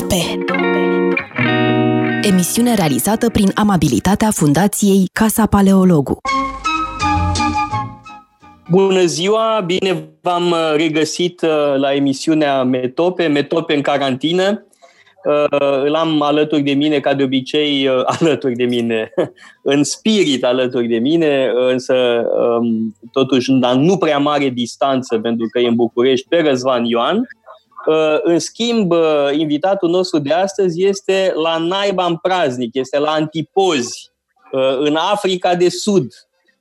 Metope Emisiune realizată prin amabilitatea Fundației Casa Paleologu. Bună ziua, bine v-am uh, regăsit uh, la emisiunea Metope, Metope în carantină. Uh, îl am alături de mine, ca de obicei, alături de mine, în spirit alături de mine, însă um, totuși la nu prea mare distanță, pentru că e în București, pe Răzvan Ioan. În schimb, invitatul nostru de astăzi este la naiba în praznic, este la antipozi, în Africa de Sud,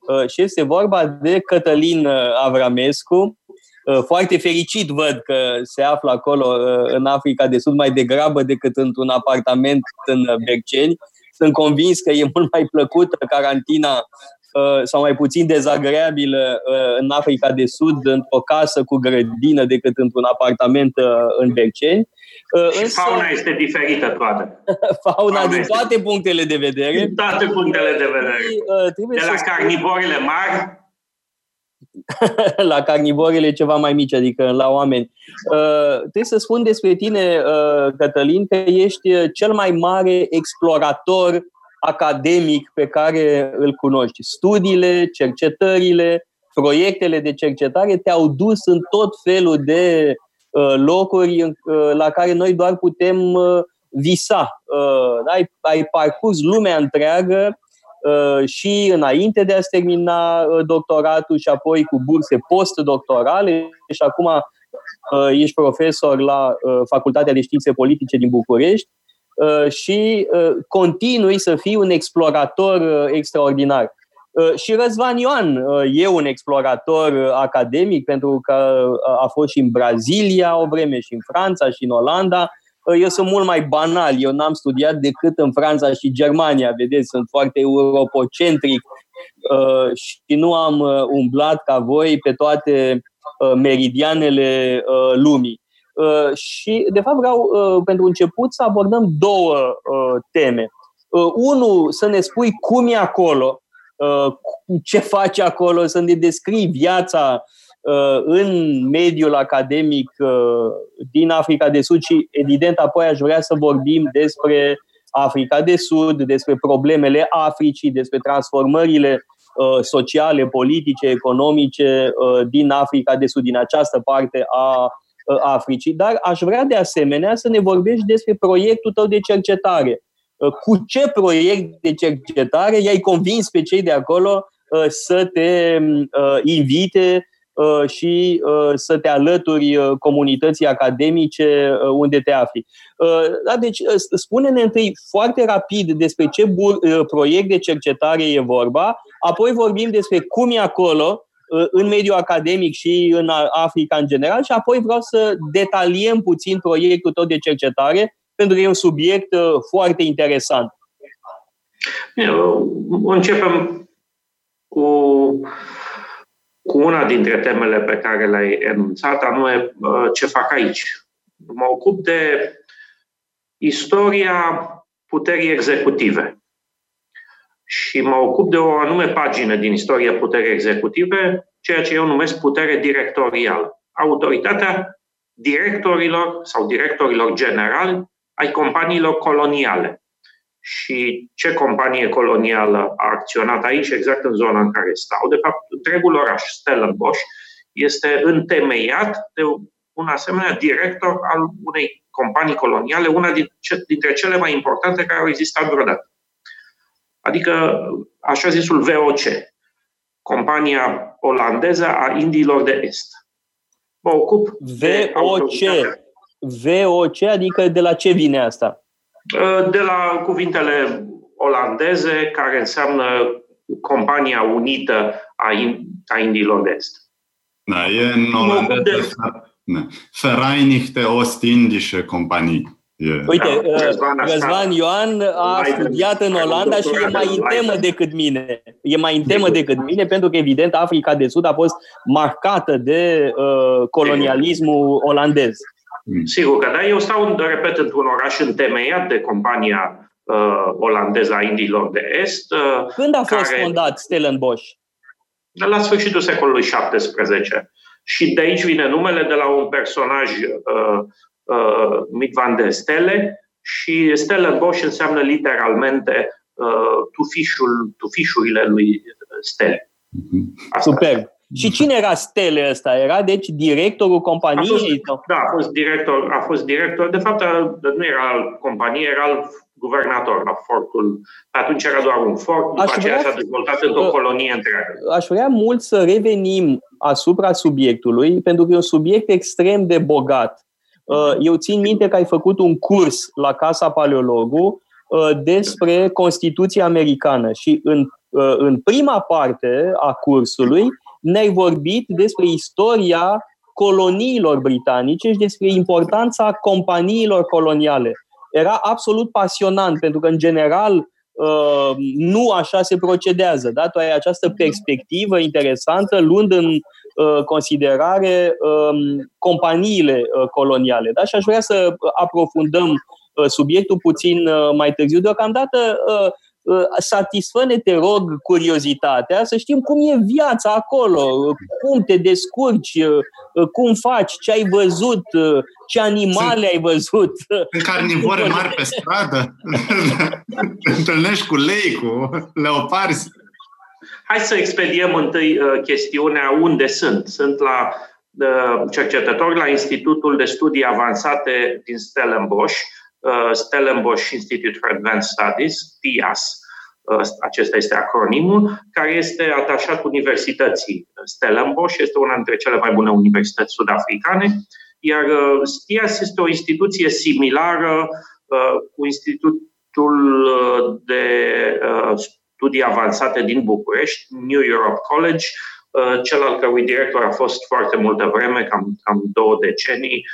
Uh, și este vorba de Cătălin uh, Avramescu. Uh, foarte fericit văd că se află acolo în Africa de Sud mai degrabă decât într-un apartament în Berceni. Sunt convins că e mult mai plăcută carantina sau mai puțin dezagreabilă în Africa de Sud, într-o casă cu grădină, decât într-un apartament în Berceni. Și Însă, fauna este diferită toată. fauna, fauna din toate este... punctele de vedere. Din toate punctele de vedere. Uh, de la să carnivorile mari la carnivorile ceva mai mici, adică la oameni. Uh, trebuie să spun despre tine, uh, Cătălin, că ești cel mai mare explorator academic pe care îl cunoști. Studiile, cercetările, proiectele de cercetare te-au dus în tot felul de Uh, locuri uh, la care noi doar putem uh, visa. Ai, ai parcurs lumea întreagă și înainte de a-ți termina doctoratul și apoi cu burse postdoctorale și acum ești profesor la Facultatea de Științe Politice din București și continui să fii un explorator extraordinar. Uh, și Răzvan Ioan uh, e un explorator uh, academic pentru că a fost și în Brazilia o vreme, și în Franța, și în Olanda. Eu sunt mult mai banal, eu n-am studiat decât în Franța și Germania, vedeți, sunt foarte europocentric și nu am umblat ca voi pe toate meridianele lumii. Și, de fapt, vreau pentru început să abordăm două teme. Unu, să ne spui cum e acolo, Uh, ce faci acolo, să ne descrii viața uh, în mediul academic uh, din Africa de Sud și, evident, apoi aș vrea să vorbim despre Africa de Sud, despre problemele Africii, despre transformările sociale, politice, economice din Africa de Sud, din această parte a Africii. Dar aș vrea de asemenea să ne vorbești despre proiectul tău de cercetare. Uh, cu ce proiect de cercetare i-ai convins pe cei de acolo uh, să te uh, invite și să te alături comunității academice unde te afli. Da, deci, spune-ne întâi foarte rapid despre ce proiect de cercetare e vorba, apoi vorbim despre cum e acolo, în mediul academic și în Africa în general și apoi vreau să detaliem puțin proiectul tău de cercetare pentru că e un subiect uh, foarte interesant. Începem cu, cu una dintre temele pe care le-ai enunțat, anume uh, ce fac aici. Mă ocup de istoria puterii executive. Și mă ocup de o anume pagină din istoria puterii executive, ceea ce eu numesc putere directorială. Autoritatea directorilor sau directorilor generali ai companiilor coloniale. Și ce companie colonială a acționat aici, exact în zona în care stau? De fapt, întregul oraș, Stellenbosch, este întemeiat de un asemenea director al unei companii coloniale, una dintre cele mai importante care au existat vreodată. Adică, așa zisul VOC, compania olandeză a Indiilor de Est. Mă ocup VOC. VOC, adică de la ce vine asta? Uh, de la cuvintele olandeze, care înseamnă Compania Unită a, a Indiilor de Est. Da, e în olandeză de... Vereinigte Ostindische Companie. Yeah. Uite, da, Răzvan Ioan a studiat în Olanda și e mai în temă decât mine. E mai în temă decât mine pentru că, evident, Africa de Sud a fost marcată de uh, colonialismul olandez. Mm. Sigur că da. Eu stau, repet, într-un oraș întemeiat de compania uh, olandeză a Indiilor de Est. Uh, Când a fost care, fondat Stellenbosch? La sfârșitul secolului XVII. Și de aici vine numele de la un personaj uh, mit van der Stele și Bosch înseamnă literalmente tufișul, tufișurile lui Stele. Asta Super. Și cine era Stele ăsta? Era, deci, directorul companiei? A fost, da, a fost director. A fost director. De fapt, nu era al companiei, era al guvernator la fortul. Atunci era doar un fort, după aș aceea s-a dezvoltat într-o colonie întreagă. Aș vrea mult să revenim asupra subiectului, pentru că e un subiect extrem de bogat. Uh, eu țin minte că ai făcut un curs la Casa Paleologu uh, despre Constituția Americană și în, uh, în prima parte a cursului ne-ai vorbit despre istoria coloniilor britanice și despre importanța companiilor coloniale. Era absolut pasionant, pentru că, în general, uh, nu așa se procedează. Da? Tu ai această perspectivă interesantă, luând în uh, considerare um, companiile uh, coloniale. Da? Și aș vrea să aprofundăm subiectul puțin mai târziu. Deocamdată Uh, satisfă-ne, te rog, curiozitatea, să știm cum e viața acolo, cum te descurci, uh, cum faci, ce ai văzut, uh, ce animale Sunt ai văzut. În carnivore mari pe stradă, te întâlnești cu lei, cu leoparzi. Hai să expediem întâi chestiunea unde sunt. Sunt la cercetători la Institutul de Studii Avansate din Stellenbosch, Uh, Stellenbosch Institute for Advanced Studies, PIAS, uh, acesta este acronimul, care este atașat Universității Stellenbosch, este una dintre cele mai bune universități sud-africane, iar STIAS uh, este o instituție similară cu Institutul de Studii Avansate din București, New Europe College, cel al cărui director a fost foarte multă vreme, cam, cam două decenii,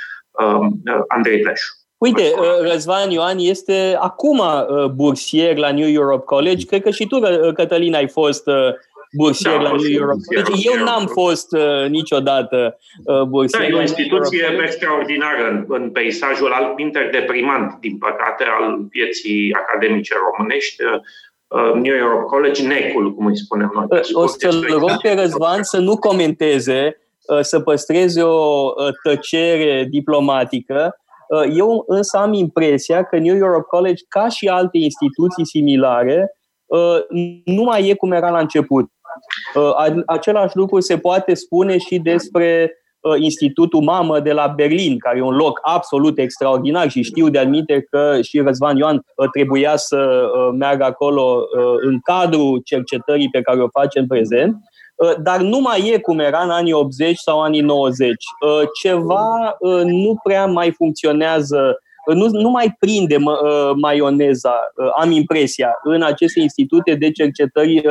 Andrei Pleșu. Uite, uh, Răzvan Ioan este acum uh, bursier la New Europe College. Cred că și tu, uh, Cătălin, ai fost bursier da, la New Europe College. Deci eu n-am fost niciodată bursier. Da, e o instituție extraordinară în, în peisajul al interdeprimant, din păcate, al vieții academice românești. New Europe College, necul, cum îi spunem noi. O să-l rog pe Răzvan să nu comenteze, să păstreze o tăcere diplomatică, Uh, eu însă am impresia că New Europe College, ca și alte instituții similare, uh, nu mai e cum era la început. Uh, același lucru se poate spune și despre Institutul Mamă de la Berlin, care e un loc absolut extraordinar și știu de admite că și Răzvan Ioan trebuia să meargă acolo în cadrul cercetării pe care o face în prezent. Uh, dar nu mai e cum era în anii 80 sau anii 90. Uh, ceva uh, nu prea mai funcționează, nu, nu mai prinde maioneza, am impresia, în aceste institute de cercetări.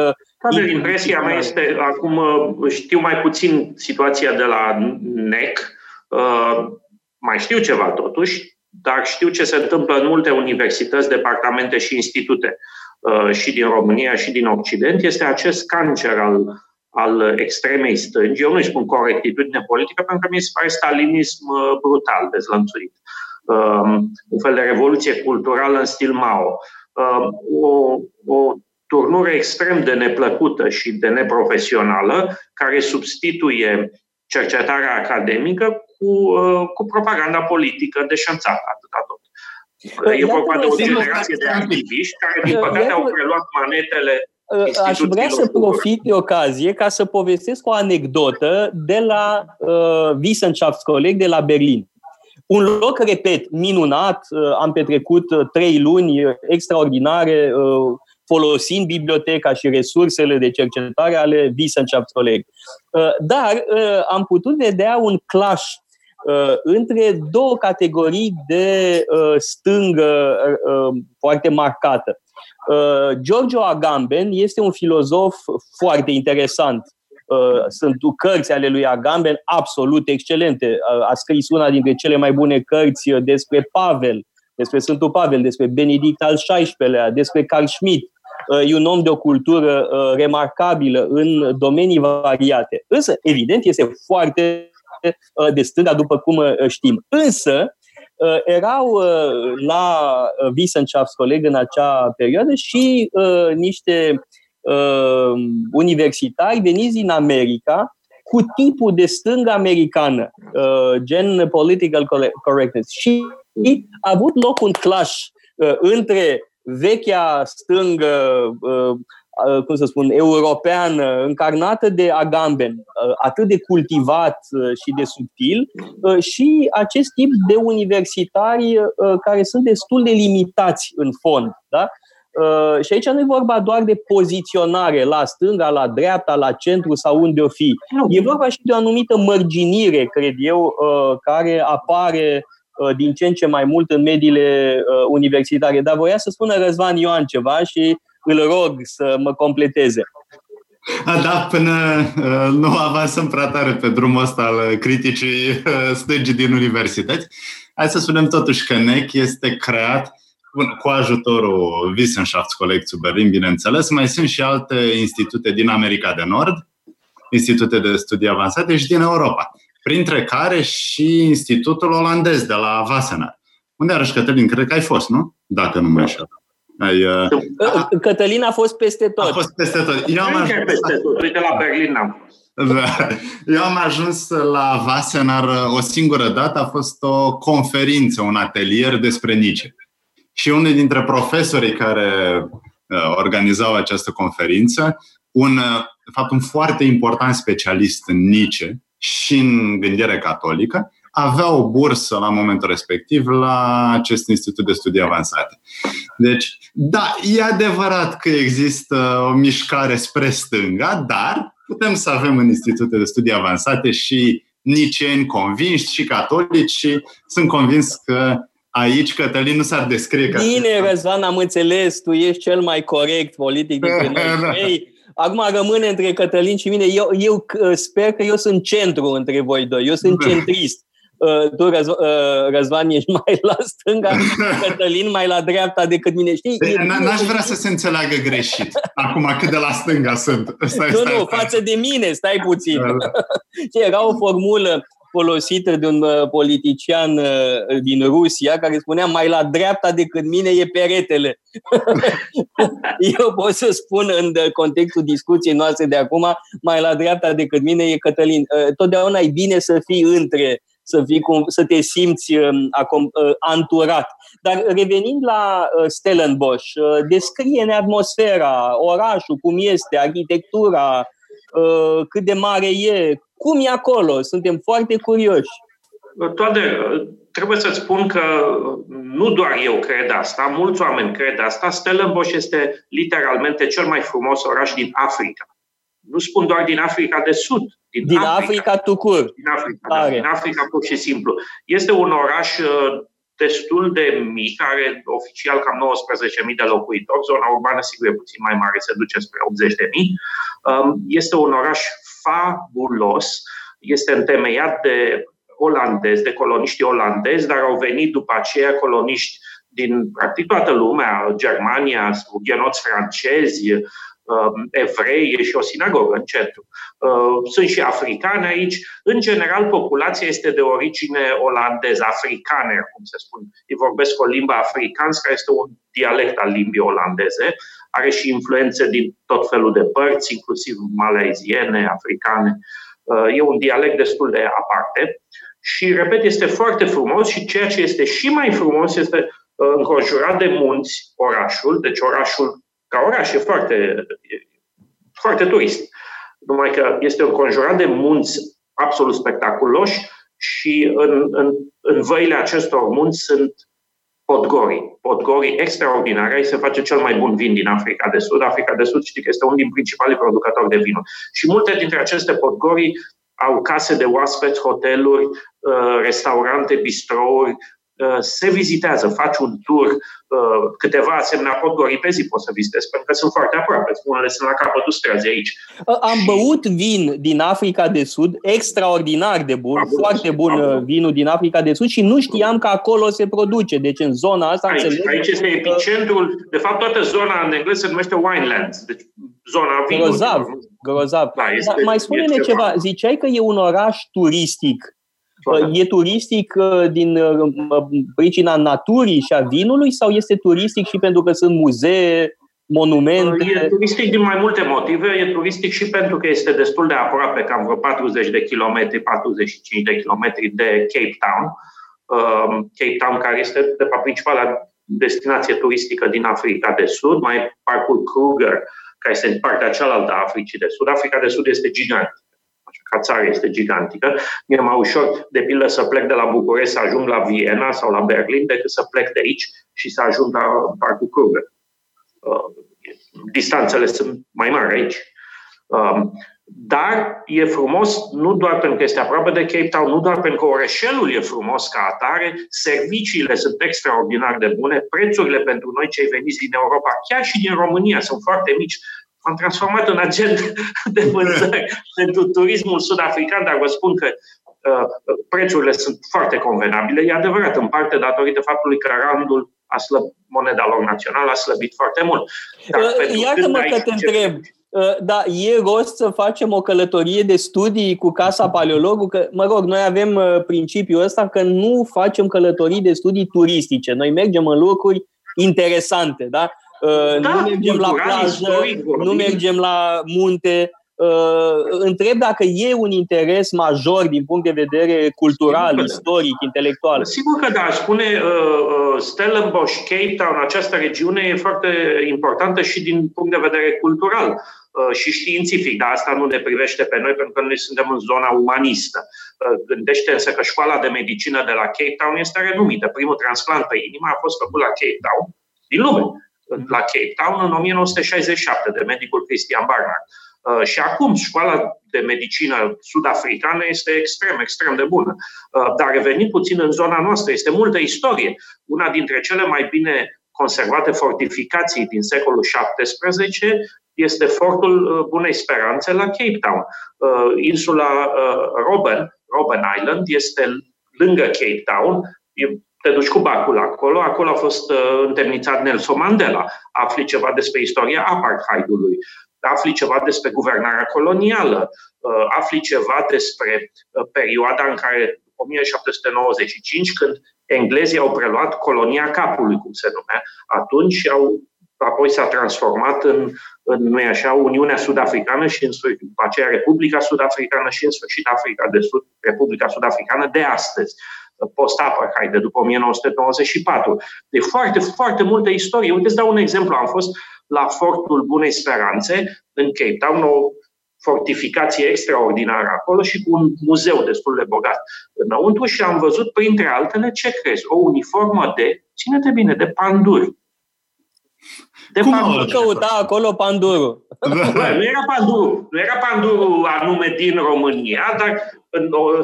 Care impresia mea este, acum știu mai puțin situația de la NEC, mai știu ceva totuși, dar știu ce se întâmplă în multe universități, departamente și institute și din România și din Occident, este acest cancer al al extremei stângi. Eu nu-i spun corectitudine politică, pentru că mi se pare stalinism uh, brutal, dezlănțuit. Um, un fel de revoluție culturală în stil Mao. Um, o, o turnură extrem de neplăcută și de neprofesională, care substituie cercetarea academică cu, uh, cu propaganda politică deșanțată, atâta tot. E vorba de o generație de activiști care, din păcate, au preluat manetele aș vrea să profit de ocazie ca să povestesc o anecdotă de la uh, Wissenschaftskolleg de la Berlin. Un loc, repet, minunat, uh, am petrecut uh, trei luni uh, extraordinare uh, folosind biblioteca și resursele de cercetare ale Wissenschaftskolleg. Uh, dar uh, am putut vedea un clash uh, între două categorii de uh, stângă uh, foarte marcată. Uh, Giorgio Agamben este un filozof foarte interesant. Uh, sunt cărți ale lui Agamben absolut excelente. Uh, a scris una dintre cele mai bune cărți despre Pavel, despre Sfântul Pavel, despre Benedict al XVI-lea, despre Carl Schmitt. E un om de o cultură remarcabilă în domenii variate. Însă, evident, este foarte de stânga, după cum știm. Însă, Uh, erau uh, la Wissenschaftskolleg în acea perioadă și uh, niște universitari veniți din America cu tipul de stângă americană, uh, gen political correctness. Și a avut loc un clash uh, între vechea stângă, uh, uh, cum să spun, europeană, încarnată de Agamben, uh, atât de cultivat uh, și de subtil, uh, și acest tip de universitari uh, care sunt destul de limitați în fond. Da? Uh, și aici nu e vorba doar de poziționare la stânga, la dreapta, la centru sau unde o fi. E vorba și de o anumită mărginire, cred eu, uh, care apare uh, din ce în ce mai mult în mediile universitare. Dar voia să spună Răzvan Ioan ceva și îl rog să mă completeze. A, da, până uh, nu avansăm prea tare pe drumul ăsta al criticii uh, stângii din universități, hai să spunem totuși că NEC este creat cu ajutorul Wissenschaftskolleg Berlin, bineînțeles, mai sunt și alte institute din America de Nord, institute de studii avansate și din Europa, printre care și Institutul Olandez de la Wassenaar. Unde arăși, Cătălin? Cred că ai fost, nu? Dacă nu mă înșel. Ai, uh... Cătălin a fost peste tot. A fost peste tot. Eu am ajuns peste tot. Uite, la Berlin n-am fost. Da. Eu am ajuns la Wassenaar o singură dată, a fost o conferință, un atelier despre Nietzsche. Și unul dintre profesorii care uh, organizau această conferință, un, uh, de fapt, un foarte important specialist în Nietzsche și în gândire catolică, avea o bursă la momentul respectiv la acest institut de studii avansate. Deci, da, e adevărat că există o mișcare spre stânga, dar putem să avem în institute de studii avansate și niceni convinși și catolici și sunt convins că Aici Cătălin nu s-ar descrie ca... Bine, Răzvan, am înțeles, tu ești cel mai corect politic dintre noi. Da. Ei, acum rămâne între Cătălin și mine. Eu, eu sper că eu sunt centru între voi doi. Eu sunt da. centrist. Uh, tu, Răz, uh, Răzvan, ești mai la stânga, Cătălin mai la dreapta decât mine. Știi? N-aș vrea să se înțeleagă greșit. Acum cât de la stânga sunt. Stai, nu, stai, nu, stai. față de mine, stai puțin. Da, da. Era o formulă folosită de un uh, politician uh, din Rusia care spunea mai la dreapta decât mine e peretele. Eu pot să spun în contextul discuției noastre de acum, mai la dreapta decât mine e Cătălin. Uh, totdeauna e bine să fii între, să, fii cum, să te simți um, acum, anturat. Dar revenind la Stellenbosch, descrie-ne atmosfera, orașul, cum este, arhitectura, cât de mare e, cum e acolo? Suntem foarte curioși. Toate, trebuie să-ți spun că nu doar eu cred asta, mulți oameni cred asta. Stellenbosch este literalmente cel mai frumos oraș din Africa. Nu spun doar din Africa de Sud. Din, din Africa, Africa tucur. Din Africa, da, din Africa pur și simplu. Este un oraș uh, destul de mic, are oficial cam 19.000 de locuitori. Zona urbană, sigur, e puțin mai mare, se duce spre 80.000. Um, este un oraș fabulos. Este întemeiat de olandezi, de coloniști olandezi, dar au venit după aceea coloniști din practic toată lumea, Germania, hughenoți francezi, um, evrei, e și o sinagogă în centru. Uh, sunt și africani aici. În general, populația este de origine olandeză, africane, cum se spune. Ei vorbesc o limbă africană, care este un dialect al limbii olandeze are și influențe din tot felul de părți, inclusiv malaiziene, africane. Uh, e un dialect destul de aparte. Și, repet, este foarte frumos și ceea ce este și mai frumos este uh, înconjurat de munți orașul, deci orașul ca oraș e foarte, e foarte turist. Numai că este înconjurat de munți absolut spectaculoși și în, în, în văile acestor munți sunt Podgori. Podgori extraordinare. Aici se face cel mai bun vin din Africa de Sud. Africa de Sud știți că este unul din principalii producători de vinuri. Și multe dintre aceste podgori au case de oaspeți, hoteluri, uh, restaurante, bistrouri, Uh, se vizitează, faci un tur, uh, câteva asemenea podgori pe zi poți să vizitezi, pentru că sunt foarte aproape. Unele sunt la capătul străzii aici. Uh, am și... băut vin din Africa de Sud, extraordinar de bun, Fabulos. foarte bun Fabulos. vinul din Africa de Sud și nu știam că acolo se produce. Deci în zona asta... Aici, înțeleg aici este epicentrul, de fapt toată zona în engleză se numește winelands, deci zona vinului. Grozav, grozav. Da, este, Dar mai spune-ne ceva, ziceai că e un oraș turistic. E turistic uh, din uh, pricina naturii și a vinului sau este turistic și pentru că sunt muzee, monumente? E turistic din mai multe motive. E turistic și pentru că este destul de aproape, cam vreo 40 de kilometri, 45 de kilometri de Cape Town. Um, Cape Town, care este, de fapt, principala destinație turistică din Africa de Sud, mai parcul Kruger, care este în partea cealaltă a Africii de Sud. Africa de Sud este gigantică. Ca țară este gigantică. E mai ușor, de pildă, să plec de la București să ajung la Viena sau la Berlin decât să plec de aici și să ajung la parcul Kruger. Uh, distanțele sunt mai mari aici. Um, dar e frumos nu doar pentru că este aproape de Cape Town, nu doar pentru că orășelul e frumos ca atare, serviciile sunt extraordinar de bune, prețurile pentru noi cei veniți din Europa, chiar și din România, sunt foarte mici. Am transformat în agent de vânzări pentru turismul sud-african, dar vă spun că uh, prețurile sunt foarte convenabile. E adevărat, în parte datorită faptului că randul a slăb, moneda lor națională a slăbit foarte mult. Dar uh, Iată-mă că te întreb. Uh, da, e rost să facem o călătorie de studii cu Casa Paleologul, că, mă rog, noi avem uh, principiul ăsta că nu facem călătorii de studii turistice. Noi mergem în locuri interesante, da? Uh, da nu mergem la plajă, nu mergem la munte, Uh, întreb dacă e un interes major din punct de vedere cultural, Sigur istoric, da. intelectual. Sigur că da, aș spune uh, uh, Stellenbosch, Cape Town, această regiune e foarte importantă și din punct de vedere cultural uh, și științific, dar asta nu ne privește pe noi pentru că noi suntem în zona umanistă. Uh, gândește însă că școala de medicină de la Cape Town este renumită. Primul transplant pe inimă a fost făcut la Cape Town, din lume, la Cape Town în 1967 de medicul Christian Barnard. Uh, și acum școala de medicină sud-africană este extrem, extrem de bună. Uh, dar revenind puțin în zona noastră, este multă istorie. Una dintre cele mai bine conservate fortificații din secolul XVII este fortul uh, Bunei Speranțe la Cape Town. Insula Robben, Robben Island, este lângă Cape Town, te duci cu bacul acolo, acolo a fost întemnițat Nelson Mandela. Afli ceva despre istoria apartheidului. Afli ceva despre guvernarea colonială, uh, afli ceva despre uh, perioada în care 1795, când englezii au preluat colonia capului, cum se numea, atunci au, apoi s-a transformat în, în nu așa, Uniunea Sud-Africană și în sfârșit, după aceea Republica Sud-Africană și în sfârșit Africa de Sud, Republica Sud-Africană de astăzi post-apartheid, de după 1994. De foarte, foarte multă istorie. Uite, îți dau un exemplu. Am fost la Fortul Bunei Speranțe, în Cape Town, o fortificație extraordinară acolo și cu un muzeu destul de bogat înăuntru și am văzut, printre altele, ce crezi? O uniformă de, ține-te bine, de panduri. De Cum pandur. căuta acolo pandurul? Bă, nu era pandurul. Nu era pandurul anume din România, dar în uh,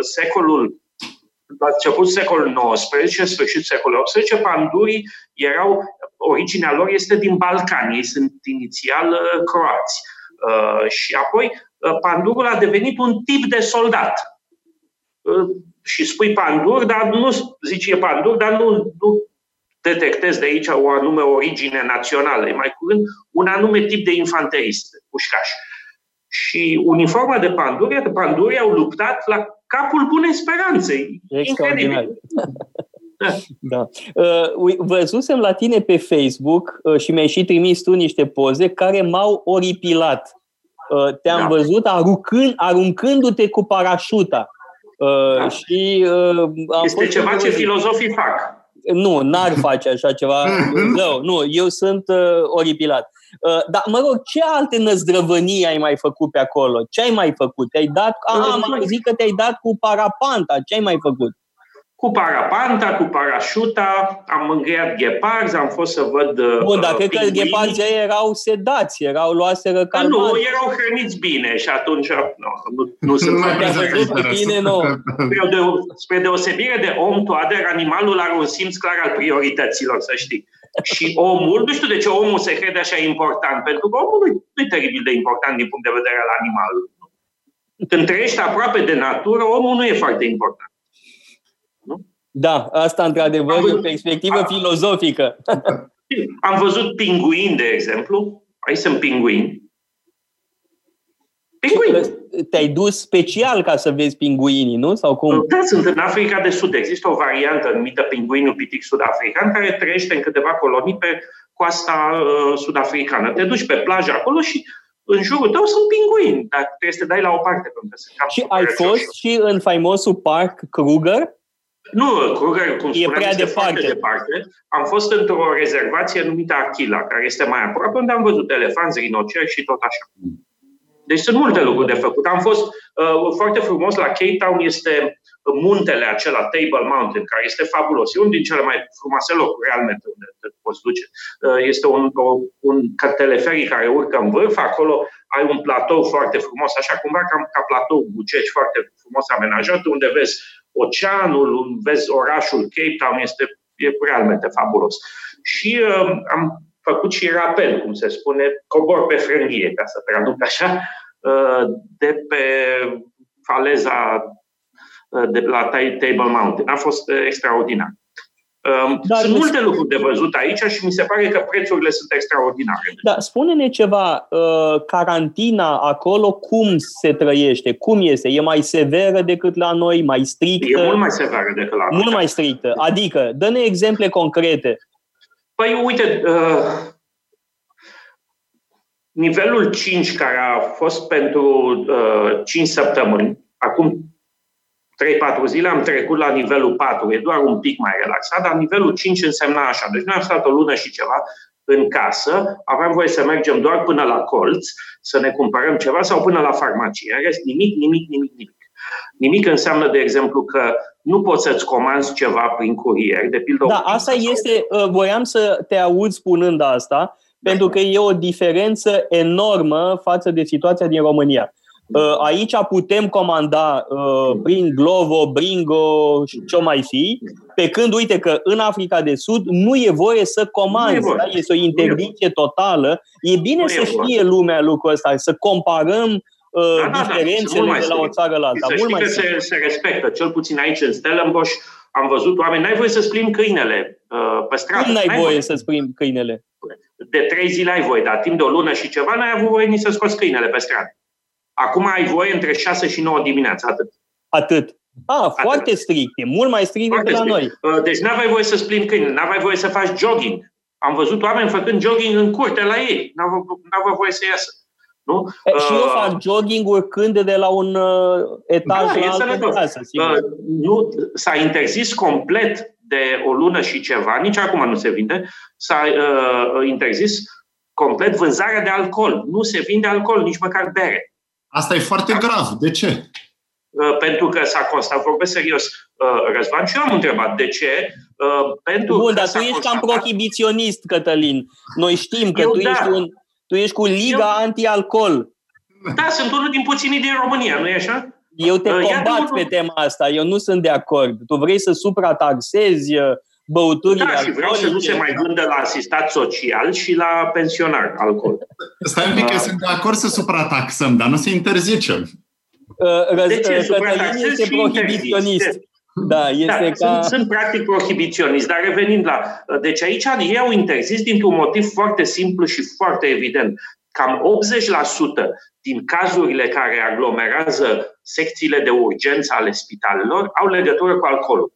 secolul la început secolul XIX, sfârșit secolul XVIII, pandurii erau, originea lor este din Balcani, ei sunt inițial uh, croați. Uh, și apoi uh, pandurul a devenit un tip de soldat. Uh, și spui pandur, dar nu zici e pandur, dar nu, nu detectezi de aici o anume origine națională. E mai curând un anume tip de infanterist, pușcaș. Și uniforma de panduri, de panduri au luptat la capul bunei speranțe. Incredibil. da. Uh, văzusem la tine pe Facebook uh, și mi-ai și trimis tu niște poze care m-au oripilat. Uh, te-am da. văzut aruncând, aruncându-te cu parașuta. Uh, da. și, uh, am este fost ceva ce filozofii fac. Nu, n-ar face așa ceva. Zău, nu, eu sunt uh, oripilat. Uh, dar, mă rog, ce alte năzdrăvănii ai mai făcut pe acolo? Ce ai mai făcut? Te-ai dat... Ah, am zis că te-ai dat cu parapanta. Ce ai mai făcut? Cu parapanta, cu parașuta, am încheiat gheparzi, am fost să văd uh, Bun, dar cred că gheparzii erau sedați, erau luaseră calmari. Nu, erau hrăniți bine și atunci nu, nu, nu sunt foarte bine, nu. Spre, de, spre deosebire de om, toader, animalul are un simț clar al priorităților, să știi. Și omul, nu știu de ce omul se crede așa important, pentru că omul nu e teribil de important din punct de vedere al animalului. Când trăiești aproape de natură, omul nu e foarte important. Nu? Da, asta într-adevăr e o perspectivă am, filozofică. Am văzut pinguini, de exemplu. Aici sunt pinguini. Pinguini te-ai dus special ca să vezi pinguinii, nu? Sau cum? Da, sunt în Africa de Sud. Există o variantă numită pinguinul pitic sud-african care trăiește în câteva colonii pe coasta uh, sud-africană. Te duci pe plajă acolo și în jurul tău sunt pinguini, dar trebuie să te dai la o parte. Pentru că și ai fost și în faimosul parc Kruger? Nu, Kruger, cum e prea este departe. departe. Am fost într-o rezervație numită Achila, care este mai aproape, unde am văzut elefanți, rinoceri și tot așa. Deci sunt multe lucruri de făcut. Am fost uh, foarte frumos la Cape Town, este muntele acela, Table Mountain, care este fabulos. E unul din cele mai frumoase locuri, realmente, unde te poți duce. Uh, este un, un teleferic care urcă în vârf, acolo ai un platou foarte frumos, așa cumva ca, ca platou Buceci, foarte frumos amenajat, unde vezi oceanul, vezi orașul Cape Town, este e realmente fabulos. Și uh, am făcut și rapel, cum se spune, cobor pe frânghie, ca să traduc așa, uh, de pe faleza uh, de la Table Mountain. A fost uh, extraordinar. Um, Dar Sunt multe lucruri de văzut aici și mi se pare că prețurile sunt extraordinare. Da, spune-ne ceva, carantina acolo, cum se trăiește? Cum este? E mai severă decât la noi? Mai strictă? E mult mai severă decât la noi. Mult mai strictă. Adică, dă-ne exemple concrete. Păi, uite, uh, nivelul 5, care a fost pentru uh, 5 săptămâni, acum 3-4 zile am trecut la nivelul 4, e doar un pic mai relaxat, dar nivelul 5 însemna așa. Deci noi am stat o lună și ceva în casă, aveam voie să mergem doar până la colț, să ne cumpărăm ceva sau până la farmacie. În rest, nimic, nimic, nimic, nimic. Nimic înseamnă, de exemplu, că nu poți să-ți comanzi ceva prin curier, de pildă... Da, asta este, uh, voiam să te aud spunând asta, pentru că e o diferență enormă față de situația din România. Uh, aici putem comanda uh, prin Glovo, Bringo și ce mai fi, pe când uite că în Africa de Sud nu e voie să comanzi, da? este o interdicție totală. E bine nu să e știe lumea lucrul ăsta, să comparăm uh, da, da, da, diferențele da, de la o țară la alta. Să mult mai că se, se respectă, cel puțin aici în Stellenbosch, am văzut oameni, n-ai voie să-ți plimbi câinele uh, pe stradă. Cum n-ai, n-ai voie, voie să-ți plimbi câinele? De trei zile ai voie, dar timp de o lună și ceva n-ai avut voie nici să scoți câinele pe stradă. Acum ai voie între 6 și 9 dimineața, atât. Atât. Ah, atât. foarte strict, e mult mai strict decât la noi. Uh, deci n-aveai voie să-ți plimbi câinele, n-aveai voie să faci jogging. Am văzut oameni făcând jogging în curte la ei, n-aveau voie să iasă. Nu? E, și eu uh, fac jogging urcând de la un uh, etaj da, la altă casă, uh, nu, s-a interzis complet de o lună și ceva, nici acum nu se vinde, s-a uh, interzis complet vânzarea de alcool. Nu se vinde alcool, nici măcar bere. Asta e foarte da? grav. De ce? Uh, pentru că s-a constatat, vorbesc serios, uh, Răzvan, și eu am întrebat de ce. Uh, pentru Bun, dar tu ești constatat... cam prohibiționist, Cătălin. Noi știm că eu, tu da. ești un tu ești cu Liga eu... Anti-Alcool. Da, sunt unul din puținii din România, nu e așa? Eu te uh, combat pe tema asta, eu nu sunt de acord. Tu vrei să suprataxezi uh, băuturile Da, și vreau să nu se mai vândă la asistat social și la pensionar alcool. Stai un pic, eu sunt de acord să suprataxăm, dar nu să interzicem. Uh, răz, de ce? Cătălin este prohibiționist. Da, este da, ca... sunt, sunt practic prohibiționist, dar revenind la... Deci aici ei au interzis dintr-un motiv foarte simplu și foarte evident. Cam 80% din cazurile care aglomerează secțiile de urgență ale spitalelor au legătură cu alcoolul.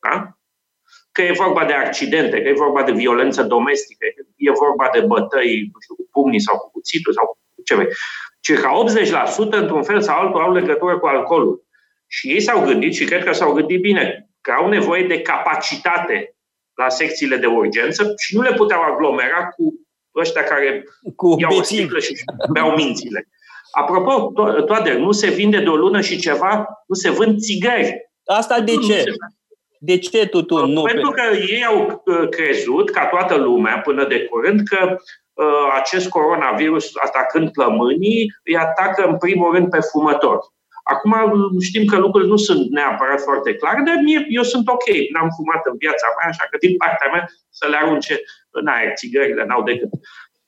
Da? Că e vorba de accidente, că e vorba de violență domestică, că e vorba de bătăi nu știu, cu pumnii sau cu cuțitul sau cu ce vrei. Circa 80% într-un fel sau altul au legătură cu alcoolul. Și ei s-au gândit, și cred că s-au gândit bine, că au nevoie de capacitate la secțiile de urgență și nu le puteau aglomera cu ăștia care cu iau o sticlă și beau mințile. Apropo, to- toate, nu se vinde de o lună și ceva, nu se vând țigări. Asta de ce? De ce tu nu? Pentru că ei au uh, crezut, ca toată lumea până de curând, că uh, acest coronavirus, atacând plămânii, îi atacă în primul rând pe fumători. Acum știm că lucrurile nu sunt neapărat foarte clare, dar mie, eu sunt ok. N-am fumat în viața mea, așa că din partea mea să le arunce în aer. Țigările n-au decât.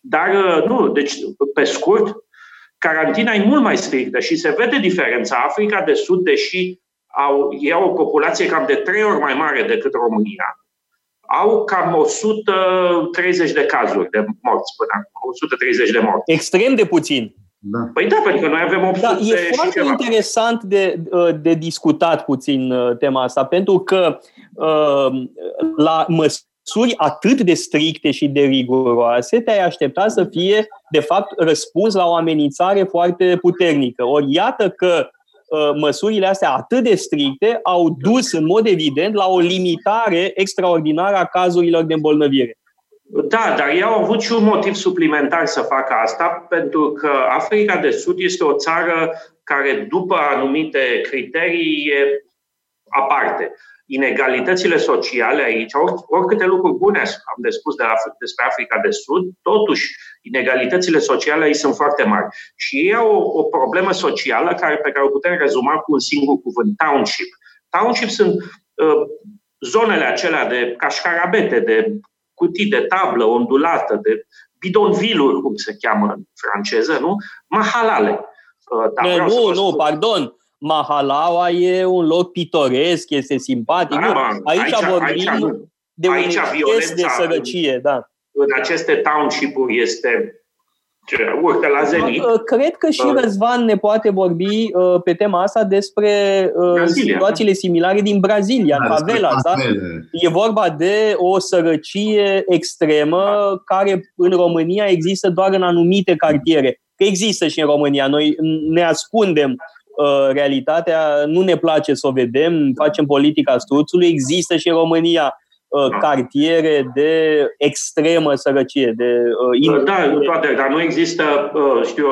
Dar uh, nu, deci pe scurt, carantina e mult mai strictă și se vede diferența. Africa de Sud, deși au, ei au o populație cam de trei ori mai mare decât România, au cam 130 de cazuri de morți până acum, 130 de morți. Extrem de puțin. Da. Păi da, pentru că noi avem 800 da, E foarte ceva. interesant de, uh, de discutat puțin uh, tema asta, pentru că uh, la măsură măsuri atât de stricte și de riguroase, te-ai aștepta să fie, de fapt, răspuns la o amenințare foarte puternică. Ori iată că uh, măsurile astea atât de stricte au dus în mod evident la o limitare extraordinară a cazurilor de îmbolnăvire. Da, dar ei au avut și un motiv suplimentar să facă asta, pentru că Africa de Sud este o țară care, după anumite criterii, e aparte. Inegalitățile sociale aici, oricâte lucruri bune am de spus de la, despre Africa de Sud, totuși inegalitățile sociale aici sunt foarte mari. Și ei au o, o problemă socială care, pe care o putem rezuma cu un singur cuvânt, township. Township sunt uh, zonele acelea de cașcarabete, de cutii de tablă ondulată, de bidonviluri, cum se cheamă în franceză, nu? Mahalale. Uh, nu, nu, pardon. Mahalaua e un loc pitoresc, este simpatic. Da, nu, aici, aici vorbim aici, de aici un exces de sărăcie. Da. În aceste township-uri este urcă la zenit. Uh, cred că și uh. Răzvan ne poate vorbi uh, pe tema asta despre Brazilia. situațiile similare din Brazilia, în da, favela. Da? E vorba de o sărăcie extremă care în România există doar în anumite cartiere. Că există și în România. Noi ne ascundem realitatea, nu ne place să o vedem, facem politica struțului, există și în România Uh, cartiere de extremă sărăcie. De, uh, da, toate, dar nu există, uh, știu,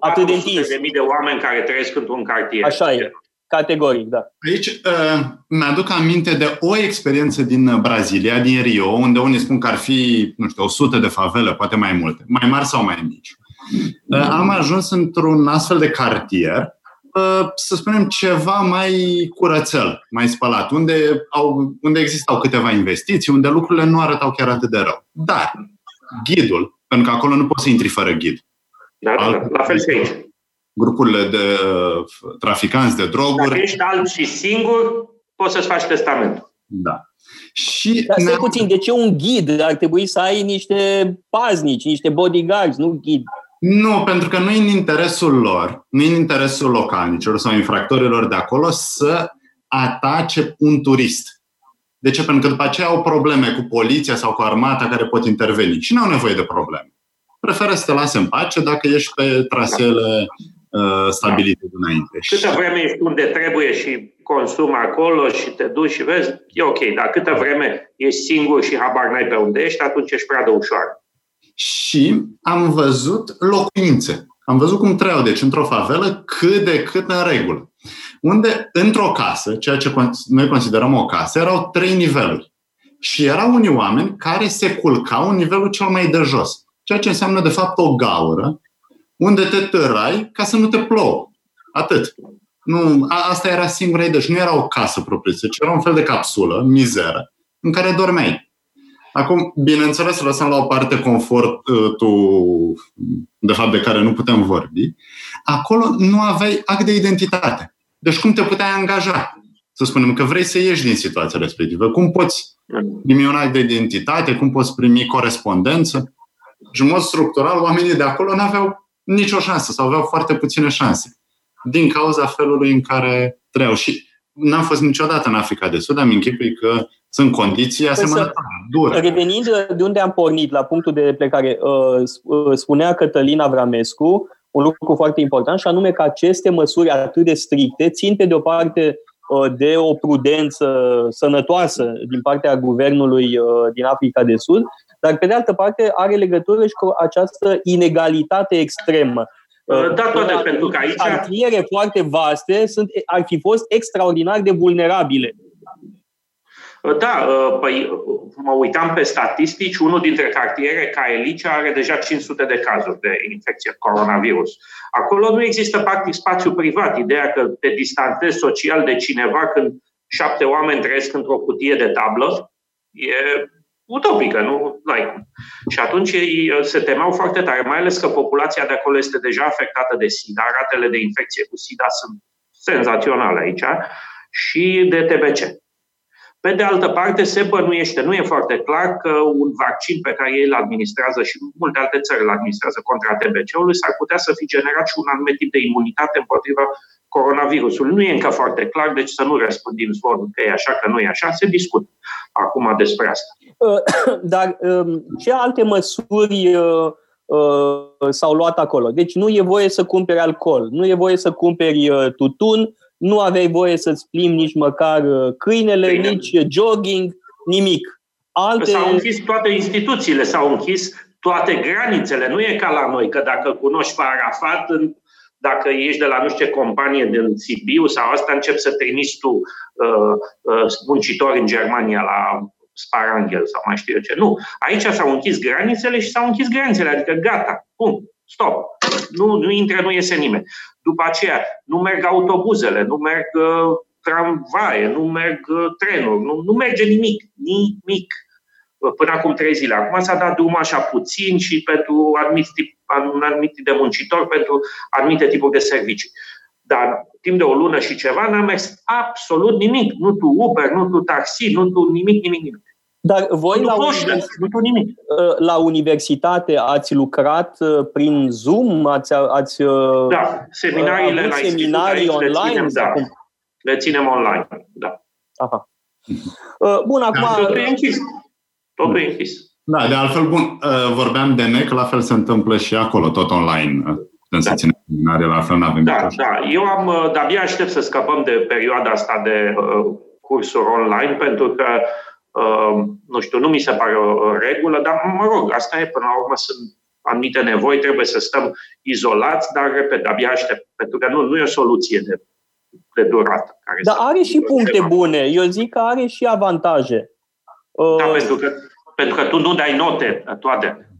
atât de, de mii de oameni care trăiesc într-un cartier. Așa e. Categoric, da. Aici uh, mi-aduc aminte de o experiență din Brazilia, din Rio, unde unii spun că ar fi, nu știu, 100 de favele, poate mai multe, mai mari sau mai mici. Uh, am ajuns într-un astfel de cartier să spunem, ceva mai curățel, mai spălat, unde, au, unde existau câteva investiții, unde lucrurile nu arătau chiar atât de rău. Dar ghidul, pentru că acolo nu poți să intri fără ghid. Da, da, la fel și aici. Grupurile de uh, traficanți de droguri. Dacă ești alb și singur, poți să-ți faci testamentul. Da. Și Dar stai puțin, de ce un ghid? Ar trebui să ai niște paznici, niște bodyguards, nu ghid. Nu, pentru că nu e în interesul lor, nu e în interesul localnicilor sau infractorilor de acolo să atace un turist. De ce? Pentru că după aceea au probleme cu poliția sau cu armata care pot interveni și nu au nevoie de probleme. Preferă să te lase în pace dacă ești pe traseele uh, stabilite dinainte. Câtă vreme ești unde trebuie și consumi acolo și te duci și vezi, e ok. Dar câtă vreme ești singur și habar n-ai pe unde ești, atunci ești prea de ușoară și am văzut locuințe. Am văzut cum trăiau, deci într-o favelă, cât de cât în regulă. Unde, într-o casă, ceea ce noi considerăm o casă, erau trei niveluri. Și erau unii oameni care se culcau în nivelul cel mai de jos. Ceea ce înseamnă, de fapt, o gaură unde te tărai ca să nu te plouă. Atât. Nu, a, asta era singura idee. Și nu era o casă propriu ci era un fel de capsulă, mizeră, în care dormeai. Acum, bineînțeles, lăsăm la o parte confortul, de fapt, de care nu putem vorbi. Acolo nu aveai act de identitate. Deci cum te puteai angaja? Să spunem că vrei să ieși din situația respectivă. Cum poți primi un act de identitate? Cum poți primi corespondență? Și în mod structural, oamenii de acolo nu aveau nicio șansă sau aveau foarte puține șanse. Din cauza felului în care trăiau. Și n-am fost niciodată în Africa de Sud, am închipui că sunt condiții asemănătoare, dure. Revenind de unde am pornit, la punctul de plecare, uh, uh, spunea Cătălin Avramescu un lucru foarte important și anume că aceste măsuri atât de stricte țin pe de o parte uh, de o prudență sănătoasă din partea guvernului din Africa de Sud, dar pe de altă parte are legătură și cu această inegalitate extremă. Da, toate, pentru că aici... Cartiere foarte vaste sunt, ar fi fost extraordinar de vulnerabile da, ă, păi mă uitam pe statistici, unul dintre cartiere, ca Elice, are deja 500 de cazuri de infecție coronavirus. Acolo nu există practic spațiu privat. Ideea că te distanțezi social de cineva când șapte oameni trăiesc într-o cutie de tablă e utopică, nu? Like. Și atunci ei se temeau foarte tare, mai ales că populația de acolo este deja afectată de SIDA, ratele de infecție cu SIDA sunt senzaționale aici, și de TBC. Pe de altă parte, se bănuiește, nu e foarte clar că un vaccin pe care ei îl administrează și multe alte țări îl administrează contra TBC-ului s-ar putea să fi generat și un anumit tip de imunitate împotriva coronavirusului. Nu e încă foarte clar, deci să nu răspândim zvonul că e așa, că nu e așa, se discută acum despre asta. Uh, dar um, ce alte măsuri uh, uh, s-au luat acolo? Deci nu e voie să cumperi alcool, nu e voie să cumperi tutun, nu aveai voie să-ți plimbi nici măcar uh, câinele, Câine. nici jogging, nimic. Alte... S-au închis toate instituțiile, s-au închis toate granițele. Nu e ca la noi, că dacă cunoști pe Arafat, dacă ești de la nu știu ce companie din Sibiu sau asta, încep să trimiți tu uh, uh, muncitori în Germania la Sparanghel sau mai știu eu ce. Nu. Aici s-au închis granițele și s-au închis granițele, adică gata, pum, stop. Nu, nu intră, nu iese nimeni. După aceea, nu merg autobuzele, nu merg uh, tramvaie, nu merg uh, trenuri, nu, nu merge nimic, nimic. Uh, până acum trei zile. Acum s-a dat drumul așa puțin și pentru anumite, tip, anumite de muncitori, pentru anumite tipuri de servicii. Dar timp de o lună și ceva n-a mers absolut nimic. Nu tu Uber, nu tu taxi, nu tu nimic, nimic, nimic. Dar voi la, univers... nimic. Uh, la universitate ați lucrat uh, prin Zoom? Ați, ați uh, da, seminariile la seminarii online? Le ținem, da. le ținem online, da. Aha. Bun, acum... Da, totul e închis. Totul e închis. Da, de altfel, bun, vorbeam de NEC, la fel se întâmplă și acolo, tot online. Când da. se ține seminarii, la fel nu avem Da, da. Eu am, de-abia aștept să scăpăm de perioada asta de uh, cursuri online, pentru că Ehm, nu știu, nu mi se pare o regulă, dar mă rog, asta e până la urmă, sunt anumite nevoi, trebuie să stăm izolați, dar, repet, abia aștept, pentru că nu, nu e o soluție de, de durată. Care dar are și puncte tema. bune, eu zic că are și avantaje. Da, uh, pentru, că, pentru că tu nu dai note toate.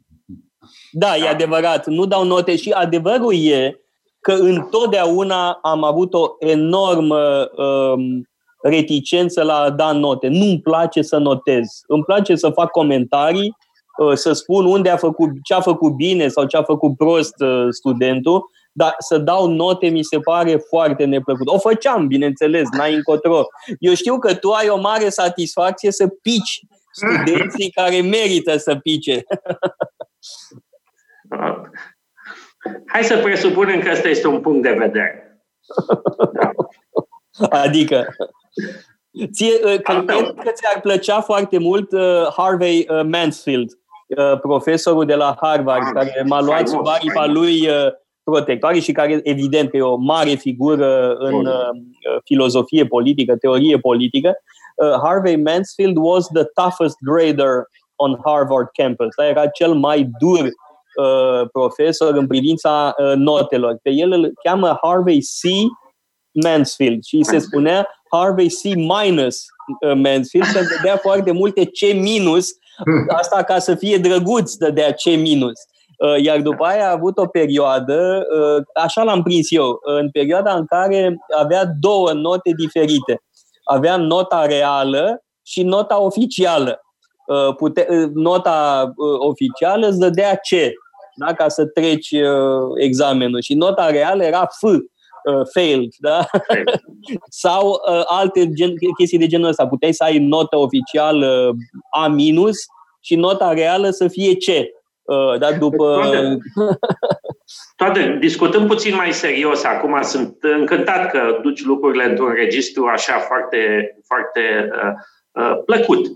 Da, da, e adevărat, nu dau note și adevărul e că întotdeauna am avut o enormă um, reticență la a da note. Nu-mi place să notez. Îmi place să fac comentarii, uh, să spun unde a făcut, ce a făcut bine sau ce a făcut prost uh, studentul, dar să dau note mi se pare foarte neplăcut. O făceam, bineînțeles, n-ai încotro. Eu știu că tu ai o mare satisfacție să pici studenții care merită să pice. Hai să presupunem că ăsta este un punct de vedere. Da. Adică, ție, uh, cred că ți-ar plăcea foarte mult uh, Harvey uh, Mansfield, profesorul de la Harvard, ah, care m-a luat sub aripa lui protectoare și care, evident, că e o mare figură în filozofie politică, teorie politică. Harvey Mansfield was the toughest grader on Harvard campus. Era cel mai dur profesor în privința notelor. Pe el îl cheamă Harvey C. Mansfield și se spunea Harvey C. minus uh, Mansfield, că dădea foarte multe C minus, asta ca să fie drăguț dădea C minus. Uh, iar după aia a avut o perioadă, uh, așa l-am prins eu, în perioada în care avea două note diferite. Avea nota reală și nota oficială. Pute, nota oficială îți dădea C, da? ca să treci examenul. Și nota reală era F uh, failed, da? Sau uh, alte gen, chestii de genul ăsta. Puteai să ai notă oficială A minus și nota reală să fie C. Uh, dar după... Toate, toate, discutând puțin mai serios, acum sunt încântat că duci lucrurile într-un registru așa foarte, foarte uh, uh, plăcut.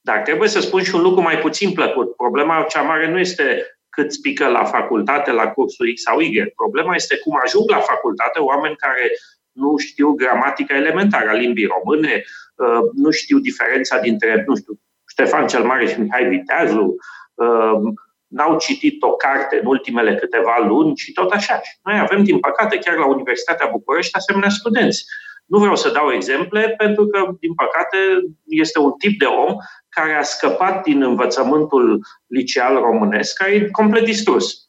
Dar trebuie să spun și un lucru mai puțin plăcut. Problema cea mare nu este cât spică la facultate, la cursul X sau Y. Problema este cum ajung la facultate oameni care nu știu gramatica elementară a limbii române, uh, nu știu diferența dintre, nu știu, Ștefan cel Mare și Mihai Viteazu, uh, n-au citit o carte în ultimele câteva luni și tot așa. Și noi avem, din păcate, chiar la Universitatea București, asemenea studenți. Nu vreau să dau exemple, pentru că, din păcate, este un tip de om care a scăpat din învățământul liceal românesc, care e complet distrus.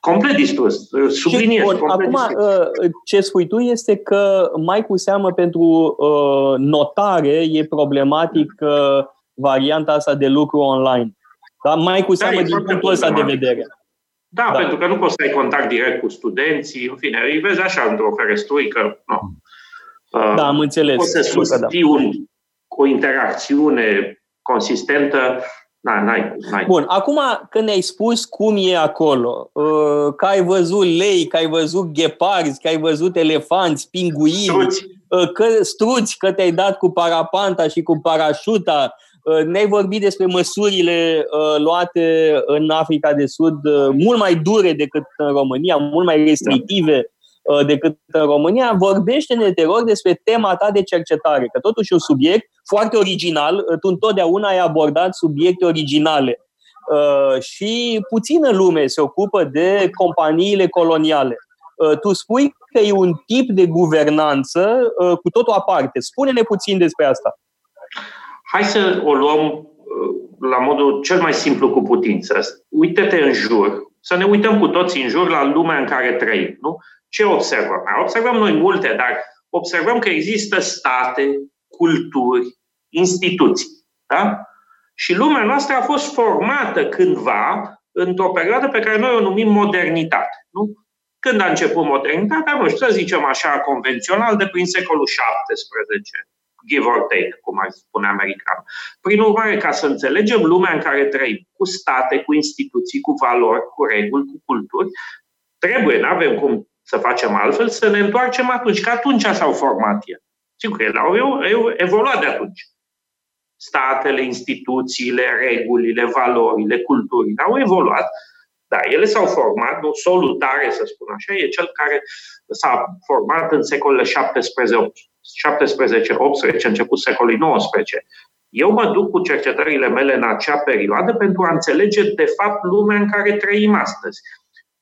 Complet distrus, subliniez. Bun, complet acum, distrus. Uh, ce spui tu este că mai cu seamă pentru uh, notare e problematic uh, varianta asta de lucru online. Da? Mai cu da, seamă da, din punctul ăsta de vedere. Da, da, pentru că nu poți să ai contact direct cu studenții, în fine, îi vezi așa într-o ferestruică. Nu. Da, am înțeles. Poți să susții da. un o interacțiune consistentă, n-ai, n-ai, n-ai. Bun, acum când ne-ai spus cum e acolo, uh, că ai văzut lei, că ai văzut gheparzi, că ai văzut elefanți, pinguini, struți, uh, că, struți, că te-ai dat cu parapanta și cu parașuta, uh, ne-ai vorbit despre măsurile luate în Africa de Sud, mult mai dure decât în România, mult mai restrictive. Uh, decât în România, vorbește-ne, te rog, despre tema ta de cercetare, că totuși e un subiect foarte original, uh, tu întotdeauna ai abordat subiecte originale. Uh, și puțină lume se ocupă de companiile coloniale. Tu spui că e un tip de guvernanță cu totul aparte. Spune-ne puțin despre asta. Hai să o luăm la modul cel mai simplu cu putință. Uită-te în jur, să ne uităm cu toții în jur la lumea în care trăim. Nu? Ce observăm? Observăm noi multe, dar observăm că există state, culturi, instituții. Da? Și lumea noastră a fost formată cândva într-o perioadă pe care noi o numim modernitate. Nu? Când a început modernitatea, nu știu, să zicem așa, convențional, de prin secolul XVII, give or take, cum ar spune american. Prin urmare, ca să înțelegem lumea în care trăim, cu state, cu instituții, cu valori, cu reguli, cu culturi, trebuie, nu avem cum să facem altfel, să ne întoarcem atunci, că atunci s-au format ele. Sigur că ele au evoluat de atunci. Statele, instituțiile, regulile, valorile, culturile au evoluat, dar ele s-au format, nu solutare, să spun așa, e cel care s-a format în secolele 17-18, început secolului 19. Eu mă duc cu cercetările mele în acea perioadă pentru a înțelege, de fapt, lumea în care trăim astăzi.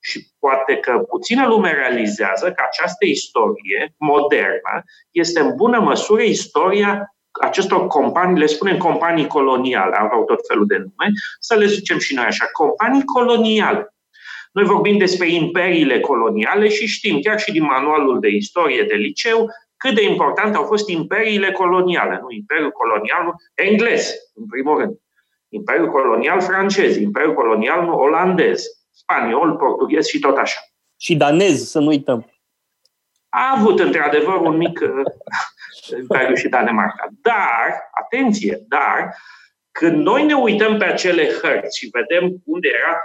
Și poate că puțină lume realizează că această istorie modernă este în bună măsură istoria acestor companii, le spunem companii coloniale, au tot felul de nume, să le zicem și noi așa, companii coloniale. Noi vorbim despre imperiile coloniale și știm chiar și din manualul de istorie de liceu cât de important au fost imperiile coloniale. Nu, Imperiul colonial englez, în primul rând. Imperiul colonial francez, Imperiul colonial olandez, spaniol, portughez și tot așa. Și danez, să nu uităm. A avut într-adevăr un mic uh, imperiu și Danemarca. Dar, atenție, dar, când noi ne uităm pe acele hărți și vedem unde era,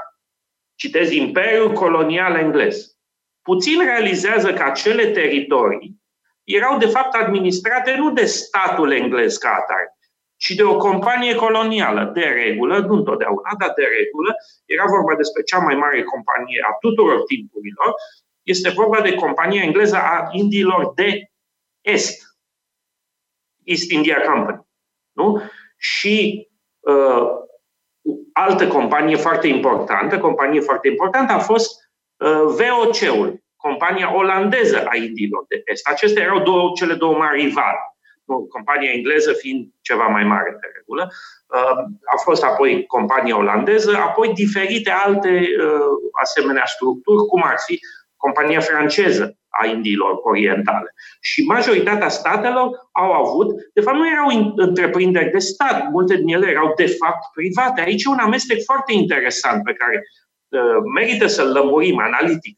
citez, Imperiul Colonial Englez, puțin realizează că acele teritorii erau de fapt administrate nu de statul englez ca atare, ci de o companie colonială. De regulă, nu întotdeauna, dar de regulă, era vorba despre cea mai mare companie a tuturor timpurilor, este vorba de compania engleză a Indiilor de Est, East India Company. Nu? Și uh, altă companie foarte importantă, companie foarte importantă a fost uh, VOC-ul, compania olandeză a Indiilor de Est. Acestea erau două, cele două mari rivale compania engleză fiind ceva mai mare de regulă. Uh, a fost apoi compania olandeză, apoi diferite alte uh, asemenea structuri, cum ar fi compania franceză a Indiilor Orientale. Și majoritatea statelor au avut, de fapt nu erau întreprinderi de stat, multe din ele erau de fapt private. Aici e un amestec foarte interesant pe care uh, merită să-l lămurim analitic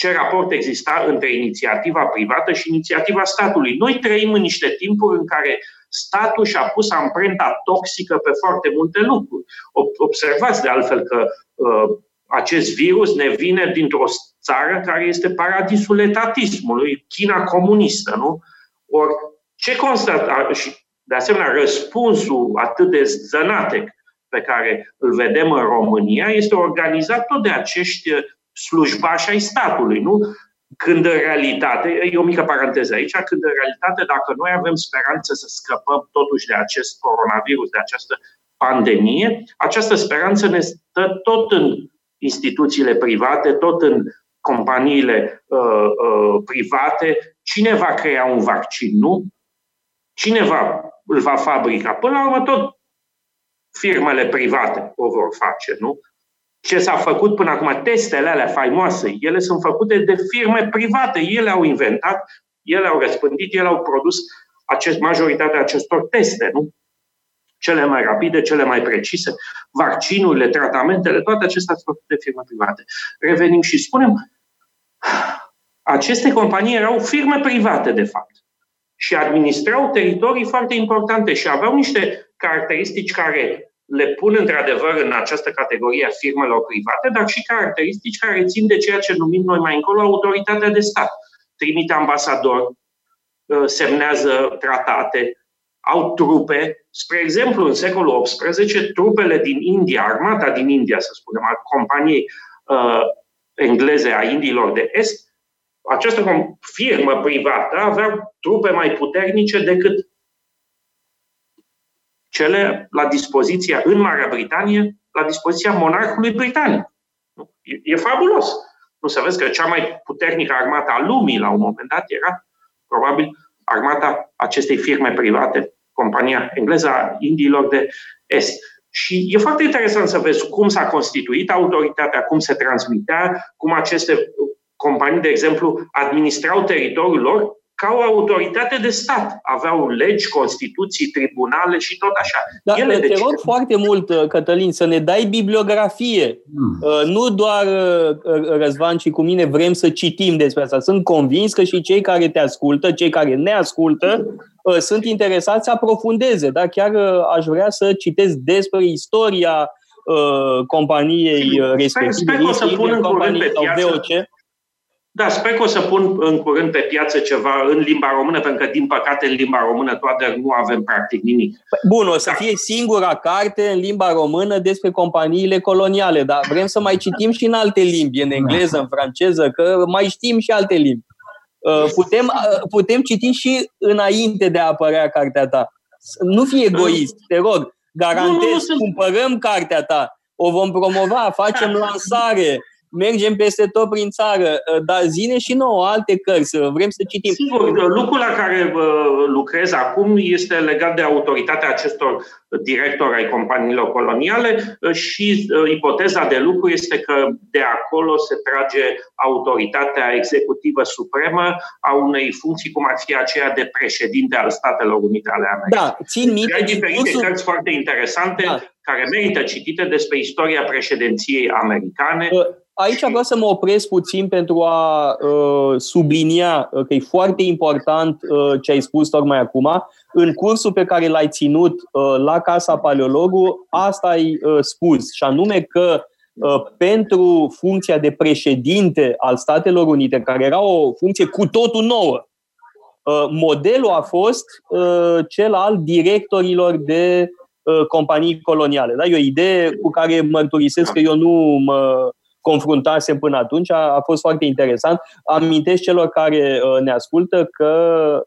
ce raport exista între inițiativa privată și inițiativa statului. Noi trăim în niște timpuri în care statul și-a pus amprenta toxică pe foarte multe lucruri. Observați de altfel că uh, acest virus ne vine dintr-o țară care este paradisul etatismului, China comunistă, nu? Ori ce constată și de asemenea răspunsul atât de zănatec pe care îl vedem în România este organizat tot de acești slujbași ai statului, nu? Când în realitate, e o mică paranteză aici, când în realitate, dacă noi avem speranță să scăpăm totuși de acest coronavirus, de această pandemie, această speranță ne stă tot în instituțiile private, tot în companiile uh, uh, private. Cine va crea un vaccin, nu? Cine va, îl va fabrica? Până la urmă, tot firmele private o vor face, nu? Ce s-a făcut până acum, testele alea faimoase, ele sunt făcute de firme private. Ele au inventat, ele au răspândit, ele au produs acest, majoritatea acestor teste, nu? Cele mai rapide, cele mai precise, vaccinurile, tratamentele, toate acestea sunt făcute de firme private. Revenim și spunem, aceste companii erau firme private, de fapt. și administrau teritorii foarte importante și aveau niște caracteristici care le pun într-adevăr în această categorie a firmelor private, dar și caracteristici care țin de ceea ce numim noi mai încolo autoritatea de stat. Trimite ambasador, uh, semnează tratate, au trupe. Spre exemplu, în secolul XVIII, trupele din India, armata din India, să spunem, a companiei uh, engleze a Indiilor de Est, această firmă privată avea trupe mai puternice decât cele la dispoziția în Marea Britanie, la dispoziția monarhului britanic. E, e fabulos. Nu să vezi că cea mai puternică armată a lumii la un moment dat era probabil armata acestei firme private, compania engleză a Indiilor de Est. Și e foarte interesant să vezi cum s-a constituit autoritatea, cum se transmitea, cum aceste companii, de exemplu, administrau teritoriul lor ca o autoritate de stat. Aveau legi, constituții, tribunale și tot așa. Da, Ele te rog foarte mult, uh, Cătălin, să ne dai bibliografie. Hmm. Uh, nu doar uh, Răzvan și cu mine vrem să citim despre asta. Sunt convins că și cei care te ascultă, cei care ne ascultă, sunt interesați să aprofundeze. Da? Chiar aș vrea să citesc despre istoria companiei respective. Sper, sper că o să pun în curând pe piață. VOC. Da, sper că o să pun în curând pe piață ceva în limba română, pentru că, din păcate, în limba română toate nu avem practic nimic. Bun, o să fie singura carte în limba română despre companiile coloniale, dar vrem să mai citim și în alte limbi, în engleză, în franceză, că mai știm și alte limbi. Uh, putem, uh, putem citi și înainte de a apărea cartea ta. Nu fi egoist, te rog. Garantez, nu, nu, cumpărăm cartea ta, o vom promova, facem lansare, mergem peste tot prin țară, ă, dar zine și nouă alte cărți, vrem să citim. Sigur, lucrul la care lucrez acum este legat de autoritatea acestor directori ai companiilor coloniale ă, și ă, ipoteza de lucru este că de acolo se trage autoritatea executivă supremă a unei funcții cum ar fi aceea de președinte al Statelor Unite ale Americii. Da, țin minte. Ai diferite cărți foarte interesante da. care merită citite despre istoria președinției americane. Aici vreau să mă opresc puțin pentru a uh, sublinia uh, că e foarte important uh, ce ai spus tocmai acum. În cursul pe care l-ai ținut uh, la Casa Paleologu, asta ai uh, spus, și anume că uh, pentru funcția de președinte al Statelor Unite, care era o funcție cu totul nouă, uh, modelul a fost uh, cel al directorilor de uh, companii coloniale. Da? E o idee cu care mărturisesc că eu nu mă confruntasem până atunci. A, a fost foarte interesant. Amintesc celor care uh, ne ascultă că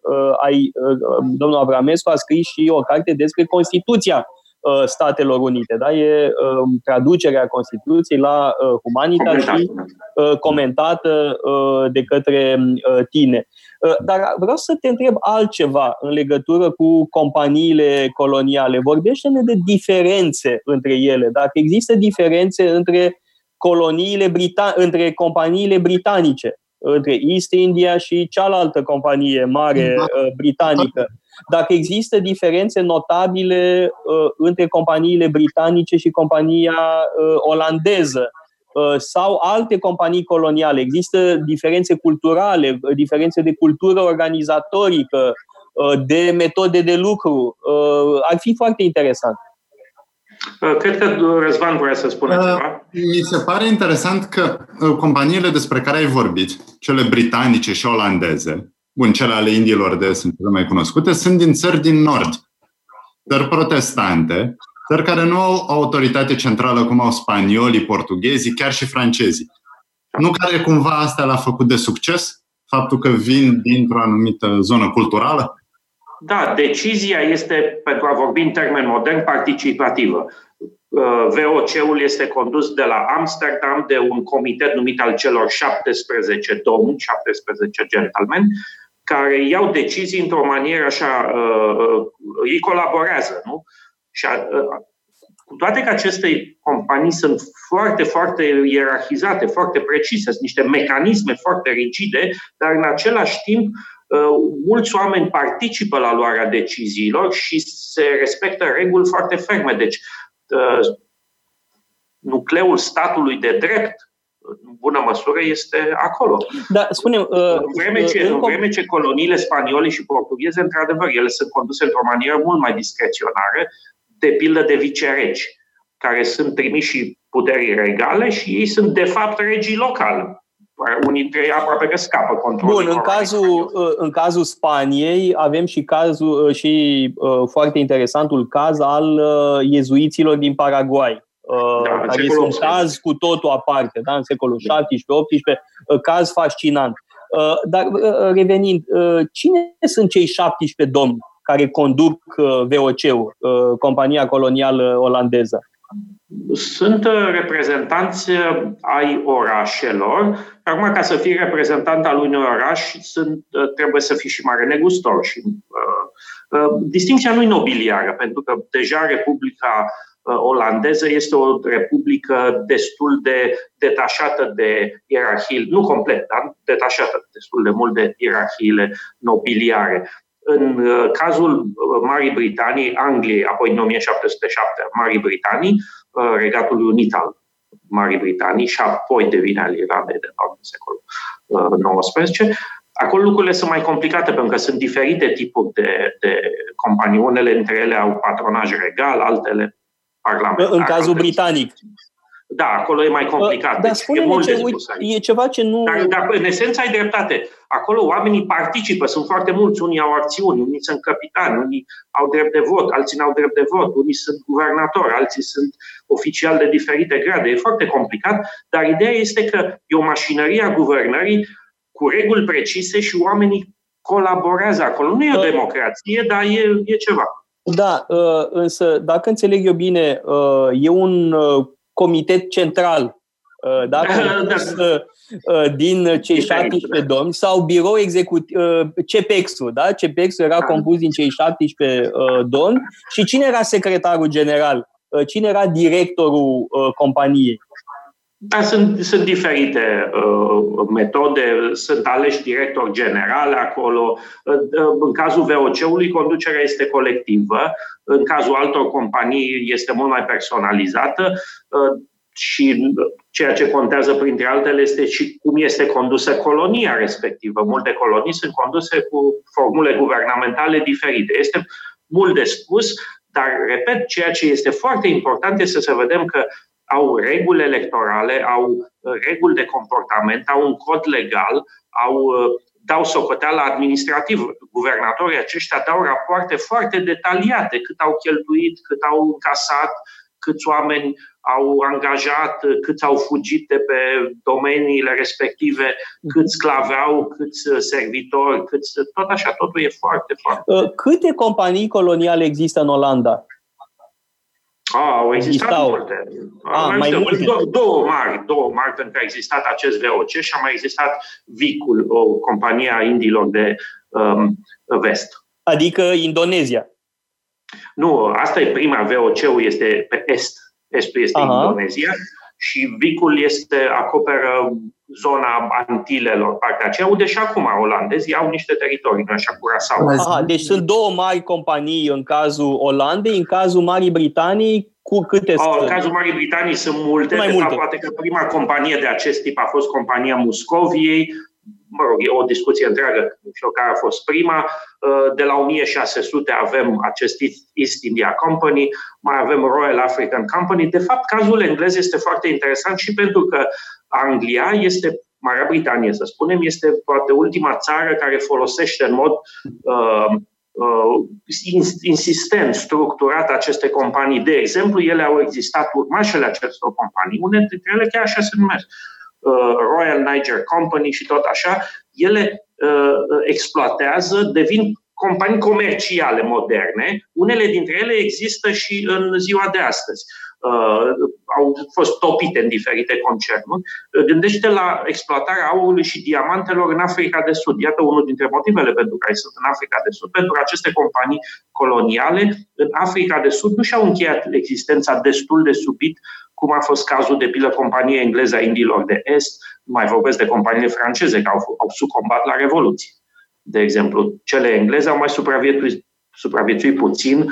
uh, ai, uh, domnul Avramescu a scris și o carte despre Constituția uh, Statelor Unite. Da? E uh, traducerea Constituției la uh, Humanitas și uh, comentată uh, de către uh, tine. Uh, dar vreau să te întreb altceva în legătură cu companiile coloniale. Vorbește-ne de diferențe între ele. Dacă există diferențe între coloniile brita- între companiile britanice, între East India și cealaltă companie mare da. uh, britanică. Dacă există diferențe notabile uh, între companiile britanice și compania uh, olandeză uh, sau alte companii coloniale, există diferențe culturale, diferențe de cultură organizatorică, uh, de metode de lucru. Uh, ar fi foarte interesant. Uh, cred că Răzvan vrea să spună uh, ceva. Mi se pare interesant că uh, companiile despre care ai vorbit, cele britanice și olandeze, bun, cele ale indiilor de sunt cele mai cunoscute, sunt din țări din nord, țări protestante, țări care nu au autoritate centrală cum au spaniolii, portughezii, chiar și francezii. Nu care cumva asta l-a făcut de succes? Faptul că vin dintr-o anumită zonă culturală? Da, decizia este, pentru a vorbi în termen modern, participativă. Uh, VOC-ul este condus de la Amsterdam de un comitet numit al celor 17 domni, 17 gentlemen, care iau decizii într-o manieră așa, uh, uh, ei colaborează, nu? Și cu toate că aceste companii sunt foarte, foarte ierarhizate, foarte precise, sunt niște mecanisme foarte rigide, dar în același timp Uh, mulți oameni participă la luarea deciziilor și se respectă reguli foarte ferme. Deci, uh, nucleul statului de drept în bună măsură, este acolo. Da, spune uh, în, vreme ce, în vreme ce coloniile spaniole și portugheze, într-adevăr, ele sunt conduse într-o manieră mult mai discreționară, de pildă de viceregi, care sunt trimiși puterii regale și ei sunt, de fapt, regii locali unii dintre ei aproape că scapă controlul. Bun, în cazul, în cazul Spaniei avem și cazul și uh, foarte interesantul caz al uh, iezuiților din Paraguay. Uh, da, care este un caz cu totul aparte, da? în secolul 17-18, caz fascinant. Dar revenind, cine sunt cei 17 domni care conduc VOC-ul, compania colonială olandeză? Sunt uh, reprezentanți uh, ai orașelor. Acum, ca să fii reprezentant al unui oraș, sunt, uh, trebuie să fii și mare negustor. Și, uh, uh, distinția nu e nobiliară, pentru că deja Republica uh, olandeză este o republică destul de detașată de ierarhii, nu complet, dar detașată destul de mult de ierarhiile nobiliare. În cazul Marii Britanii, Angliei, apoi în 1707 Marii Britanii, Uh, Regatului Unit al Marii Britanii și apoi devine al Irlandei de fapt în secolul XIX. Uh, Acolo lucrurile sunt mai complicate pentru că sunt diferite tipuri de, de companii. Unele dintre ele au patronaj regal, altele parlamentar. În cazul britanic. Da, acolo e mai complicat. Dar deci spune ce, uite, e ceva ce nu... Dar, dar în esență ai dreptate. Acolo oamenii participă, sunt foarte mulți, unii au acțiuni, unii sunt capitani, unii au drept de vot, alții nu au drept de vot, unii sunt guvernatori, alții sunt oficiali de diferite grade. E foarte complicat, dar ideea este că e o mașinărie a guvernării cu reguli precise și oamenii colaborează acolo. Nu e o democrație, dar e, e ceva. Da, uh, însă, dacă înțeleg eu bine, uh, e un uh, comitet central uh, da, da. Uh, din cei 17 domni sau birou executiv, uh, CPEX-ul, da? CPEX-ul era da. compus din cei 17 domni și cine era secretarul general? Cine era directorul companiei? Da, sunt, sunt diferite uh, metode, sunt aleși director general acolo. Uh, în cazul VOC-ului, conducerea este colectivă, în cazul altor companii este mult mai personalizată uh, și ceea ce contează printre altele este și cum este condusă colonia respectivă. Multe colonii sunt conduse cu formule guvernamentale diferite. Este mult de spus, dar, repet, ceea ce este foarte important este să vedem că au reguli electorale, au uh, reguli de comportament, au un cod legal, au, uh, dau socoteală administrativ. Guvernatorii aceștia dau rapoarte foarte detaliate cât au cheltuit, cât au încasat, câți oameni au angajat, câți au fugit de pe domeniile respective, câți sclaveau, câți servitori, câți, tot așa, totul e foarte, foarte... Uh, câte companii coloniale există în Olanda? Ah, au existat Existau. multe. Ah, mai, mai multe. Două, două mari, două mari pentru că a existat acest VOC și a mai existat Vicul, o companie a indilor de um, vest. Adică Indonezia. Nu, asta e prima, VOC-ul este pe est. Estul este Aha. Indonezia și Vicul este, acoperă zona Antilelor, partea aceea, unde și acum olandezii au niște teritorii, nu așa, Curaçao. Aha, deci sunt două mari companii în cazul Olandei, în cazul Marii Britanii, cu câte oh, În cazul Marii Britanii sunt multe. Mai de multe. Fapt, poate că prima companie de acest tip a fost compania Muscoviei, mă rog, e o discuție întreagă, nu știu care a fost prima. Uh, de la 1600 avem acest East India Company, mai avem Royal African Company. De fapt, cazul englez este foarte interesant și pentru că Anglia este Marea Britanie, să spunem, este poate ultima țară care folosește în mod uh, uh, insistent, structurat aceste companii. De exemplu, ele au existat urmașele acestor companii, unele dintre ele chiar așa se numesc. Uh, Royal Niger Company și tot așa, ele uh, exploatează, devin companii comerciale moderne. Unele dintre ele există și în ziua de astăzi. Uh, au fost topite în diferite concernuri. Gândește la exploatarea aurului și diamantelor în Africa de Sud. Iată unul dintre motivele pentru care sunt în Africa de Sud. Pentru că aceste companii coloniale în Africa de Sud nu și-au încheiat existența destul de subit cum a fost cazul de pilă companie engleză a Indilor de Est, nu mai vorbesc de companiile franceze care au, au sucombat la Revoluție. De exemplu, cele engleze au mai supraviețuit supraviețui puțin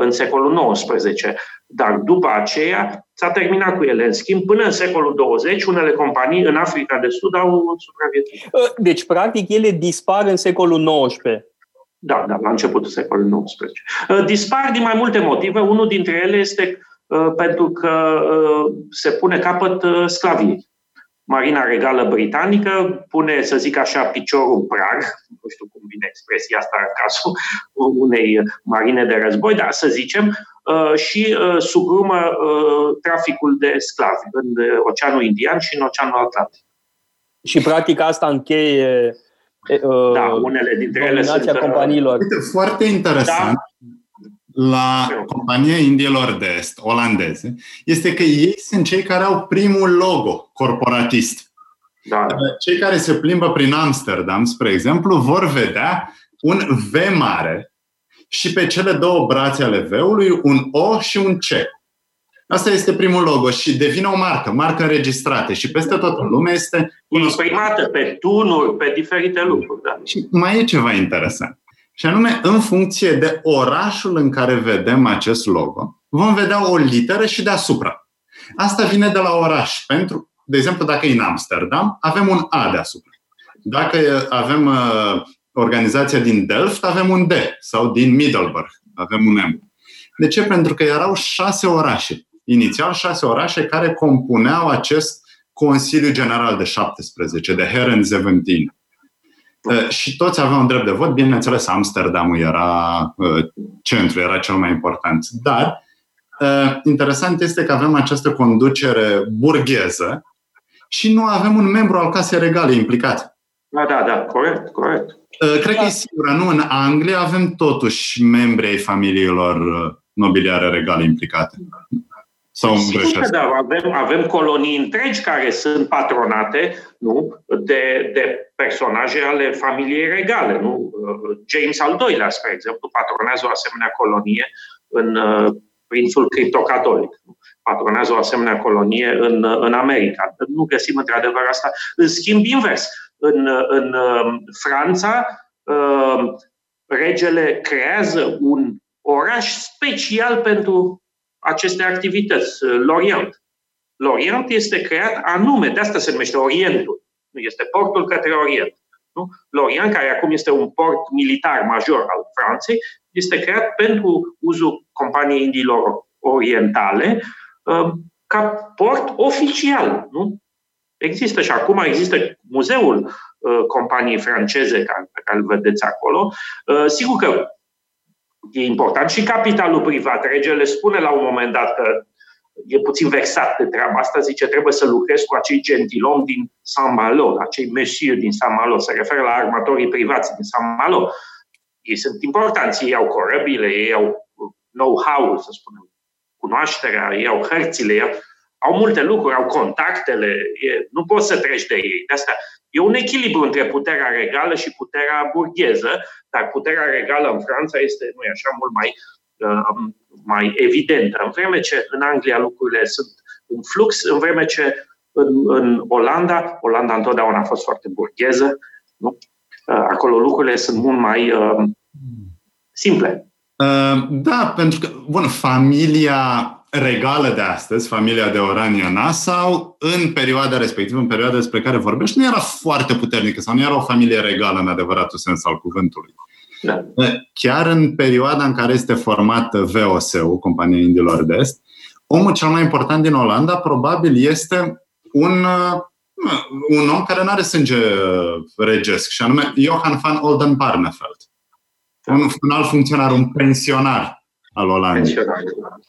în secolul XIX. Dar după aceea s-a terminat cu ele. În schimb, până în secolul 20, unele companii în Africa de Sud au supraviețuit. Deci, practic, ele dispar în secolul XIX. Da, da, la începutul secolului XIX. Dispar din mai multe motive. Unul dintre ele este pentru că se pune capăt sclaviei. Marina Regală Britanică pune, să zic așa, piciorul în prag, nu știu cum vine expresia asta în cazul unei marine de război, dar să zicem, uh, și uh, sugrumă uh, traficul de sclavi în Oceanul Indian și în Oceanul Atlantic. Și practic asta încheie da, unele dintre ele sunt companiilor. Uite, foarte interesant. Da la compania Indiilor de Est, olandeze, este că ei sunt cei care au primul logo corporatist. Da. Cei care se plimbă prin Amsterdam, spre exemplu, vor vedea un V mare și pe cele două brațe ale V-ului un O și un C. Asta este primul logo și devine o marcă, marcă înregistrată și peste tot în lume este... Imprimată pe tunuri, pe diferite lucruri. Da. Și mai e ceva interesant. Și anume, în funcție de orașul în care vedem acest logo, vom vedea o literă și deasupra. Asta vine de la oraș. Pentru, de exemplu, dacă e în Amsterdam, avem un A deasupra. Dacă avem uh, organizația din Delft, avem un D. Sau din Middelburg, avem un M. De ce? Pentru că erau șase orașe. Inițial șase orașe care compuneau acest Consiliu General de 17, de Herren 17. Uh, și toți aveau un drept de vot. Bineînțeles, Amsterdamul era uh, centru, era cel mai important. Dar uh, interesant este că avem această conducere burgheză și nu avem un membru al Casei Regale implicat. Da, da, da, corect, corect. Cred că e sigură, nu? În Anglia avem totuși membri ai familiilor nobiliare regale implicate. Sau Sigur că da, avem, avem colonii întregi care sunt patronate nu, de, de personaje ale familiei regale. Nu? James al II-lea, spre exemplu, patronează o asemenea colonie în uh, prințul criptocatolic. Patronează o asemenea colonie în, în America. Nu găsim într-adevăr asta. În schimb invers, în, în uh, Franța, uh, regele creează un oraș special pentru aceste activități, uh, Lorient. Lorient este creat anume, de asta se numește Orientul. Nu este portul către Orient. Nu? Lorient, care acum este un port militar major al Franței, este creat pentru uzul companiei Indiilor Orientale uh, ca port oficial. Nu? Există și acum există muzeul uh, companiei franceze pe care îl vedeți acolo. Sigur că e important și capitalul privat. Regele spune la un moment dat că e puțin vexat de treaba asta, zice trebuie să lucrez cu acei gentilomi din Saint-Malo, acei monsieur din Saint-Malo, se referă la armatorii privați din Saint-Malo. Ei sunt importanți, ei au corăbile, ei au know-how, să spunem, cunoașterea, ei au hărțile, ei au, au multe lucruri, au contactele, e, nu poți să treci de ei. De asta E un echilibru între puterea regală și puterea burgheză, dar puterea regală în Franța este, nu așa, mult mai, uh, mai evidentă. În vreme ce în Anglia lucrurile sunt în flux, în vreme ce în, în Olanda, Olanda întotdeauna a fost foarte burgheză, nu? Uh, acolo lucrurile sunt mult mai uh, simple. Uh, da, pentru că, bun, familia regală de astăzi, familia de Orania Nassau, în perioada respectivă, în perioada despre care vorbești, nu era foarte puternică sau nu era o familie regală în adevăratul sens al cuvântului. Da. Chiar în perioada în care este format VOS-ul, Compania Indilor de Est, omul cel mai important din Olanda probabil este un, un om care nu are sânge regesc, și anume Johan van Olden Barneveld. Un, un alt funcționar, un pensionar al Olandei.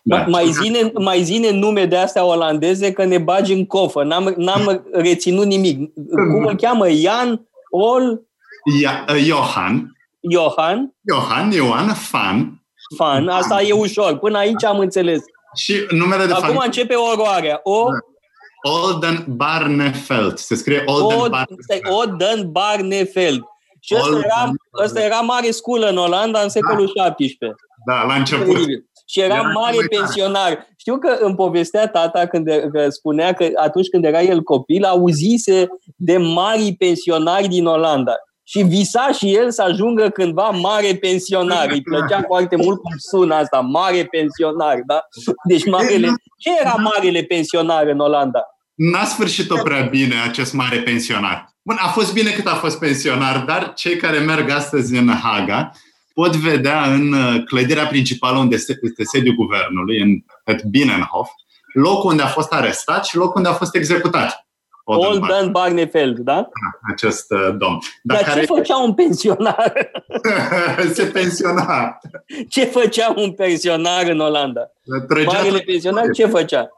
Da. Mai, zine, mai zine nume de astea olandeze că ne bagi în cofă. N-am, n-am reținut nimic. Cum îl cheamă? Ian Ol? Ia, uh, Johan. Johan. Johan, Ioan, Fan. Fan, asta e ușor. Până aici am înțeles. Și numele de Acum familie. începe oroarea. O... Da. Olden Barnefeld. Se scrie Olden Od, Barnefeld. Olden Barnefeld. Și ăsta era, ăsta era mare sculă în Olanda în secolul da. XVII. Da, la început. Și era, era mare pensionar. Știu că îmi povestea tata când că spunea că atunci când era el copil, auzise de mari pensionari din Olanda. și visa și el să ajungă cândva mare pensionar. Îi plăcea foarte mult cum sună asta, mare pensionar, da? Deci marele... Ce era marele pensionar în Olanda? N-a sfârșit-o prea bine acest mare pensionar. Bun, a fost bine cât a fost pensionar, dar cei care merg astăzi în Haga pot vedea în uh, clădirea principală unde este sediul guvernului, în het Binnenhof, locul unde a fost arestat și locul unde a fost executat. Olden Barnefeld, da? da? Acest uh, domn. Dar, Dar care... ce făcea un pensionar? Se pensiona. Ce făcea un pensionar în Olanda? Trăgea Marele pensionar ce făcea?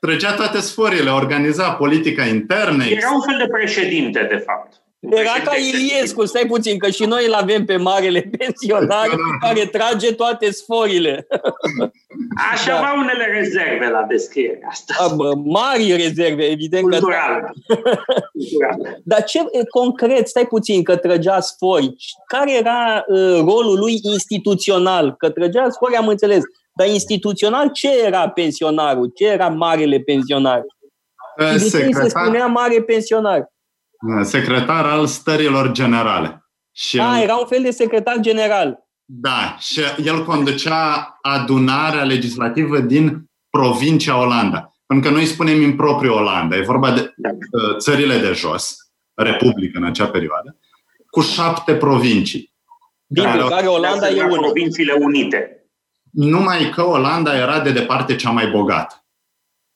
Trăgea toate sforile, organiza politica internă. Era un fel de președinte, de fapt. Era ca Iliescu, stai puțin, că și noi îl avem pe marele pensionar care trage toate sforile. Aș da. avea unele rezerve la descrierea asta. A, bă, mari rezerve, evident. Cultural. Că... Cultural. Dar ce concret, stai puțin, că trăgea sfori, care era uh, rolul lui instituțional? Că trăgea sfori, am înțeles. Dar instituțional, ce era pensionarul? Ce era marele pensionar? De ce se spunea mare pensionar? Secretar al stărilor generale. Și A, el, era un fel de secretar general. Da, și el conducea adunarea legislativă din provincia Olanda. Pentru că noi spunem în propriu Olanda, e vorba de da. Uh, țările de jos, Republică în acea perioadă, cu șapte provincii. Din care, care Olanda e una. Provinciile Unite. Numai că Olanda era de departe cea mai bogată.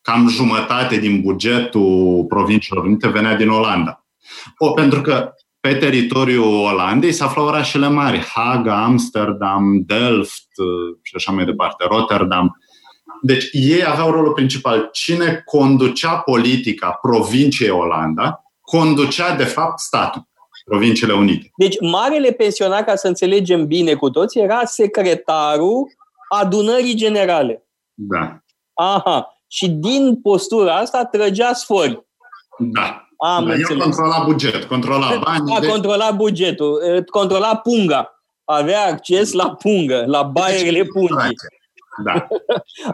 Cam jumătate din bugetul provinciilor unite venea din Olanda. O, pentru că pe teritoriul Olandei se aflau orașele mari, Haga, Amsterdam, Delft uh, și așa mai departe, Rotterdam. Deci ei aveau rolul principal. Cine conducea politica provinciei Olanda, conducea de fapt statul, Provinciile Unite. Deci marele pensionar, ca să înțelegem bine cu toți, era secretarul adunării generale. Da. Aha. Și din postura asta trăgea sfori. Da. Am da, el controla buget, controla bani. A, de... controla bugetul, controla punga. Avea acces la pungă, la baierele pungii. Da.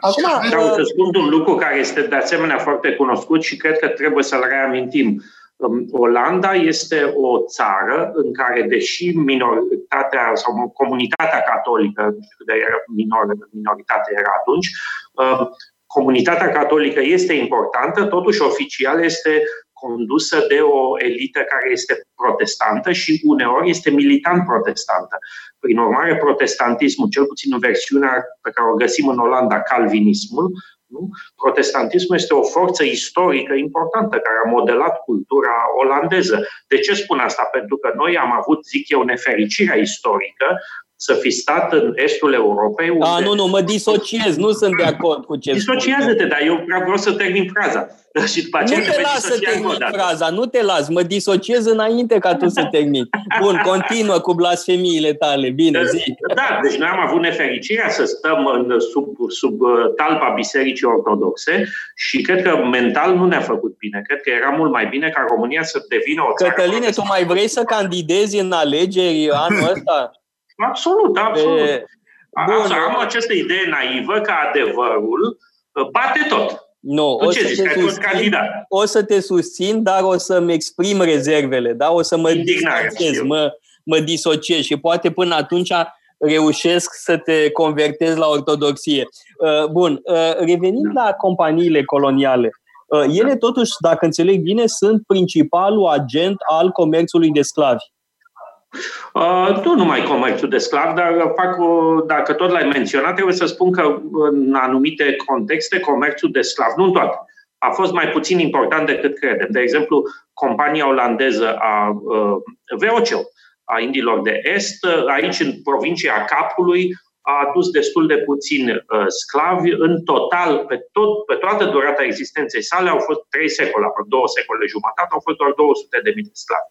Acum, Vreau să spun un lucru care este de asemenea foarte cunoscut și cred că trebuie să-l reamintim. Um, Olanda este o țară în care, deși minoritatea sau comunitatea catolică, nu știu de minor, minoritate era atunci, um, comunitatea catolică este importantă, totuși oficial este condusă de o elită care este protestantă și uneori este militant protestantă. Prin urmare, protestantismul, cel puțin în versiunea pe care o găsim în Olanda, calvinismul, nu? Protestantismul este o forță istorică importantă care a modelat cultura olandeză. De ce spun asta? Pentru că noi am avut, zic eu, nefericirea istorică să fi stat în estul Europei. Unde... A, nu, nu, mă disociez, nu sunt de acord cu ce Disociază-te, dar eu vreau să termin fraza. Și după aceea nu te las să termin fraza, nu te las, mă disociez înainte ca tu să termin. Bun, continuă cu blasfemiile tale, bine, da, zi. Da, deci noi am avut nefericirea să stăm în, sub, sub uh, talpa Bisericii Ortodoxe și cred că mental nu ne-a făcut bine. Cred că era mult mai bine ca România să devină o țară... Cătăline, tu mai vrei să candidezi în alegeri anul ăsta? Absolut, absolut. De... Bun. Am această idee naivă că adevărul uh, bate tot. Nu, tu o, ce să zici, te susțin, o să te susțin, dar o să-mi exprim rezervele, da? o să mă distanțez, mă, mă disociez și poate până atunci reușesc să te convertezi la ortodoxie. Uh, bun, uh, revenind da. la companiile coloniale, ele totuși, dacă înțeleg bine, sunt principalul agent al comerțului de sclavi. Uh, nu numai comerțul de sclav, dar fac o, dacă tot l-ai menționat, trebuie să spun că în anumite contexte comerțul de sclav, nu în toate, a fost mai puțin important decât credem. De exemplu, compania olandeză a uh, VOC, a Indilor de Est, aici în provincia Capului, a adus destul de puțini uh, sclavi. În total, pe, tot, pe toată durata existenței sale, au fost trei secole, aproape două secole jumătate, au fost doar 200 de mii de sclavi.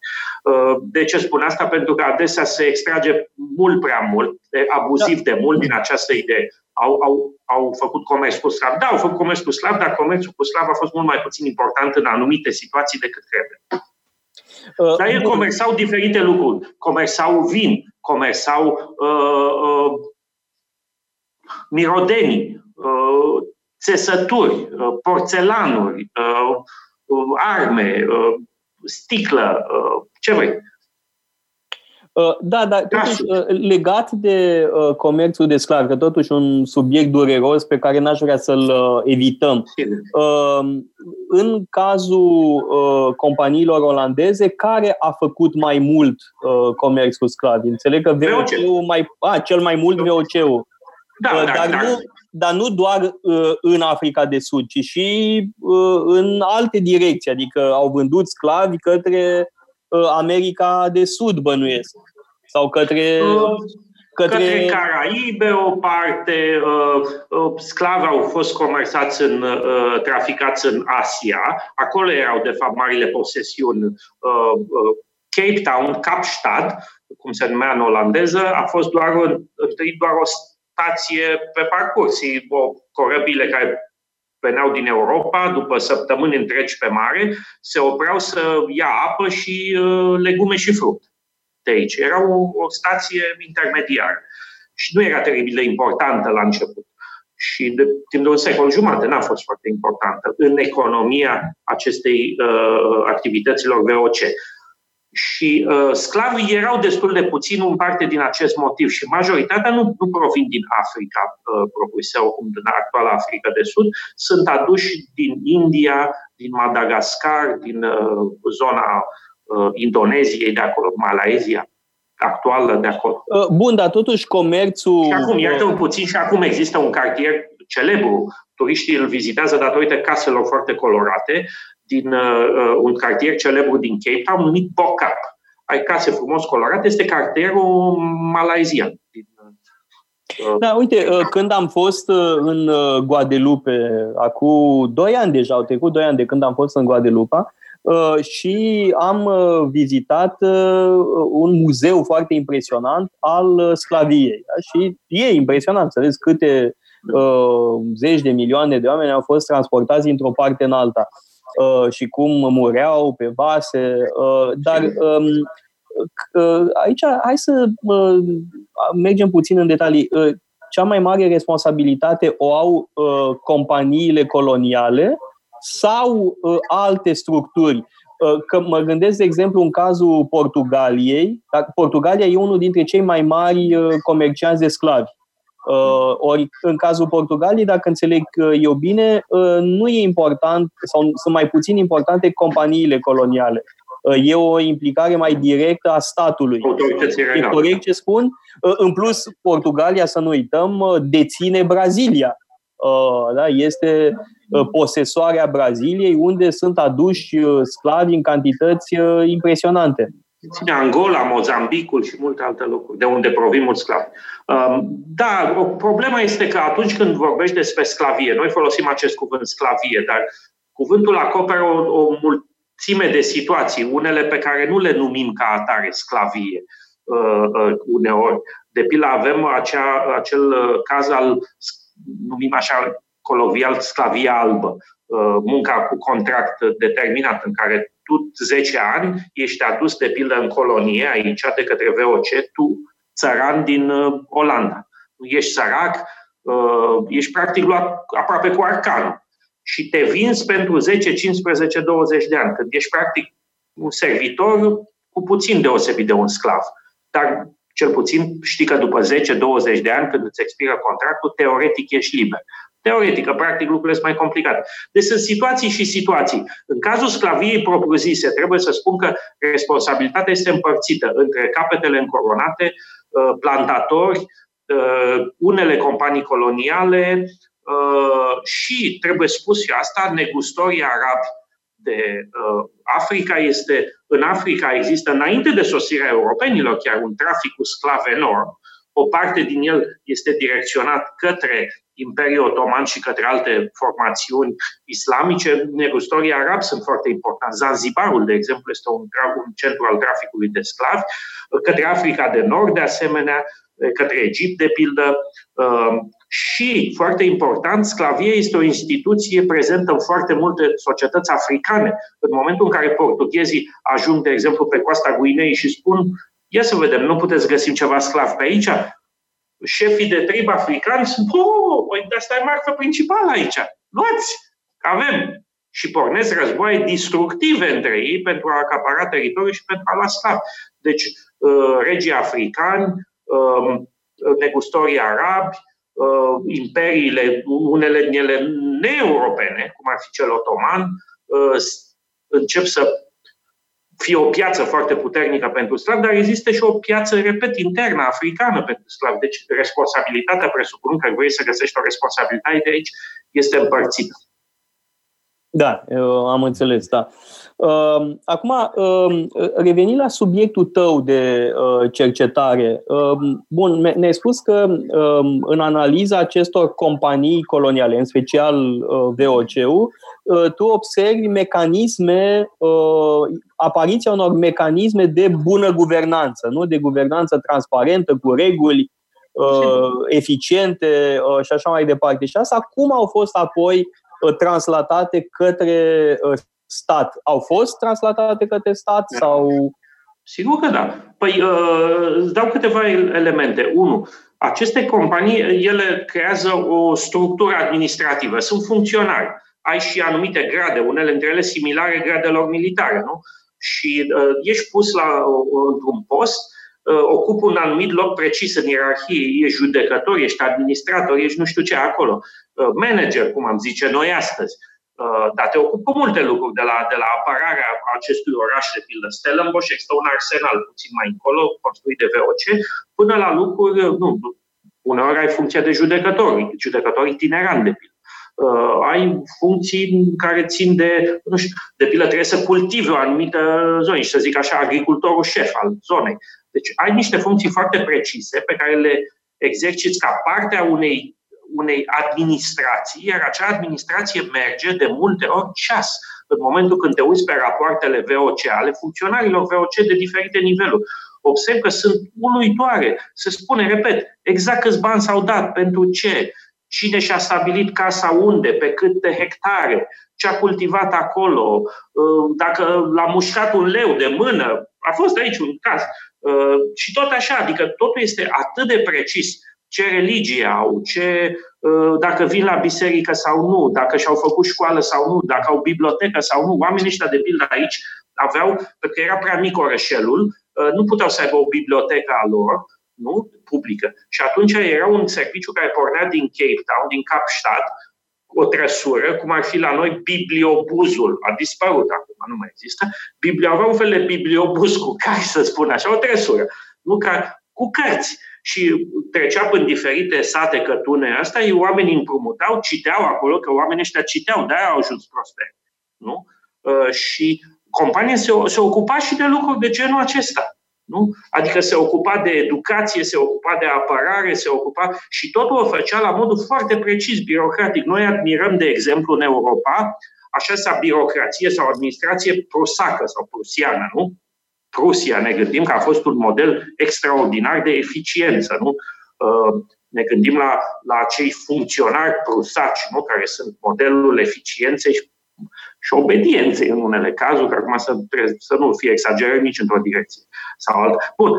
Uh, de ce spun asta? Pentru că adesea se extrage mult prea mult, de, abuziv de mult din această idee. Au, au, au făcut comerț cu sclav. Da, au făcut comerț cu sclav, dar comerțul cu sclav a fost mult mai puțin important în anumite situații decât credem. Uh, dar ei comersau diferite lucruri. Comersau vin, comersau uh, uh, mirodenii, uh, țesături, uh, porțelanuri, uh, arme, sticlă, ce vrei. Uh, da, dar totuși, uh, legat de uh, comerțul de sclavi, că totuși un subiect dureros pe care n-aș vrea să-l evităm. În cazul companiilor olandeze, care a făcut mai mult comerț cu sclavi? Înțeleg că VOC-ul mai... A, cel mai mult VOC-ul. Da, dar, da, nu, dar nu doar în Africa de Sud, ci și în alte direcții. Adică au vândut sclavi către Uh, America de Sud, bănuiesc. Sau către... Uh, către... către Caraibe, o parte, uh, uh, sclavi au fost comersați în, uh, traficați în Asia. Acolo erau, de fapt, marile posesiuni. Uh, uh, Cape Town, Kapstad, cum se numea în olandeză, a fost doar, întâi doar o stație pe parcurs. O corăbile care veneau din Europa după săptămâni întregi pe mare, se opreau să ia apă și uh, legume și fruct de aici. Era o, o stație intermediară și nu era teribil de importantă la început. Și de timp de un secol jumate n-a fost foarte importantă în economia acestei uh, activităților VOC și uh, sclavii erau destul de puțini în parte din acest motiv și majoritatea nu, nu provin din Africa uh, propusă, cum din actuala Africa de Sud, sunt aduși din India, din Madagascar, din uh, zona uh, Indoneziei, de acolo, Malaezia actuală de acolo. Uh, bun, dar totuși comerțul... Și acum, iată un puțin, și acum există un cartier celebru. Turiștii îl vizitează datorită caselor foarte colorate, din uh, uh, un cartier celebru din Cape Town numit Bocap. Ai case frumos colorate, este cartierul malaizian. Uh, da, uite, uh, când am fost uh, în Guadeloupe, acum doi ani deja, au trecut doi ani de când am fost în Guadeloupe, și am vizitat un muzeu foarte impresionant al sclaviei. Da? Și e impresionant să vezi câte zeci de milioane de oameni au fost transportați dintr-o parte în alta. Uh, și cum mureau pe vase, uh, dar um, uh, aici hai să mergem puțin în detalii. Cea mai mare responsabilitate o au companiile coloniale sau alte structuri? Că mă gândesc, de exemplu, în cazul Portugaliei. Portugalia e unul dintre cei mai mari comercianți de sclavi. Uh, ori în cazul Portugaliei, dacă înțeleg uh, eu bine, uh, nu e important sau sunt mai puțin importante companiile coloniale. E o implicare mai directă a statului. E corect ce spun? În plus, Portugalia, să nu uităm, deține Brazilia. Da? Este posesoarea Braziliei, unde sunt aduși sclavi în cantități impresionante ține Angola, Mozambicul și multe alte locuri, de unde provin mulți sclavi. Um, da, o problema este că atunci când vorbești despre sclavie, noi folosim acest cuvânt sclavie, dar cuvântul acoperă o, o mulțime de situații, unele pe care nu le numim ca atare sclavie uh, uh, uneori. De pildă avem acea, acel uh, caz al, numim așa colovial, sclavia albă, munca cu contract determinat, în care tu 10 ani ești adus de pildă în colonie aici de către VOC, tu țăran din uh, Olanda. Ești sărac, uh, ești practic luat aproape cu arcanul și te vinzi pentru 10, 15, 20 de ani, când ești practic un servitor cu puțin deosebit de un sclav. Dar cel puțin știi că după 10-20 de ani, când îți expiră contractul, teoretic ești liber teoretică, practic lucrurile sunt mai complicate. Deci sunt situații și situații. În cazul sclaviei propriu-zise, trebuie să spun că responsabilitatea este împărțită între capetele încoronate, uh, plantatori, uh, unele companii coloniale uh, și, trebuie spus și asta, negustorii arabi de Africa este, în Africa există, înainte de sosirea europenilor, chiar un trafic cu sclave enorm. O parte din el este direcționat către Imperiul Otoman și către alte formațiuni islamice, negustorii arabi sunt foarte importanti. Zanzibarul, de exemplu, este un, un centru al traficului de sclavi, către Africa de Nord, de asemenea, către Egipt, de pildă. Um, și, foarte important, sclavie este o instituție prezentă în foarte multe societăți africane. În momentul în care portughezii ajung, de exemplu, pe coasta Guinei și spun Ia să vedem, nu puteți găsi ceva sclav pe aici? Șefii de trib africani sunt, oh, păi de asta e marfă principală aici. Luați, avem. și pornesc războaie distructive între ei pentru a acapara teritoriul și pentru a lua sclav. Deci, uh, regii africani, um, negustorii arabi, uh, imperiile, unele din ele neeuropene, cum ar fi cel otoman, uh, încep să fie o piață foarte puternică pentru slav, dar există și o piață, repet, internă, africană pentru slav. Deci responsabilitatea, presupun că vrei să găsești o responsabilitate de aici, este împărțită. Da, am înțeles, da. Um, acum, um, revenind la subiectul tău de uh, cercetare, um, bun, ne-ai spus că în analiza acestor companii coloniale, în special uh, VOC-ul, uh, tu observi mecanisme, apariția unor mecanisme de bună guvernanță, nu? de guvernanță transparentă, cu reguli eficiente și așa mai departe. Și asta cum au fost apoi translatate către stat. Au fost translatate către stat da. sau... Sigur că da. Păi uh, îți dau câteva elemente. Unu, aceste companii, ele creează o structură administrativă. Sunt funcționari. Ai și anumite grade, unele dintre ele similare gradelor militare, nu? Și uh, ești pus la, uh, într-un post, uh, ocupi un anumit loc precis în ierarhie, ești judecător, ești administrator, ești nu știu ce acolo, uh, manager, cum am zice noi astăzi. Uh, dar te ocupă cu multe lucruri, de la, de la apărarea acestui oraș, de pildă Stellenbosch, există un arsenal puțin mai încolo, construit de VOC, până la lucruri, nu, uneori ai funcția de judecător, judecător itinerant, de pildă. Uh, ai funcții care țin de, nu știu, de pildă trebuie să cultive o anumită zonă și să zic așa, agricultorul șef al zonei. Deci ai niște funcții foarte precise pe care le exerciți ca parte a unei unei administrații, iar acea administrație merge de multe ori ceas. În momentul când te uiți pe rapoartele VOC ale funcționarilor VOC de diferite niveluri, observ că sunt uluitoare. Se spune, repet, exact câți bani s-au dat, pentru ce, cine și-a stabilit casa unde, pe câte hectare, ce a cultivat acolo, uh, dacă l-a mușcat un leu de mână. A fost aici un caz. Uh, și tot așa, adică totul este atât de precis ce religie au, ce, uh, dacă vin la biserică sau nu, dacă și-au făcut școală sau nu, dacă au bibliotecă sau nu. Oamenii ăștia, de pildă, aici aveau, pentru că era prea mic orășelul, uh, nu puteau să aibă o bibliotecă a lor, nu? publică. Și atunci era un serviciu care pornea din Cape Town, din Kapstadt, o trăsură, cum ar fi la noi bibliobuzul. A dispărut acum, nu mai există. Biblia avea un fel de bibliobuz cu care, să spun așa, o trăsură. Nu ca, cu cărți și trecea prin diferite sate cătune asta, ei oamenii împrumutau, citeau acolo, că oamenii ăștia citeau, de-aia au ajuns prosperi. Nu? Uh, și compania se, se ocupa și de lucruri de genul acesta. Nu? Adică se ocupa de educație, se ocupa de apărare, se ocupa și totul o făcea la modul foarte precis, birocratic. Noi admirăm, de exemplu, în Europa, așa sa birocrație sau administrație prusacă sau prusiană, nu? Prusia, ne gândim că a fost un model extraordinar de eficiență. Nu? Uh, ne gândim la, la acei funcționari prusaci, nu? care sunt modelul eficienței și, și obedienței în unele cazuri, că acum să, să nu fie exagerat nici într-o direcție sau alta. Bun.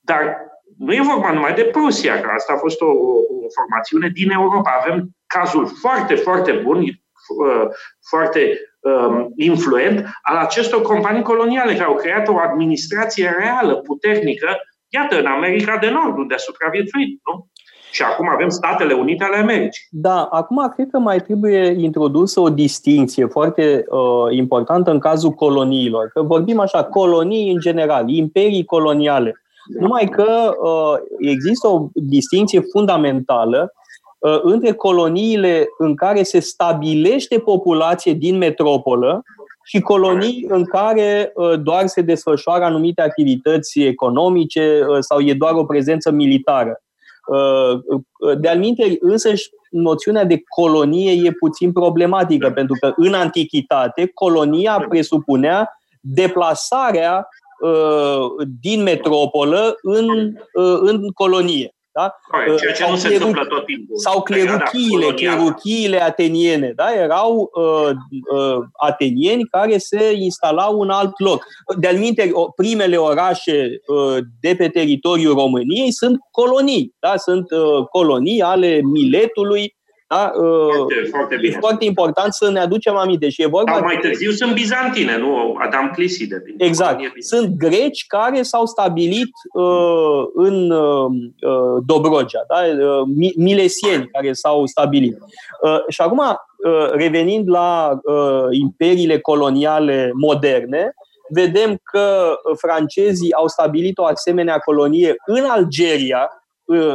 Dar nu e vorba numai de Prusia, că asta a fost o, o formațiune din Europa. Avem cazul foarte, foarte bun, uh, foarte um, influent al acestor companii coloniale care au creat o administrație reală, puternică, iată, în America de Nord, unde a supraviețuit, nu? Și acum avem Statele Unite ale Americii. Da, acum cred că mai trebuie introdusă o distinție foarte uh, importantă în cazul coloniilor. Că vorbim așa, colonii în general, imperii coloniale. Da. Numai că uh, există o distinție fundamentală Uh, între coloniile în care se stabilește populație din metropolă și colonii în care uh, doar se desfășoară anumite activități economice uh, sau e doar o prezență militară. De-al minte, însăși, noțiunea de colonie e puțin problematică, pentru că în antichitate colonia presupunea deplasarea din metropolă în, în colonie. Da? ceea ce sau nu se cleru... întâmplă tot timpul. Sau cleruchiile, cleruchiile ateniene. Da? Erau uh, uh, atenieni care se instalau în alt loc. De-al minte, primele orașe uh, de pe teritoriul României sunt colonii. Da? Sunt uh, colonii ale Miletului, Da? Foarte, foarte bine. E foarte important să ne aducem aminte și e vorba... Dar mai târziu sunt bizantine, nu Adam Cliside. Exact. Sunt greci care s-au stabilit uh, în uh, uh, Dobrogea, da? uh, milesieni care s-au stabilit. Uh, și acum, uh, revenind la uh, imperiile coloniale moderne, vedem că francezii au stabilit o asemenea colonie în Algeria, uh,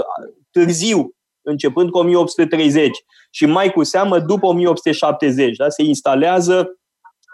târziu, începând cu 1830 și mai cu seamă după 1870. Da? Se instalează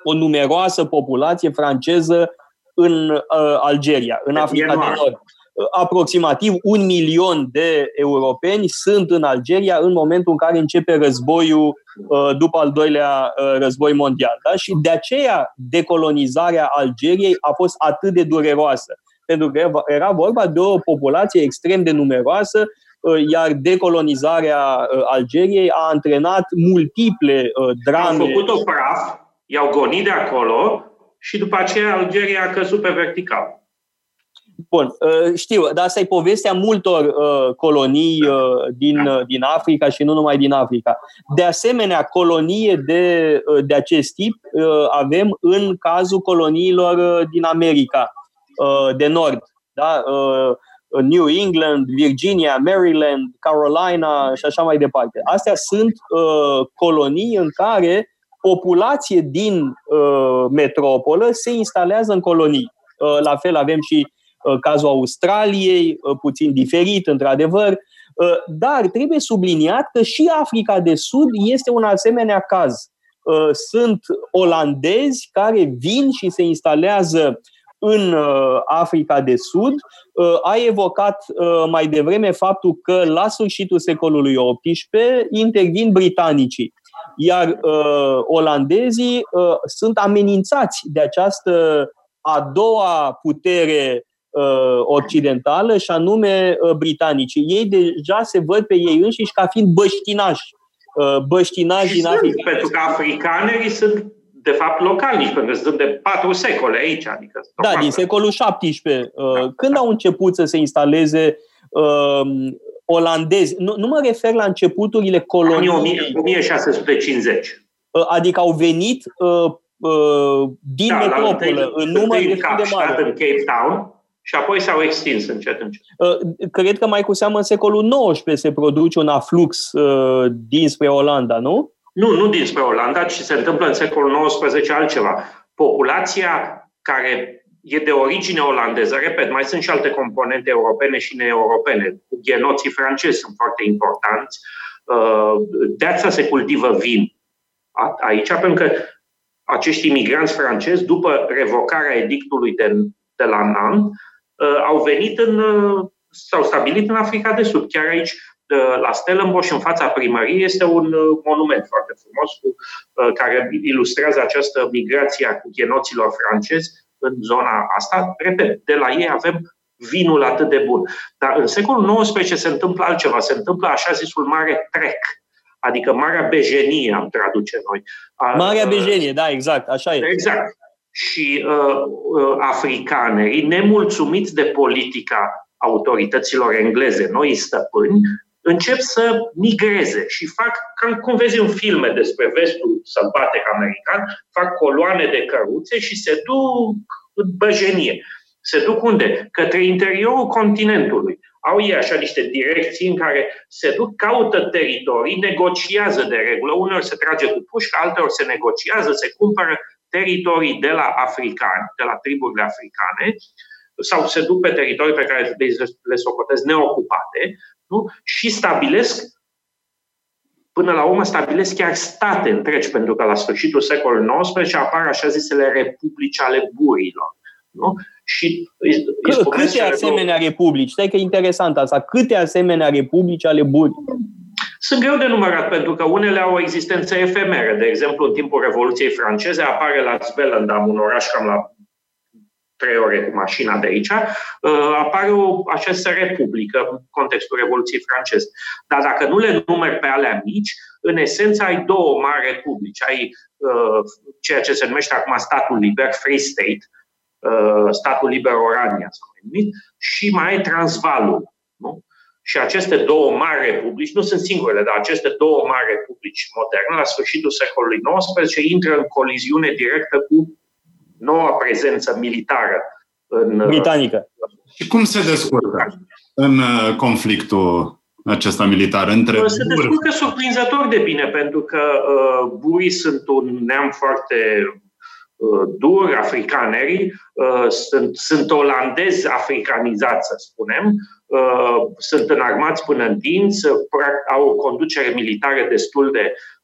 o numeroasă populație franceză în uh, Algeria, în Africa de Nord. Uh, aproximativ un milion de europeni sunt în Algeria în momentul în care începe războiul uh, după al doilea uh, război mondial. Da? Și de aceea decolonizarea Algeriei a fost atât de dureroasă. Pentru că era vorba de o populație extrem de numeroasă Uh, iar decolonizarea uh, Algeriei a antrenat multiple uh, drame. Au făcut-o praf, i-au gonit de acolo și după aceea Algeria a căzut pe vertical. Bun, știu, dar asta e povestea multor colonii din, da. din Africa și nu numai din Africa. De asemenea, colonie de, de acest tip avem în cazul coloniilor din America de Nord. Da? New England, Virginia, Maryland, Carolina și așa mai departe. Astea sunt uh, colonii în care populație din uh, metropolă se instalează în colonii. Uh, la fel avem și uh, cazul Australiei, uh, puțin diferit, într-adevăr, uh, dar trebuie subliniat că și Africa de Sud este un asemenea caz. Uh, sunt olandezi care vin și se instalează în uh, Africa de Sud. Uh, a evocat uh, mai devreme faptul că la sfârșitul secolului XVIII intervin britanicii, iar olandezii sunt amenințați de această a doua putere occidentală și anume britanicii. Ei deja se văd pe ei înșiși ca fiind băștinași. Băștinași din Africa. Pentru că africanerii sunt de fapt localnici, pentru că sunt de patru secole aici. Adică da, din secolul XVII. Uh, când au început să se instaleze uh, olandezi? Nu, nu mă refer la începuturile coloniei. 1650. Uh, adică au venit uh, uh, din da, metropolă, în număr de de mare. în Cape Town, și apoi s-au extins încet, încet. Uh, cred că mai cu seamă în secolul XIX se produce un aflux uh, dinspre Olanda, nu? Nu, nu dinspre Olanda, ci se întâmplă în secolul XIX altceva. Populația care e de origine olandeză, repet, mai sunt și alte componente europene și neeuropene. Genoții francezi sunt foarte importanți. Uh, de asta se cultivă vin aici, pentru că acești imigranți francezi, după revocarea edictului de, de la Nantes, uh, au venit în, uh, s-au stabilit în Africa de Sud. Chiar aici la Stellenbosch, în fața primăriei, este un uh, monument foarte frumos cu, uh, care ilustrează această migrație a genoților francezi în zona asta. Repet, de la ei avem vinul atât de bun. Dar în secolul XIX se întâmplă altceva, se întâmplă așa zisul mare trec, adică Marea Bejenie, am traduce noi. Marea uh, Bejenie, da, exact, așa e. Exact. Și uh, uh, africanerii, nemulțumiți de politica autorităților engleze, noi stăpâni, încep să migreze și fac, cam cum vezi în filme despre vestul sălbatec american, fac coloane de căruțe și se duc în băjenie. Se duc unde? Către interiorul continentului. Au ei așa niște direcții în care se duc, caută teritorii, negociază de regulă. Uneori se trage cu pușcă, alteori se negociază, se cumpără teritorii de la africani, de la triburile africane, sau se duc pe teritorii pe care le socotesc neocupate nu? și stabilesc, până la urmă stabilesc chiar state întregi, pentru că la sfârșitul secolului XIX apar așa zisele republici ale burilor. Nu? Și C- câte asemenea republici? Stai că e interesant asta. Câte asemenea republici ale burii? Sunt greu de numărat pentru că unele au o existență efemeră. De exemplu, în timpul Revoluției franceze apare la Zwellendam, un oraș cam la trei ore cu mașina de aici, uh, apare o această republică în contextul Revoluției franceze. Dar dacă nu le numeri pe alea mici, în esență ai două mari republici. Ai uh, ceea ce se numește acum statul liber, Free State, uh, statul liber Orania sau numit, și mai ai Transvalul. Nu? și aceste două mari republici, nu sunt singurele, dar aceste două mari republici moderne, la sfârșitul secolului XIX, intră în coliziune directă cu noua prezență militară în... Britanică. Și cum se descurcă în uh, conflictul acesta militar între Se descurcă surprinzător de bine, pentru că uh, burii sunt un neam foarte uh, dur, africanerii, uh, sunt, sunt olandezi africanizați, să spunem, uh, sunt înarmați până în dinți, au o conducere militară destul de uh,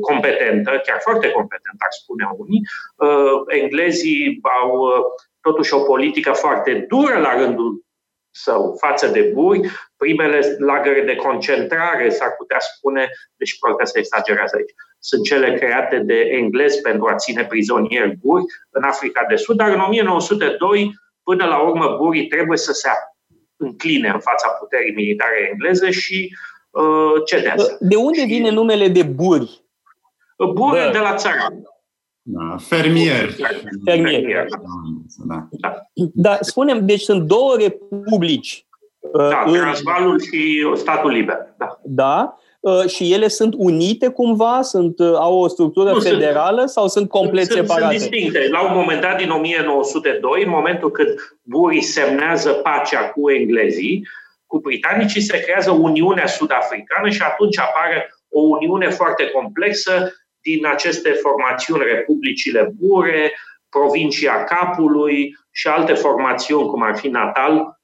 competentă, chiar foarte competentă, ar spune unii. Uh, englezii au uh, totuși o politică foarte dură la rândul său față de buri, primele lagăre de concentrare, s-ar putea spune, deci probabil că se exagerează aici, sunt cele create de englezi pentru a ține prizonieri buri în Africa de Sud, dar în 1902, până la urmă, burii trebuie să se încline în fața puterii militare engleze și uh, cedează. De unde vine numele de buri? Buri de la țăran. Da, fermier. Fermier. Da. da. da, spunem, deci sunt două republici. Da, uh, Transvalul și statul liber. Da. da. Uh, și ele sunt unite cumva? Sunt, uh, au o structură nu, federală sunt, sau sunt complet sunt, separate? Sunt distincte. La un moment dat, din 1902, în momentul când burii semnează pacea cu englezii, cu britanicii, se creează Uniunea Sud-Africană și atunci apare o uniune foarte complexă din aceste formațiuni, Republicile Bure, Provincia Capului și alte formațiuni, cum ar fi Natal,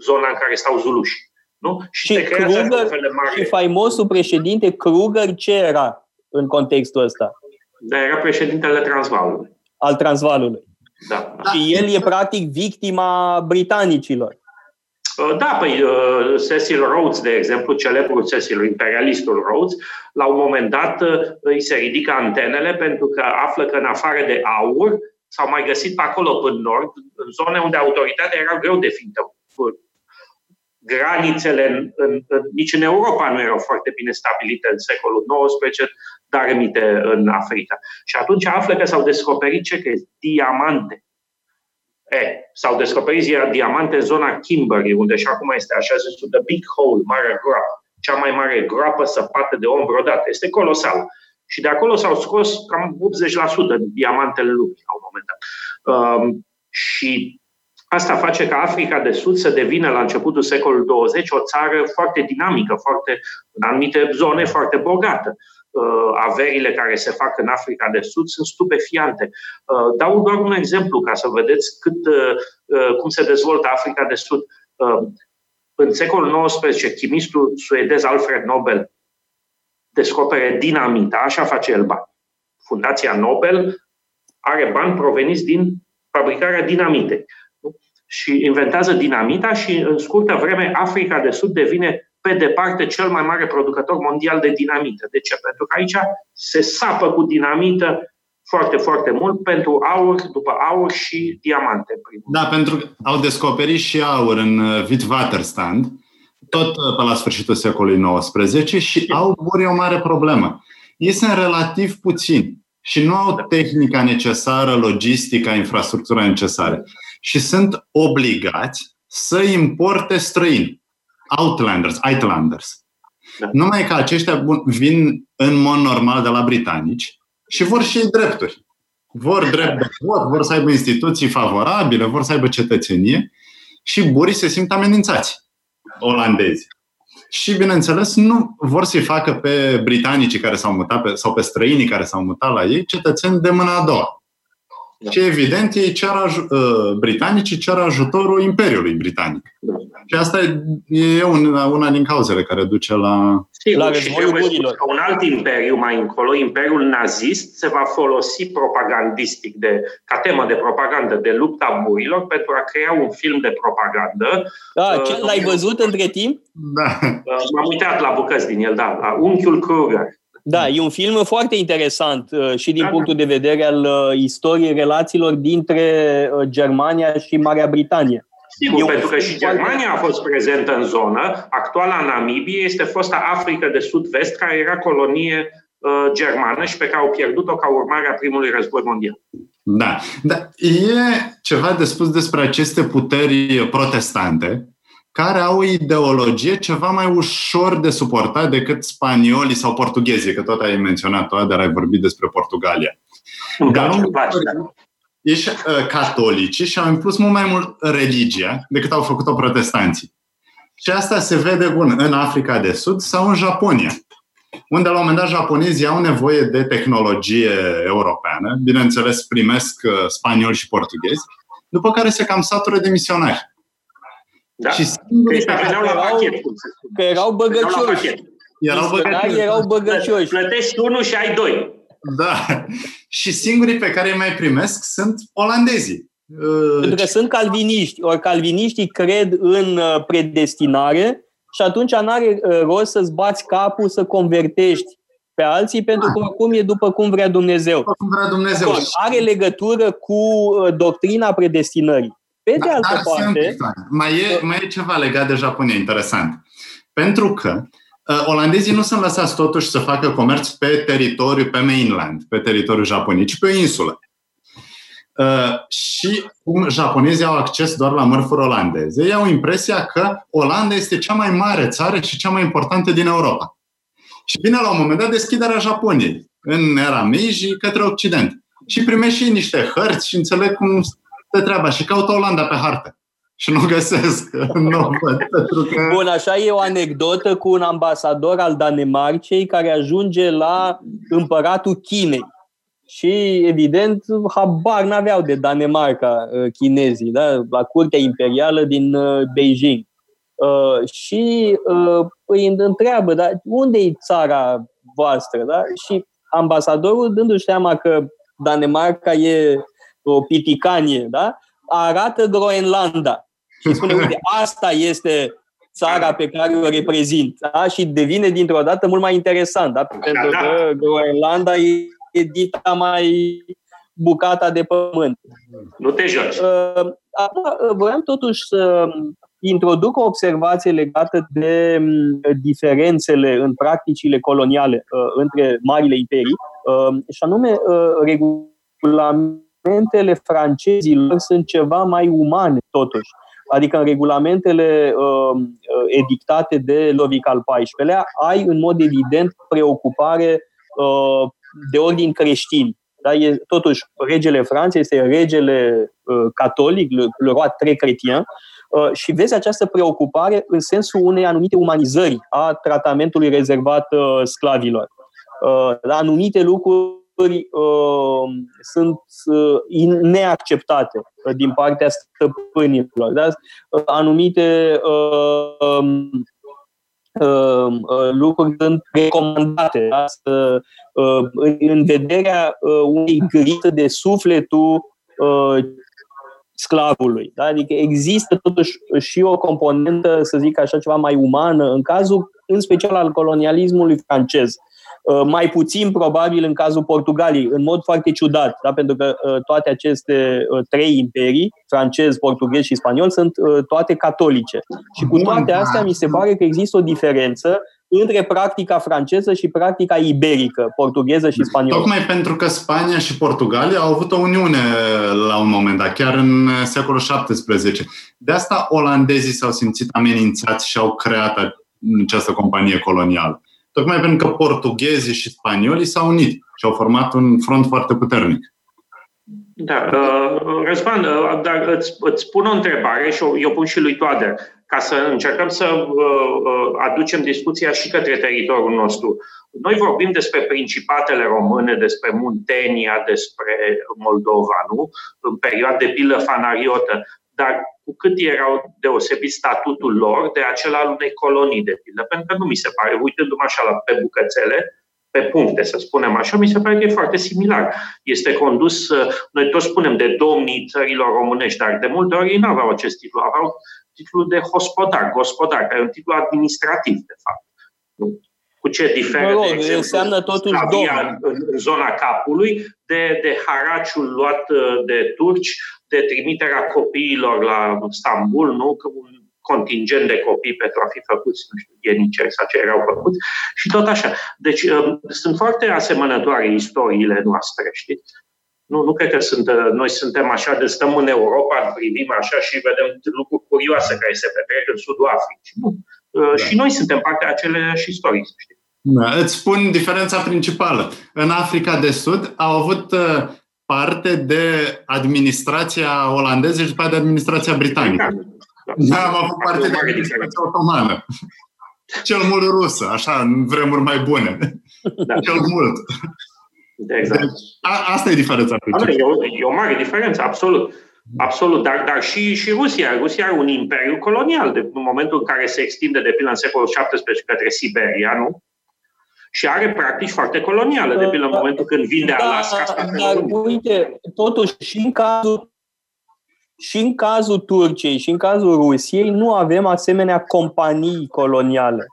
zona în care stau zuluși. Nu? Și, și, Kruger, și faimosul președinte Kruger ce era în contextul ăsta? Da, era președintele Transvalului. Al Transvalului. Da. Și el e practic victima britanicilor. Uh, da, păi uh, Cecil Rhodes, de exemplu, celebrul Cecil, imperialistul Rhodes, la un moment dat uh, îi se ridică antenele pentru că află că în afară de aur s-au mai găsit pe acolo până nord, în zone unde autoritatea era greu definită. Granițele în, în, în, nici în Europa nu erau foarte bine stabilite în secolul XIX, dar emite în Africa. Și atunci află că s-au descoperit ce? Că diamante E, s-au descoperit diamante în zona Kimberley, unde și acum este așa zisul The Big Hole, mare groapă, cea mai mare groapă săpată de om vreodată. Este colosal. Și de acolo s-au scos cam 80% din diamantele lumii la un moment dat. Um, și asta face ca Africa de Sud să devină la începutul secolului 20 o țară foarte dinamică, foarte, în anumite zone foarte bogată. Uh, averile care se fac în Africa de Sud sunt stupefiante. Uh, dau doar un exemplu ca să vedeți cât, uh, cum se dezvoltă Africa de Sud. În secolul XIX, chimistul suedez Alfred Nobel descopere dinamita, așa face el bani. Fundația Nobel are bani proveniți din fabricarea dinamitei. Și inventează dinamita și în scurtă vreme Africa de Sud devine pe departe cel mai mare producător mondial de dinamită. De ce? Pentru că aici se sapă cu dinamită foarte, foarte mult pentru aur, după aur și diamante. Da, pentru că au descoperit și aur în uh, Witwatersrand, tot uh, pe la sfârșitul secolului XIX și aur e o mare problemă. Ei sunt relativ puțini și nu au tehnica necesară, logistica, infrastructura necesară. Și sunt obligați să importe străini. Outlanders, Outlanders. Da. Numai că aceștia vin în mod normal de la britanici și vor și drepturi. Vor drept de vot, vor să aibă instituții favorabile, vor să aibă cetățenie și burii se simt amenințați, olandezi. Și, bineînțeles, nu vor să-i facă pe britanicii care s-au mutat pe, sau pe străinii care s-au mutat la ei cetățeni de mâna a doua. Da. Și evident, ei cer aj- uh, britanicii cer ajutorul Imperiului Britanic. Da. Și asta e una, una din cauzele care duce la... Sigur, la și un alt imperiu mai încolo, imperiul nazist, se va folosi propagandistic de, ca temă de propagandă de lupta burilor pentru a crea un film de propagandă. Da, ce, uh, l-ai văzut între timp? Da. Uh, m-am uitat la bucăți din el, da, la Unchiul Kruger. Da, e un film foarte interesant uh, și din da, punctul de vedere al uh, istoriei relațiilor dintre uh, Germania și Marea Britanie. Sigur, pentru că și Germania a fost prezentă în zonă. Actuala Namibie este fosta Africa de Sud-Vest, care era colonie uh, germană și pe care au pierdut-o ca urmare a primului război mondial. Da, da. E ceva de spus despre aceste puteri protestante care au o ideologie ceva mai ușor de suportat decât spaniolii sau portughezii, că tot ai menționat-o, dar ai vorbit despre Portugalia. Dar nu da. ești uh, catolici și au impus mult mai mult religia decât au făcut-o protestanții. Și asta se vede bun în Africa de Sud sau în Japonia, unde la un moment dat japonezii au nevoie de tehnologie europeană, bineînțeles primesc uh, spanioli și portughezi, după care se cam satură de misionari. Da. Și singurii pe care la pachet, că erau băgăcioși. Erau băgăcioși. erau băgăcioși. Plătești unul și ai doi. Da. Și singurii pe care îi mai primesc sunt olandezii. Pentru că sunt calviniști. Ori calviniștii cred în uh, predestinare și atunci nu are uh, rost să-ți bați capul să convertești pe alții, pentru că oricum e după cum vrea Dumnezeu. După cum vrea Dumnezeu. Are legătură cu uh, doctrina predestinării. Pe de da, altă parte... Mai e, mai e ceva legat de Japonia interesant. Pentru că uh, olandezii nu sunt lăsați totuși să facă comerț pe teritoriu, pe mainland, pe teritoriul Japoniei, ci pe o insulă. Uh, și cum japonezii au acces doar la mărfuri olandeze, ei au impresia că Olanda este cea mai mare țară și cea mai importantă din Europa. Și vine la un moment dat deschiderea Japoniei în era Meiji către Occident. Și primește și niște hărți și înțeleg cum stă treaba și caută Olanda pe hartă. Și nu găsesc. nu văd, pentru că... Bun, așa e o anecdotă cu un ambasador al Danemarcei care ajunge la împăratul Chinei. Și, evident, habar n-aveau de Danemarca uh, chinezii, da? la curtea imperială din uh, Beijing. Uh, și uh, îi întreabă, dar unde e țara voastră? Da? Și ambasadorul, dându-și seama că Danemarca e o piticanie, da? arată Groenlanda și spune, uite, asta este țara pe care o reprezint. Da? Și devine dintr-o dată mult mai interesant, da? pentru că Groenlanda e, e dita mai bucata de pământ. Nu te joci. Uh, uh, voiam totuși să introduc o observație legată de mm, diferențele în practicile coloniale uh, între marile imperii, uh, și anume uh, regulamentele francezilor sunt ceva mai umane, totuși. Adică în regulamentele uh, edictate de Lovic al XIV-lea ai în mod evident preocupare uh, de ordin creștin. Da? E, totuși, regele Franței este regele uh, catolic, le, le roi très chrétien, Uh, și vezi această preocupare în sensul unei anumite umanizări a tratamentului rezervat uh, sclavilor. Uh, anumite lucruri sunt neacceptate din partea stăpânilor. Da? Anumite um, lucruri sunt recomandate da? în vederea unei grite de sufletul sclavului. Da? Adică există totuși și o componentă, să zic așa, ceva mai umană, în cazul, în special al colonialismului francez. Uh, mai puțin probabil în cazul Portugaliei, în mod foarte ciudat, da? pentru că uh, toate aceste uh, trei imperii, francez, portughez și spaniol, sunt toate catolice. Și cu toate astea mi se pare că există o diferență între practica franceză și practica iberică, portugheză și spaniolă. Tocmai pentru că Spania și Portugalia au avut o uniune la un moment dat, chiar în secolul XVII. De asta olandezii s-au simțit amenințați și au creat această companie colonială. Tocmai pentru că portughezii și spaniolii s-au unit și au format un front foarte puternic. Da, uh, Răzvan, uh, dar îți, îți pun o întrebare și o, eu pun și lui Toader ca să încercăm să uh, uh, aducem discuția și către teritoriul nostru. Noi vorbim despre principatele române, despre Muntenia, despre Moldova, nu? În perioade de pilă fanariotă. Dar cu cât erau deosebit statutul lor de acela al unei colonii de pildă. Pentru că nu mi se pare, uitându-mă așa la, pe bucățele, pe puncte, să spunem așa, mi se pare că e foarte similar. Este condus, uh, noi toți spunem de domnii țărilor românești, dar de multe ori ei nu aveau acest titlu, aveau titlul de hospodar, gospodar, care e un titlu administrativ, de fapt. Cu ce diferă, mă rog, de exemplu, înseamnă totuși în zona capului, de, de haraciul luat uh, de turci, de trimiterea copiilor la Stambul, nu? Că un contingent de copii pentru a fi făcuți, nu știu, ieniceri sau ce erau făcuți, și tot așa. Deci uh, sunt foarte asemănătoare istoriile noastre, știți? Nu, nu cred că sunt, noi suntem așa de stăm în Europa, privim așa și vedem lucruri curioase care se petrec în sudul Africii. Nu. Da. Și noi suntem partea aceleași istorii, să știi. Da, îți spun diferența principală. În Africa de Sud au avut uh, parte de administrația olandeză și după de administrația britanică. Da, da am avut parte de administrația otomană. Cel mult rusă, așa, în vremuri mai bune. Da. Cel mult. Exact. Deci, a, asta e diferența principală. E o, e o mare diferență, absolut. Absolut, dar, dar și, și Rusia. Rusia are un imperiu colonial de, în momentul în care se extinde, de pildă, în secolul XVII către Siberia, nu? Și are practici foarte coloniale, de pildă în momentul când vinde da, Alaska. Dar uite, totuși și în cazul și în cazul Turciei și în cazul Rusiei nu avem asemenea companii coloniale.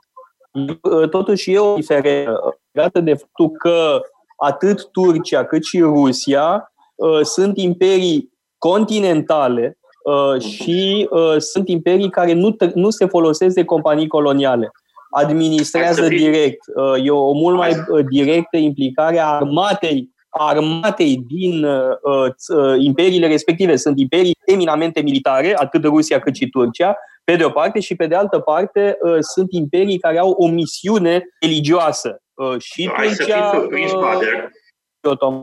Totuși e o diferență legată de faptul că atât Turcia cât și Rusia uh, sunt imperii continentale uh, și uh, sunt imperii care nu, nu se folosesc de companii coloniale administrează direct. Uh, e o mult mai uh, directă implicare a armatei armatei din uh, uh, imperiile respective. Sunt imperii eminamente militare, atât Rusia cât și Turcia, pe de o parte, și pe de altă parte uh, sunt imperii care au o misiune religioasă. Uh, și hai Turcia... Să fii surprins, uh, Bader.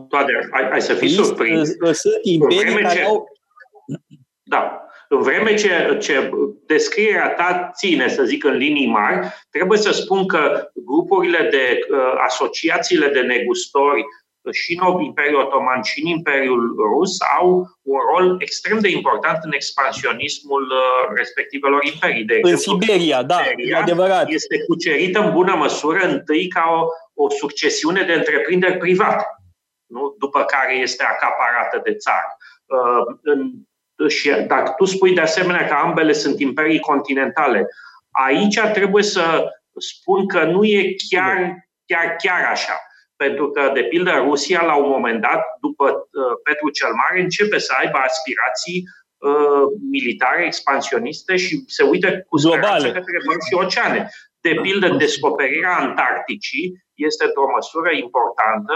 Bader, hai, hai să fii surprins. Sunt imperii care ce... au... Da, în vreme ce, ce descrierea ta ține, să zic, în linii mari, trebuie să spun că grupurile de uh, asociațiile de negustori și în Imperiul Otoman și în Imperiul Rus au un rol extrem de important în expansionismul uh, respectivelor imperii. De exemplu, în Siberia, da, Siberia adevărat. Este cucerită în bună măsură întâi ca o, o succesiune de întreprinderi private, nu? după care este acaparată de țară. Uh, în și dacă tu spui de asemenea că ambele sunt imperii continentale, aici trebuie să spun că nu e chiar, chiar, chiar așa. Pentru că, de pildă, Rusia, la un moment dat, după uh, Petru cel Mare, începe să aibă aspirații uh, militare, expansioniste și se uită cu speranță către mări și oceane. De pildă, descoperirea Antarcticii este, într-o măsură importantă,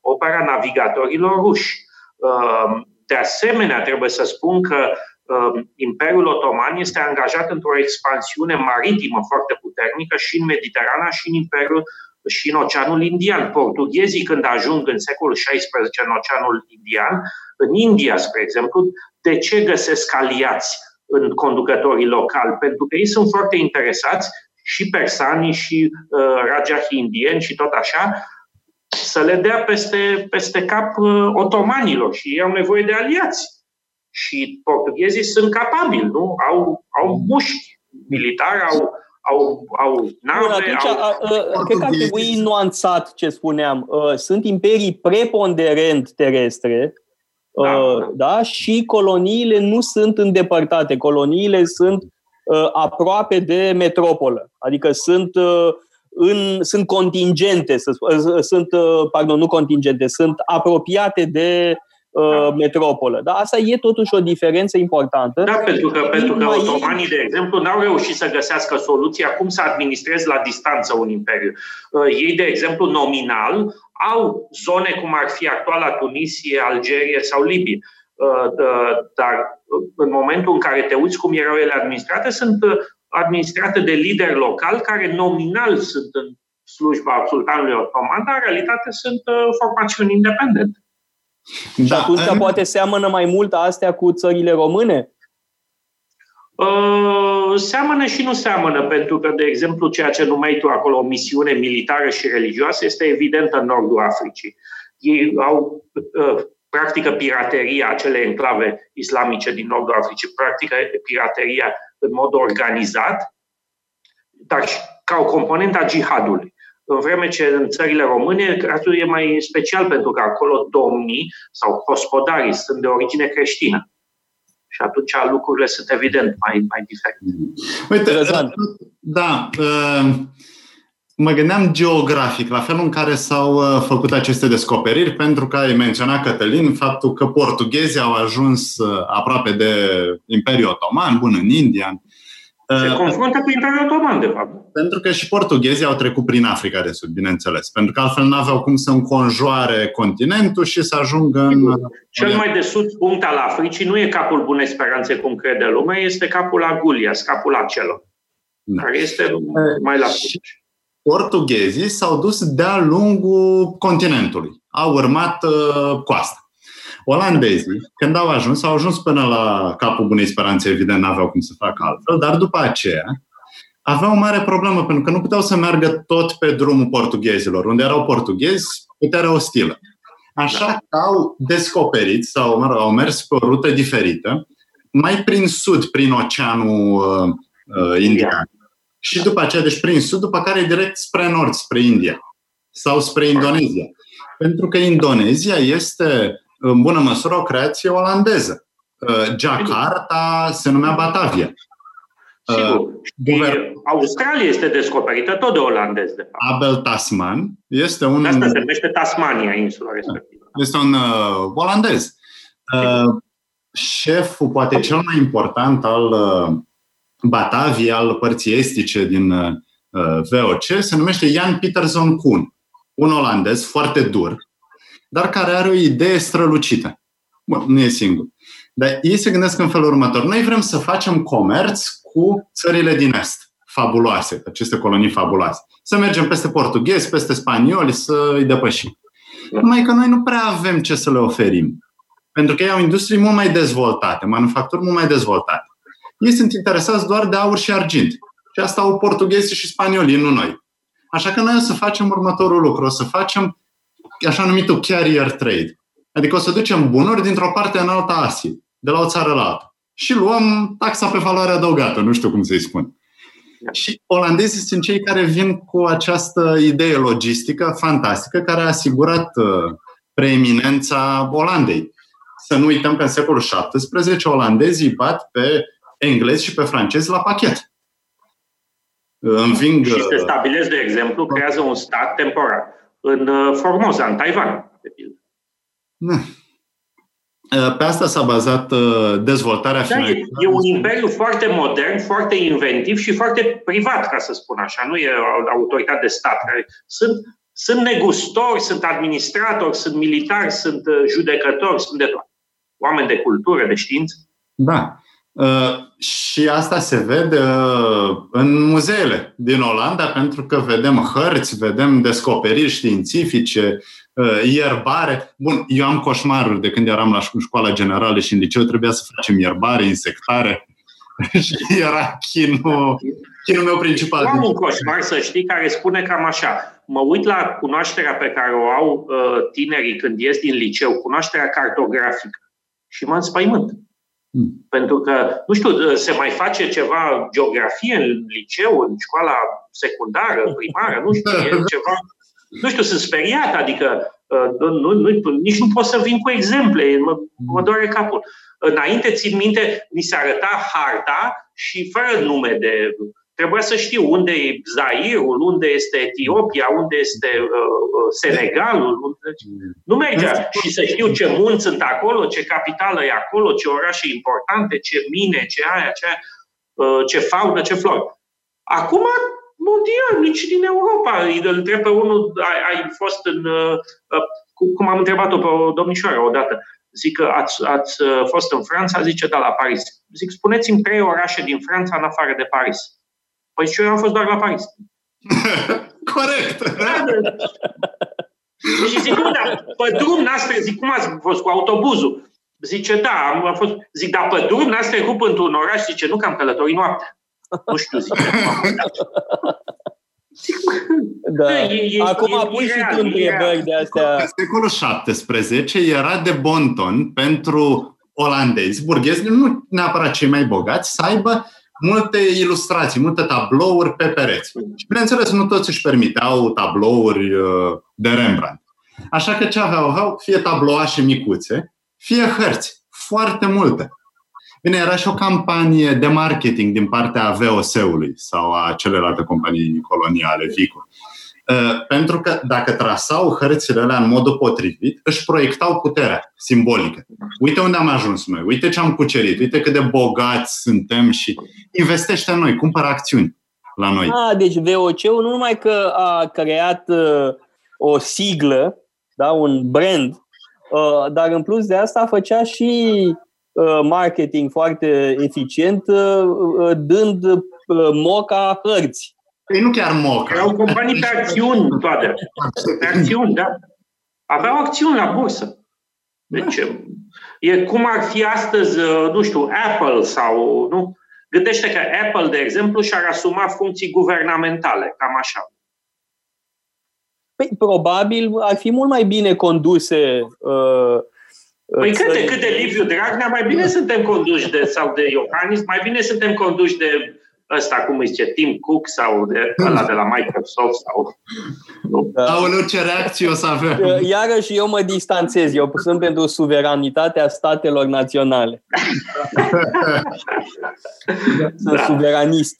opera navigatorilor ruși. Uh, de asemenea, trebuie să spun că uh, Imperiul Otoman este angajat într-o expansiune maritimă foarte puternică și în Mediterana și în Imperiul și în Oceanul Indian. Portughezii, când ajung în secolul XVI în Oceanul Indian, în India, spre exemplu, de ce găsesc aliați în conducătorii locali? Pentru că ei sunt foarte interesați, și persanii, și uh, rajahi indieni, și tot așa, să le dea peste, peste cap uh, otomanilor și ei au nevoie de aliați. Și portughezii sunt capabili, nu? Au, au mușchi militari, au, au, au nave. Bun, atunci, au... A, a, cred că ar trebui nuanțat ce spuneam. Uh, sunt imperii preponderent terestre, da, uh, da. și coloniile nu sunt îndepărtate. Coloniile sunt aproape de metropolă. Adică sunt în, sunt contingente, să, sunt, uh, pardon, nu contingente, sunt apropiate de uh, metropolă. Dar asta e totuși o diferență importantă. Da, pentru că, pentru că otomanii, de exemplu, n-au reușit să găsească soluția cum să administrezi la distanță un imperiu. Uh, ei, de exemplu, nominal, au zone cum ar fi actuala Tunisie, Algerie sau Libie. Uh, dar în momentul în care te uiți cum erau ele administrate, sunt administrate de lideri locali care nominal sunt în slujba sultanului otoman, dar în realitate sunt uh, formațiuni independente. Da, și atunci în... poate seamănă mai mult astea cu țările române? Uh, seamănă și nu seamănă, pentru că, de exemplu, ceea ce numeai tu acolo o misiune militară și religioasă este evidentă în nordul Africii. Ei au uh, practică pirateria acele enclave islamice din nordul Africii, practică pirateria în mod organizat, dar și ca o componentă a jihadului. În vreme ce în țările române, cazul e mai special pentru că acolo domnii sau gospodarii sunt de origine creștină. Și atunci lucrurile sunt evident mai, mai diferite. Uite, da, uh, mă gândeam geografic, la felul în care s-au uh, făcut aceste descoperiri, pentru că ai menționat, Cătălin, faptul că portughezii au ajuns uh, aproape de Imperiul Otoman, bun, în India. Se uh, confruntă cu Imperiul Otoman, de fapt. Pentru că și portughezii au trecut prin Africa de Sud, bineînțeles. Pentru că altfel nu aveau cum să înconjoare continentul și să ajungă în... Cel mai de sud punct al Africii nu e capul Bunei Speranțe, cum crede lumea, este capul Agulia, capul acelor. Da. Care este mai la sud. Portughezii s-au dus de-a lungul continentului. Au urmat uh, coasta. Olandezii, când au ajuns, au ajuns până la capul Bunei Speranțe, evident, n-aveau cum să facă altfel, dar după aceea aveau o mare problemă, pentru că nu puteau să meargă tot pe drumul portughezilor. Unde erau portughezi, puterea ostilă. Așa că au descoperit sau mă rog, au mers pe o rută diferită, mai prin sud, prin Oceanul uh, uh, Indian. Și după aceea, deci prin sud, după care direct spre nord, spre India sau spre Indonezia. Pentru că Indonezia este în bună măsură o creație olandeză. Uh, Jakarta se numea Batavia. Sigur. Uh, Australia este descoperită tot de olandez, de fapt. Abel Tasman este un... asta se numește Tasmania, insula respectivă. Este un uh, olandez. Uh, șeful, poate cel mai important al uh, Batavia, al părții estice din uh, VOC, se numește Jan Peterson Kuhn. Un olandez foarte dur, dar care are o idee strălucită. Bun, nu e singur. Dar ei se gândesc în felul următor. Noi vrem să facem comerț cu țările din Est, fabuloase, aceste colonii fabuloase. Să mergem peste portughezi, peste spanioli, să îi depășim. Numai că noi nu prea avem ce să le oferim. Pentru că ei au industrii mult mai dezvoltate, manufacturi mult mai dezvoltate. Ei sunt interesați doar de aur și argint. Și asta au portughezi și spaniolii, nu noi. Așa că noi o să facem următorul lucru. O să facem așa numitul carrier trade. Adică o să ducem bunuri dintr-o parte în alta Asiei, de la o țară la alta. Și luăm taxa pe valoare adăugată, nu știu cum să-i spun. Și olandezii sunt cei care vin cu această idee logistică fantastică care a asigurat uh, preeminența Olandei. Să nu uităm că în secolul XVII olandezii bat pe englezi și pe francezi la pachet. Înving... Și se stabilesc, de exemplu, creează un stat temporar în uh, Formosa, în Taiwan, de pildă. Da. Uh, pe asta s-a bazat uh, dezvoltarea da, e, e un imperiu foarte modern, foarte inventiv și foarte privat, ca să spun așa. Nu e autoritate de stat. Care sunt, sunt negustori, sunt administratori, sunt militari, sunt judecători, sunt de toate. Oameni de cultură, de știință. Da. Uh, și asta se vede uh, în muzeele din Olanda, pentru că vedem hărți, vedem descoperiri științifice, uh, ierbare. Bun, eu am coșmaruri de când eram la școala generală și în liceu trebuia să facem ierbare, insectare și era chinul, chinul meu principal. Am un coșmar, să știi, care spune cam așa. Mă uit la cunoașterea pe care o au tinerii când ies din liceu, cunoașterea cartografică și mă înspăimânt. Hmm. Pentru că, nu știu, se mai face ceva geografie în liceu, în școala secundară, primară, nu știu, e ceva. Nu știu, sunt speriat, adică uh, nu, nu, nici nu pot să vin cu exemple, mă, mă doare capul. Înainte, țin minte, mi se arăta harta și fără nume de Trebuia să știu unde e Zairul, unde este Etiopia, unde este uh, uh Senegalul. Unde... Nu mergea. Și să știu ce munți sunt acolo, ce capitală e acolo, ce orașe importante, ce mine, ce aia, ce, uh, ce faună, ce flori. Acum, mondial, nici din Europa. Îl întreb pe unul, ai, ai fost în... Uh, uh, cum am întrebat-o pe o domnișoară odată. Zic că ați, ați uh, fost în Franța, zice, da, la Paris. Zic, spuneți-mi trei orașe din Franța în afară de Paris. Păi și eu am fost doar la Paris. Corect. Da, Și zic, nu, dar pe drum n-ați zic, cum ați fost cu autobuzul? Zice, da, am, am fost, zic, dar pe drum n-ați trecut într-un oraș? Zice, nu, că am călătorit noaptea. Nu știu, zice. Da. E, e, Acum e, pui și tu întrebări de astea. În secolul 17 era de bon ton pentru olandezi, burghezi, nu neapărat cei mai bogați, să aibă multe ilustrații, multe tablouri pe pereți. Și bineînțeles, nu toți își permiteau tablouri uh, de Rembrandt. Așa că ce aveau? Aveau fie tabloașe micuțe, fie hărți, foarte multe. Bine, era și o campanie de marketing din partea VOS-ului sau a celelalte companii coloniale, Vico. Uh, pentru că dacă trasau hărțile alea în modul potrivit, își proiectau puterea simbolică. Uite unde am ajuns noi, uite ce am cucerit, uite cât de bogați suntem și investește în noi, cumpără acțiuni la noi. Ah, deci VOC-ul nu numai că a creat uh, o siglă, da, un brand, uh, dar în plus de asta făcea și uh, marketing foarte eficient, uh, uh dând uh, moca hărți ei nu chiar moca. Erau companii pe acțiuni toate. Pe acțiuni, da. Aveau acțiuni la bursă. Deci, e cum ar fi astăzi, uh, nu știu, Apple sau, nu? Gândește că Apple, de exemplu, și-ar asuma funcții guvernamentale, cam așa. Păi, probabil ar fi mult mai bine conduse uh, Păi cât de, cât de Liviu Dragnea, mai bine suntem conduși de, sau de Iohannis, mai bine suntem conduși de ăsta, cum îi zice, Tim Cook sau de, ăla de la Microsoft sau... Nu? Da. Aoleu, ce reacții o să avem! Iarăși eu mă distanțez. Eu sunt pentru suveranitatea statelor naționale. sunt da. suveranist.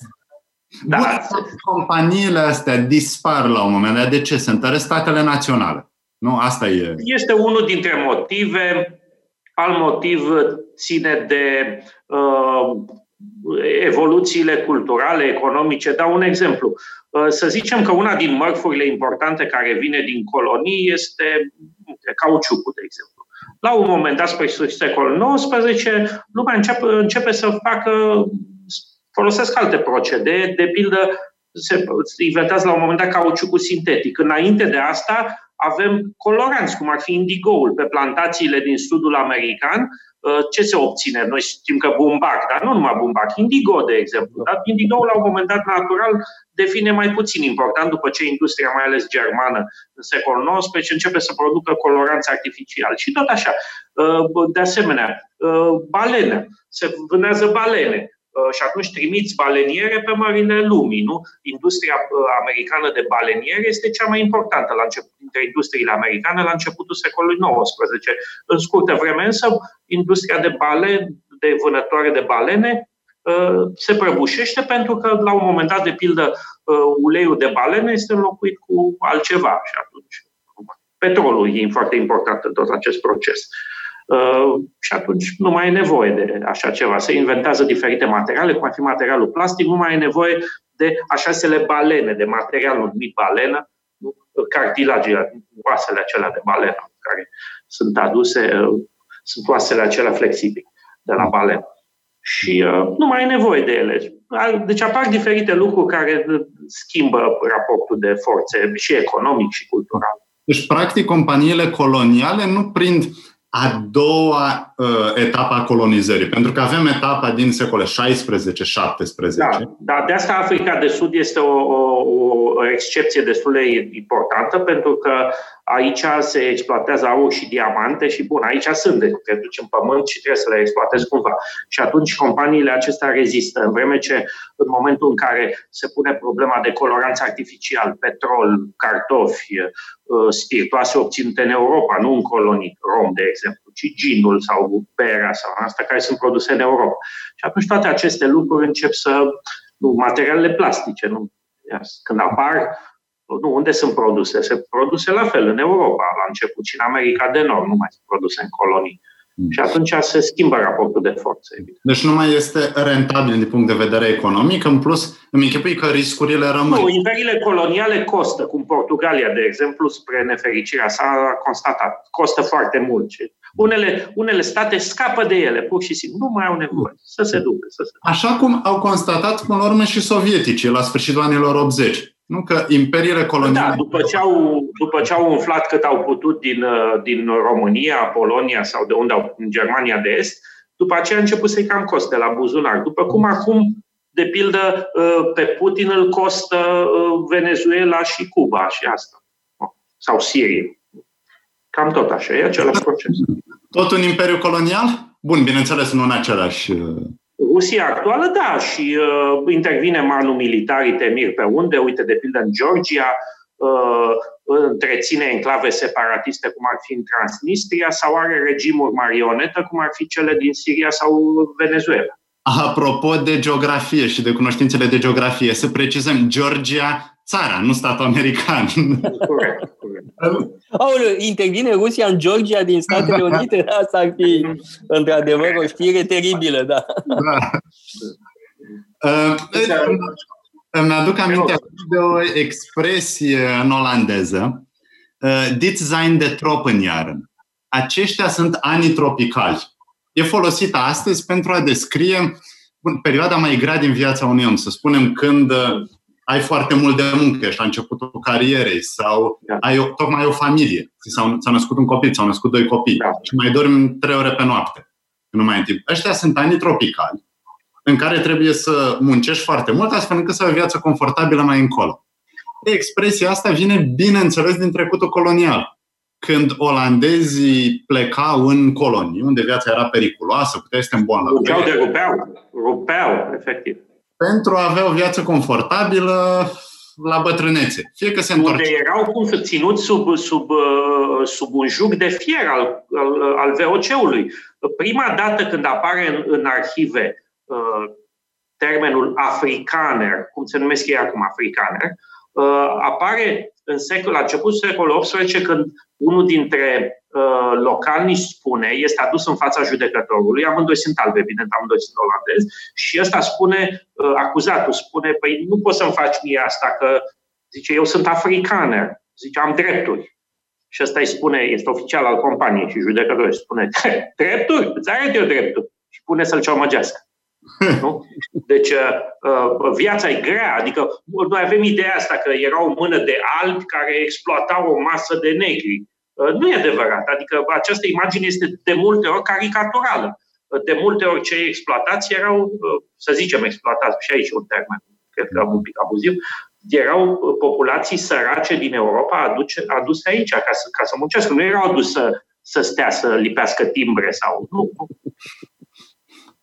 Da. Bun, companiile astea dispar la un moment dat. De ce? Se întăresc statele naționale. Nu? Asta e. Este unul dintre motive. Alt motiv ține de uh, evoluțiile culturale, economice. Dau un exemplu. Uh, să zicem că una din mărfurile importante care vine din colonii este cauciucul, de exemplu. La un moment dat, spre secolul XIX, lumea începe, începe să facă, folosesc alte procedee, de pildă, se inventează la un moment dat cauciucul sintetic. Înainte de asta, avem coloranți, cum ar fi indigoul, pe plantațiile din sudul american, Uh, ce se obține? Noi știm că bumbac, dar nu numai bumbac, indigo, de exemplu. Dar indigo la un moment dat natural devine mai puțin important după ce industria, mai ales germană, în secolul XIX, începe să producă coloranți artificiali. Și tot așa. Uh, de asemenea, uh, balene. Se vânează balene. Uh, și atunci trimiți baleniere pe mările lumii. Nu? Industria uh, americană de baleniere este cea mai importantă la început, dintre industriile americane la începutul secolului XIX. În scurtă vreme însă, industria de bale, de vânătoare de balene, uh, se prăbușește pentru că la un moment dat, de pildă, uleiul de balene este înlocuit cu altceva și atunci petrolul e foarte important în tot acest proces. Uh, și atunci nu mai e nevoie de așa ceva. Se inventează diferite materiale, cum ar fi materialul plastic, nu mai e nevoie de așa balene, de materialul numit balenă, cartilagii, oasele acelea de balenă care sunt aduse, uh, sunt oasele acelea flexibile de la balenă. Și uh, nu mai e nevoie de ele. Deci apar diferite lucruri care schimbă raportul de forțe și economic și cultural. Deci, practic, companiile coloniale nu prind a doua uh, etapă a colonizării, pentru că avem etapa din secole 16-17. Da, da, de asta Africa de Sud este o, o, o excepție destul de importantă, pentru că aici se exploatează aur și diamante și, bun, aici sunt, de te duci în pământ și trebuie să le exploatezi cumva. Și atunci companiile acestea rezistă, în vreme ce în momentul în care se pune problema de coloranță artificial, petrol, cartofi, uh, spiritoase obținute în Europa, nu în colonii, rom, de exemplu, ci ginul sau berea sau asta care sunt produse în Europa. Și atunci toate aceste lucruri încep să, nu, materialele plastice, nu, când apar, nu, unde sunt produse? Se produse la fel în Europa, la început și în America de Nord, nu mai sunt produse în colonii. Mm. Și atunci se schimbă raportul de forțe. Evident. Deci nu mai este rentabil din punct de vedere economic, în plus îmi închipui că riscurile rămân. Nu, imperiile coloniale costă, cum Portugalia, de exemplu, spre nefericirea s-a constatat. Costă foarte mult. Unele, unele state scapă de ele, pur și simplu. Nu mai au nevoie să se ducă. Să se... Așa cum au constatat, până la urmă, și sovieticii la sfârșitul anilor 80. Nu că imperiile coloniale... Da, după ce au, după ce au umflat cât au putut din, uh, din România, Polonia sau de unde au, în Germania de Est, după aceea a început să-i cam coste la buzunar. După cum acum, de pildă, uh, pe Putin îl costă uh, Venezuela și Cuba și asta. Sau Siria. Cam tot așa, e același proces. Tot un imperiu colonial? Bun, bineînțeles, nu în același Rusia actuală, da, și uh, intervine malul militarii temir pe unde, uite, de pildă în Georgia, uh, întreține enclave separatiste, cum ar fi în Transnistria, sau are regimuri marionetă, cum ar fi cele din Siria sau Venezuela. Apropo de geografie și de cunoștințele de geografie, să precizăm, Georgia țara, nu statul american. Corect, corect. Aoleu, intervine Rusia în Georgia din Statele Unite? Asta ar fi, într-adevăr, o știre teribilă, da. da. Uh, îmi aduc aminte de o expresie în olandeză, uh, dit zijn de tropenjaren. Aceștia sunt anii tropicali. E folosită astăzi pentru a descrie perioada mai grea din viața unui om. Să spunem când uh, ai foarte mult de muncă, ești la începutul carierei sau da. ai o, tocmai o familie, s-a, s-a născut un copil, s-au născut doi copii da. și mai dormi trei ore pe noapte. Nu mai ai timp. Ăștia sunt anii tropicali în care trebuie să muncești foarte mult astfel încât să ai o viață confortabilă mai încolo. Expresia asta vine, bineînțeles, din trecutul colonial. Când olandezii plecau în colonii, unde viața era periculoasă, puteai să te îmbolnăvești. Rupeau de rupeau, rupeau, efectiv pentru a avea o viață confortabilă la bătrânețe. Fie că se întorc. Unde erau cum să ținut sub, sub, uh, sub un juc de fier al, al, al VOC-ului. Prima dată când apare în, în arhive uh, termenul africaner, cum se numesc ei acum africaner, uh, apare în secol, la început secolul XVIII când unul dintre uh, localnici spune, este adus în fața judecătorului, amândoi sunt albi, evident, amândoi sunt olandezi, și ăsta spune, uh, acuzatul spune, păi nu poți să-mi faci mie asta, că, zice, eu sunt africaner, zice, am drepturi. Și ăsta îi spune, este oficial al companiei și judecătorul îi spune, drepturi? Îți arăt eu drepturi. Și pune să-l ciomăgească. Nu? Deci uh, uh, viața e grea, adică noi avem ideea asta că era o mână de albi care exploatau o masă de negri. Uh, nu e adevărat, adică această imagine este de multe ori caricaturală. De multe ori cei exploatați erau, să zicem exploatați, și aici un termen, cred că un pic abuziv, erau populații sărace din Europa aduce, aduse aici ca să, ca să muncească. Nu erau aduse să, să stea să lipească timbre sau nu.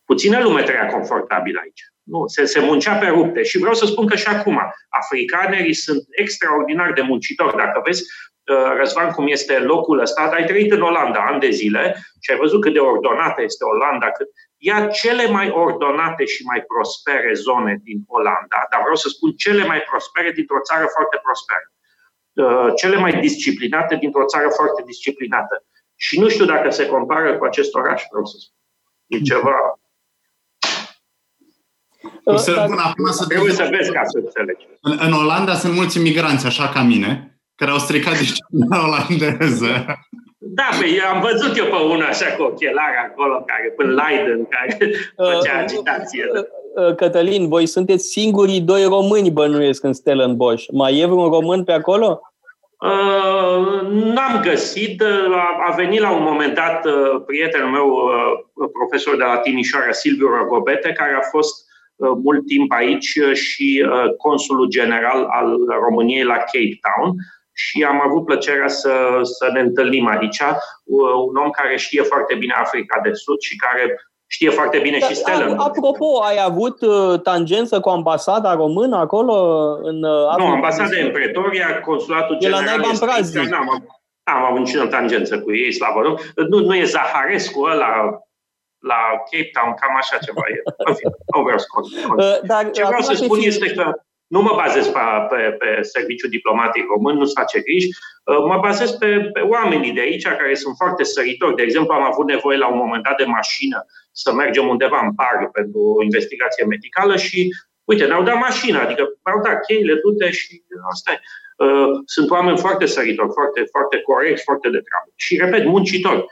Puțină lume trăia confortabil aici. Nu, se, se muncea pe rupte. Și vreau să spun că și acum, africanerii sunt extraordinar de muncitori. Dacă vezi, uh, Răzvan, cum este locul ăsta, ai trăit în Olanda ani de zile și ai văzut cât de ordonată este Olanda, cât ia cele mai ordonate și mai prospere zone din Olanda, dar vreau să spun cele mai prospere dintr-o țară foarte prosperă. Uh, cele mai disciplinate dintr-o țară foarte disciplinată. Și nu știu dacă se compară cu acest oraș, vreau să spun. E ceva să, Dar, până acum să trebuie să vezi ca să înțelegi. În, în Olanda sunt mulți imigranți, așa ca mine, care au stricat disciplina olandeză. Da, pe, eu am văzut eu pe unul așa cu ochelari acolo, care, până Leiden, care făcea uh, agitație. Uh, uh, Cătălin, voi sunteți singurii doi români bănuiesc în Stellenbosch. Mai e vreun român pe acolo? Uh, n-am găsit. A, a venit la un moment dat uh, prietenul meu, uh, profesor de la Timișoara, Silviu Rogobete, care a fost Uh, mult timp aici uh, și uh, consulul general al României la Cape Town și am avut plăcerea să, să ne întâlnim aici. Un om care știe foarte bine Africa de Sud și care știe foarte bine și Stella. Apropo, ai avut tangență cu ambasada română acolo? În Africa nu, ambasada în Pretoria, consulatul general la Naiba este... N-am, am avut nicio tangență cu ei, slavă Nu, nu e Zaharescu ăla la Cape Town, cam așa ceva e. În fine, nu vreau să uh, Dar, Ce vreau să spun este că nu mă bazez pe, pe, pe serviciul diplomatic român, nu-ți face griji, uh, mă bazez pe, pe oamenii de aici care sunt foarte săritori. De exemplu, am avut nevoie la un moment dat de mașină să mergem undeva în par pentru o investigație medicală și uite, ne-au dat mașina, adică mi-au dat cheile, du și asta e. Uh, sunt oameni foarte săritori, foarte, foarte corecți, foarte de treabă. Și, repet, muncitori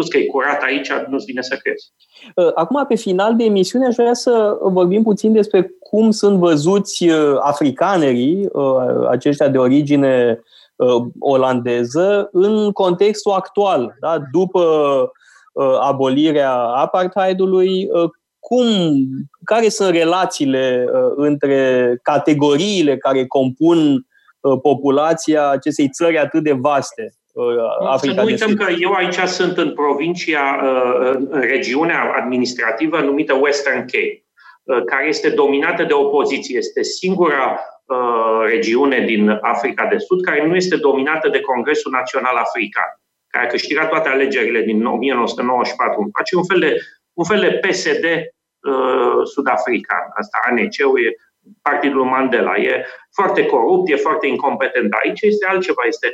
plus că e curat aici, nu-ți vine să crezi. Uh, acum, pe final de emisiune, aș vrea să vorbim puțin despre cum sunt văzuți uh, africanerii, uh, aceștia de origine olandeză, în contextul actual, da? după abolirea apartheidului, cum, care sunt relațiile între categoriile care compun populația acestei țări atât de vaste? Africa să nu uităm că eu aici sunt în provincia, uh, în regiunea administrativă numită Western Cape, uh, care este dominată de opoziție. Este singura uh, regiune din Africa de Sud care nu este dominată de Congresul Național African, care a câștigat toate alegerile din 1994. Face un fel de, un fel de PSD sud-african. Asta ANC-ul e Partidul Mandela. E foarte corupt, e foarte incompetent. Aici este altceva. Este,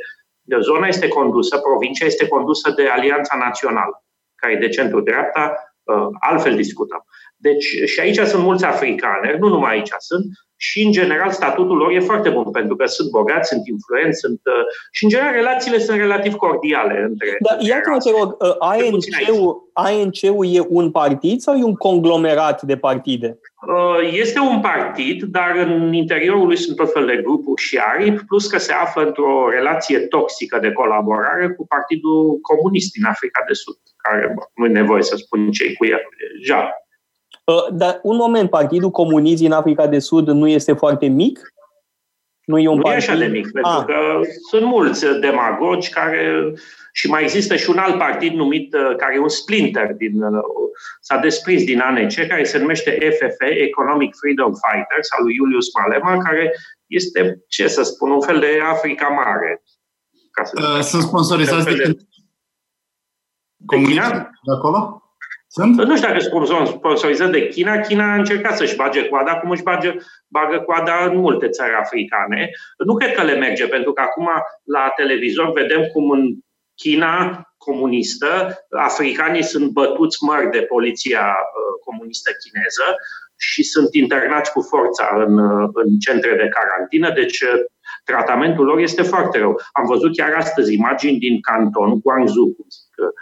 zona este condusă, provincia este condusă de Alianța Națională, care e de centru-dreapta, uh, altfel discutăm. Deci, și aici sunt mulți africani, nu numai aici sunt, și, în general, statutul lor e foarte bun, pentru că sunt bogați, sunt influenți, sunt, uh, și, în general, relațiile sunt relativ cordiale între. Dar iată-mă, te rog, uh, ANC-ul, ANC-ul e un partid sau e un conglomerat de partide? Uh, este un partid, dar în interiorul lui sunt tot fel de grupuri și aripi, plus că se află într-o relație toxică de colaborare cu Partidul Comunist din Africa de Sud, care nu e nevoie să spun ce cu el deja Uh, dar un moment, Partidul Comunist din Africa de Sud nu este foarte mic? Nu e un nu partid? e așa de mic, pentru ah. că sunt mulți demagogi care... Și mai există și un alt partid numit, uh, care e un splinter, din, uh, s-a desprins din ANC, care se numește FF, Economic Freedom Fighters, al lui Julius Malema, care este, ce să spun, un fel de Africa Mare. Ca să uh, sunt sponsorizați de, de, de China? De acolo? Sunt? Nu știu dacă sunt sponsorizat de China. China a încercat să-și bage coada, cum își bage, bagă coada în multe țări africane. Nu cred că le merge, pentru că acum la televizor vedem cum în China comunistă, africanii sunt bătuți mări de poliția uh, comunistă chineză și sunt internați cu forța în, uh, în centre de carantină, deci uh, tratamentul lor este foarte rău. Am văzut chiar astăzi imagini din Canton, Guangzhou, Uh,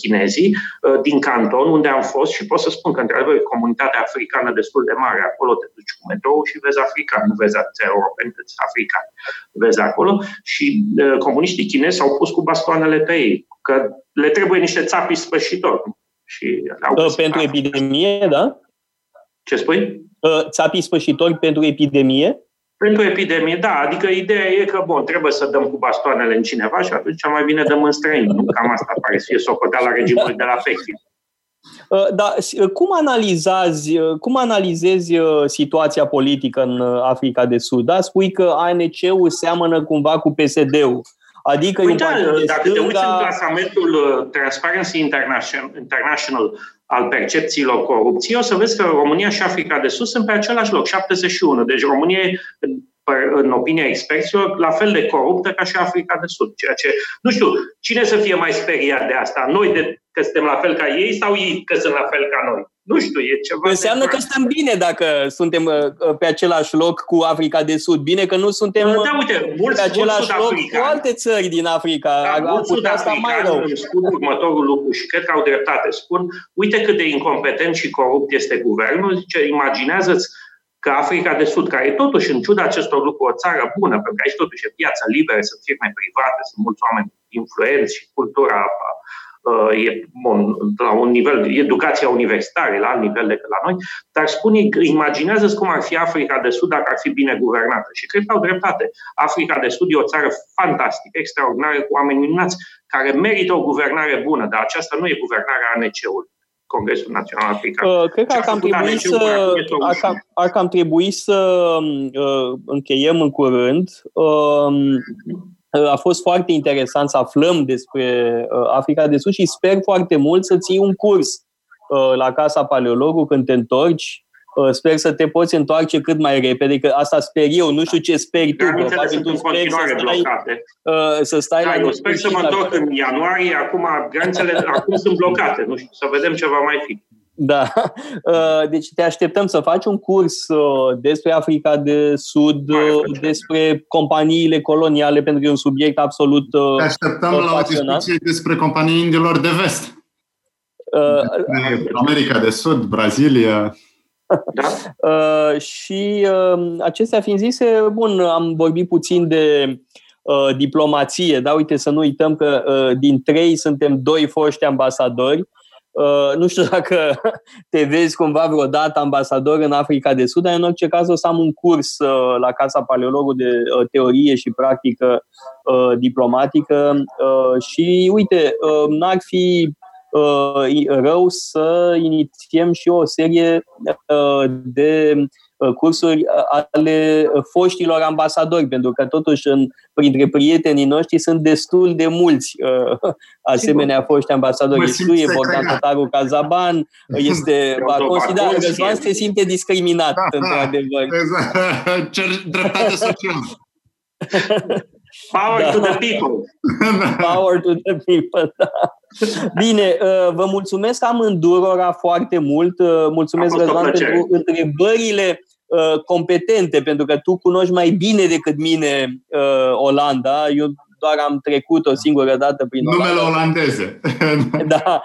chinezii uh, din canton unde am fost și pot să spun că, într-adevăr, comunitatea africană destul de mare. Acolo te duci cu metrou și vezi african, nu vezi atâția europeni, vezi africani. Vezi acolo și uh, comuniștii chinezi s-au pus cu bastoanele pe ei, că le trebuie niște țapi spășitori. Și uh, pentru epidemie, da? Ce spui? Uh, țapii spășitori pentru epidemie? Pentru epidemie, da. Adică ideea e că, bun, trebuie să dăm cu bastoanele în cineva și atunci mai bine dăm în străini. Nu cam asta pare să fie socoteala regimului de la Pekin. Uh, da, uh, cum analizați, uh, cum analizezi situația politică în Africa de Sud? Da, spui că ANC-ul seamănă cumva cu PSD-ul. Adică Uite, dacă stânga... te uiți în clasamentul Transparency International, International al percepțiilor corupției, o să vezi că România și Africa de Sud sunt pe același loc, 71. Deci România e, în opinia experților, la fel de coruptă ca și Africa de Sud. Ceea ce, nu știu, cine să fie mai speriat de asta? Noi de că suntem la fel ca ei sau ei că sunt la fel ca noi? Nu știu, e ceva... Înseamnă că stăm bine dacă suntem uh, uh, pe același loc cu Africa de Sud. Bine că nu suntem da, uh, uite, mulți, pe același loc cu alte țări din Africa. Da, mulți sud mai rău. spun următorul lucru și cred că au dreptate. Spun, uite cât de incompetent și corupt este guvernul. Zice, imaginează-ți că Africa de Sud, care e totuși, în ciuda acestor lucruri, o țară bună, pentru că aici totuși e piața liberă, sunt firme private, sunt mulți oameni influenți și cultura Uh, e bun, la un nivel, educația universitară, la alt nivel decât la noi, dar spune, imaginează cum ar fi Africa de Sud dacă ar fi bine guvernată. Și cred că au dreptate. Africa de Sud e o țară fantastică, extraordinară, cu oameni minunați, care merită o guvernare bună, dar aceasta nu e guvernarea ANC-ului. Congresul Național African. Uh, cred că ar cam, trebui să, ar, cam, ar cam trebui să uh, încheiem în curând. Uh, a fost foarte interesant să aflăm despre uh, Africa de Sud și sper foarte mult să ții un curs uh, la Casa Paleologu când te întorci. Uh, sper să te poți întoarce cât mai repede, că asta sper eu, nu știu ce speri tu. Probabil tu speri să stai, blocate. să stai da, la eu sper să mă întorc în ianuarie, acum granițele acum sunt blocate, nu știu, să vedem ce va mai fi. Da. Uh, deci te așteptăm să faci un curs uh, despre Africa de Sud, uh, despre companiile coloniale, pentru că e un subiect absolut Te așteptăm la o discuție despre companii indiilor de vest. America de Sud, Brazilia. Da? Uh, și uh, acestea fiind zise, bun, am vorbit puțin de uh, diplomație, da, uite să nu uităm că uh, din trei suntem doi foști ambasadori Uh, nu știu dacă te vezi cumva vreodată ambasador în Africa de Sud, dar în orice caz o să am un curs uh, la Casa Paleologul de uh, teorie și practică uh, diplomatică uh, și uite, uh, n-ar fi uh, rău să inițiem și o serie uh, de cursuri ale foștilor ambasadori, pentru că totuși în, printre prietenii noștri sunt destul de mulți asemenea foști ambasadori. Știu, Bogdan Tătaru Cazaban, este considerat, Răzvan se simte discriminat, da, într-adevăr. Exact. Cer dreptate socială. Power da. to the people. Power to the people, da. Bine, uh, vă mulțumesc amândurora foarte mult. Uh, mulțumesc, Răzvan, pentru întrebările uh, competente, pentru că tu cunoști mai bine decât mine Olanda. Eu doar am trecut o singură dată prin Numele Olanda. olandeze. da.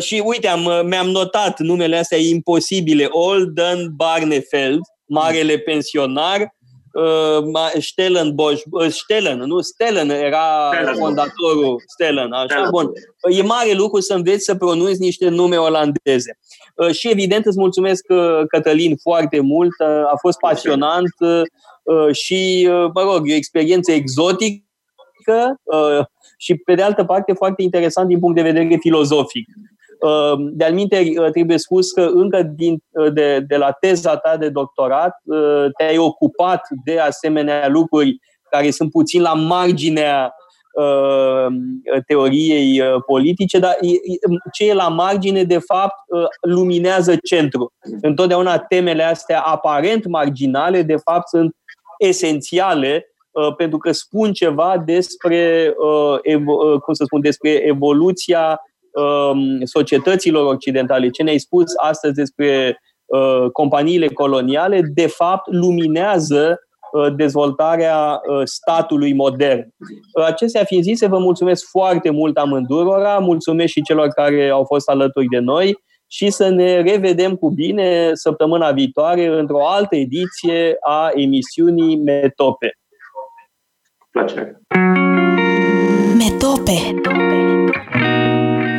Și uite, am, mi-am notat numele astea imposibile. Olden Barnefeld, marele pensionar, uh, Stellenbosch, uh, Stellen, nu? Stellen era Stellen. fondatorul Stellen, așa, Stellen. bun. E mare lucru să înveți să pronunți niște nume olandeze. Uh, și evident îți mulțumesc, uh, Cătălin, foarte mult, uh, a fost pasionant uh, și, uh, mă rog, e o experiență exotică uh, și, pe de altă parte, foarte interesant din punct de vedere filozofic. Ehm, de-al minte, eh, trebuie spus că încă din, eh, de, de la teza ta de doctorat eh, te-ai ocupat de asemenea lucruri care sunt puțin la marginea teoriei politice, dar ce e la margine, de fapt, luminează centru. Întotdeauna temele astea aparent marginale, de fapt, sunt esențiale pentru că spun ceva despre, cum să spun, despre evoluția Um, societăților occidentale, ce ne-ai spus astăzi despre uh, companiile coloniale, de fapt luminează uh, dezvoltarea uh, statului modern. Acestea fiind zise, vă mulțumesc foarte mult amândurora, mulțumesc și celor care au fost alături de noi și să ne revedem cu bine săptămâna viitoare într-o altă ediție a emisiunii Metope. Plăcere! Metope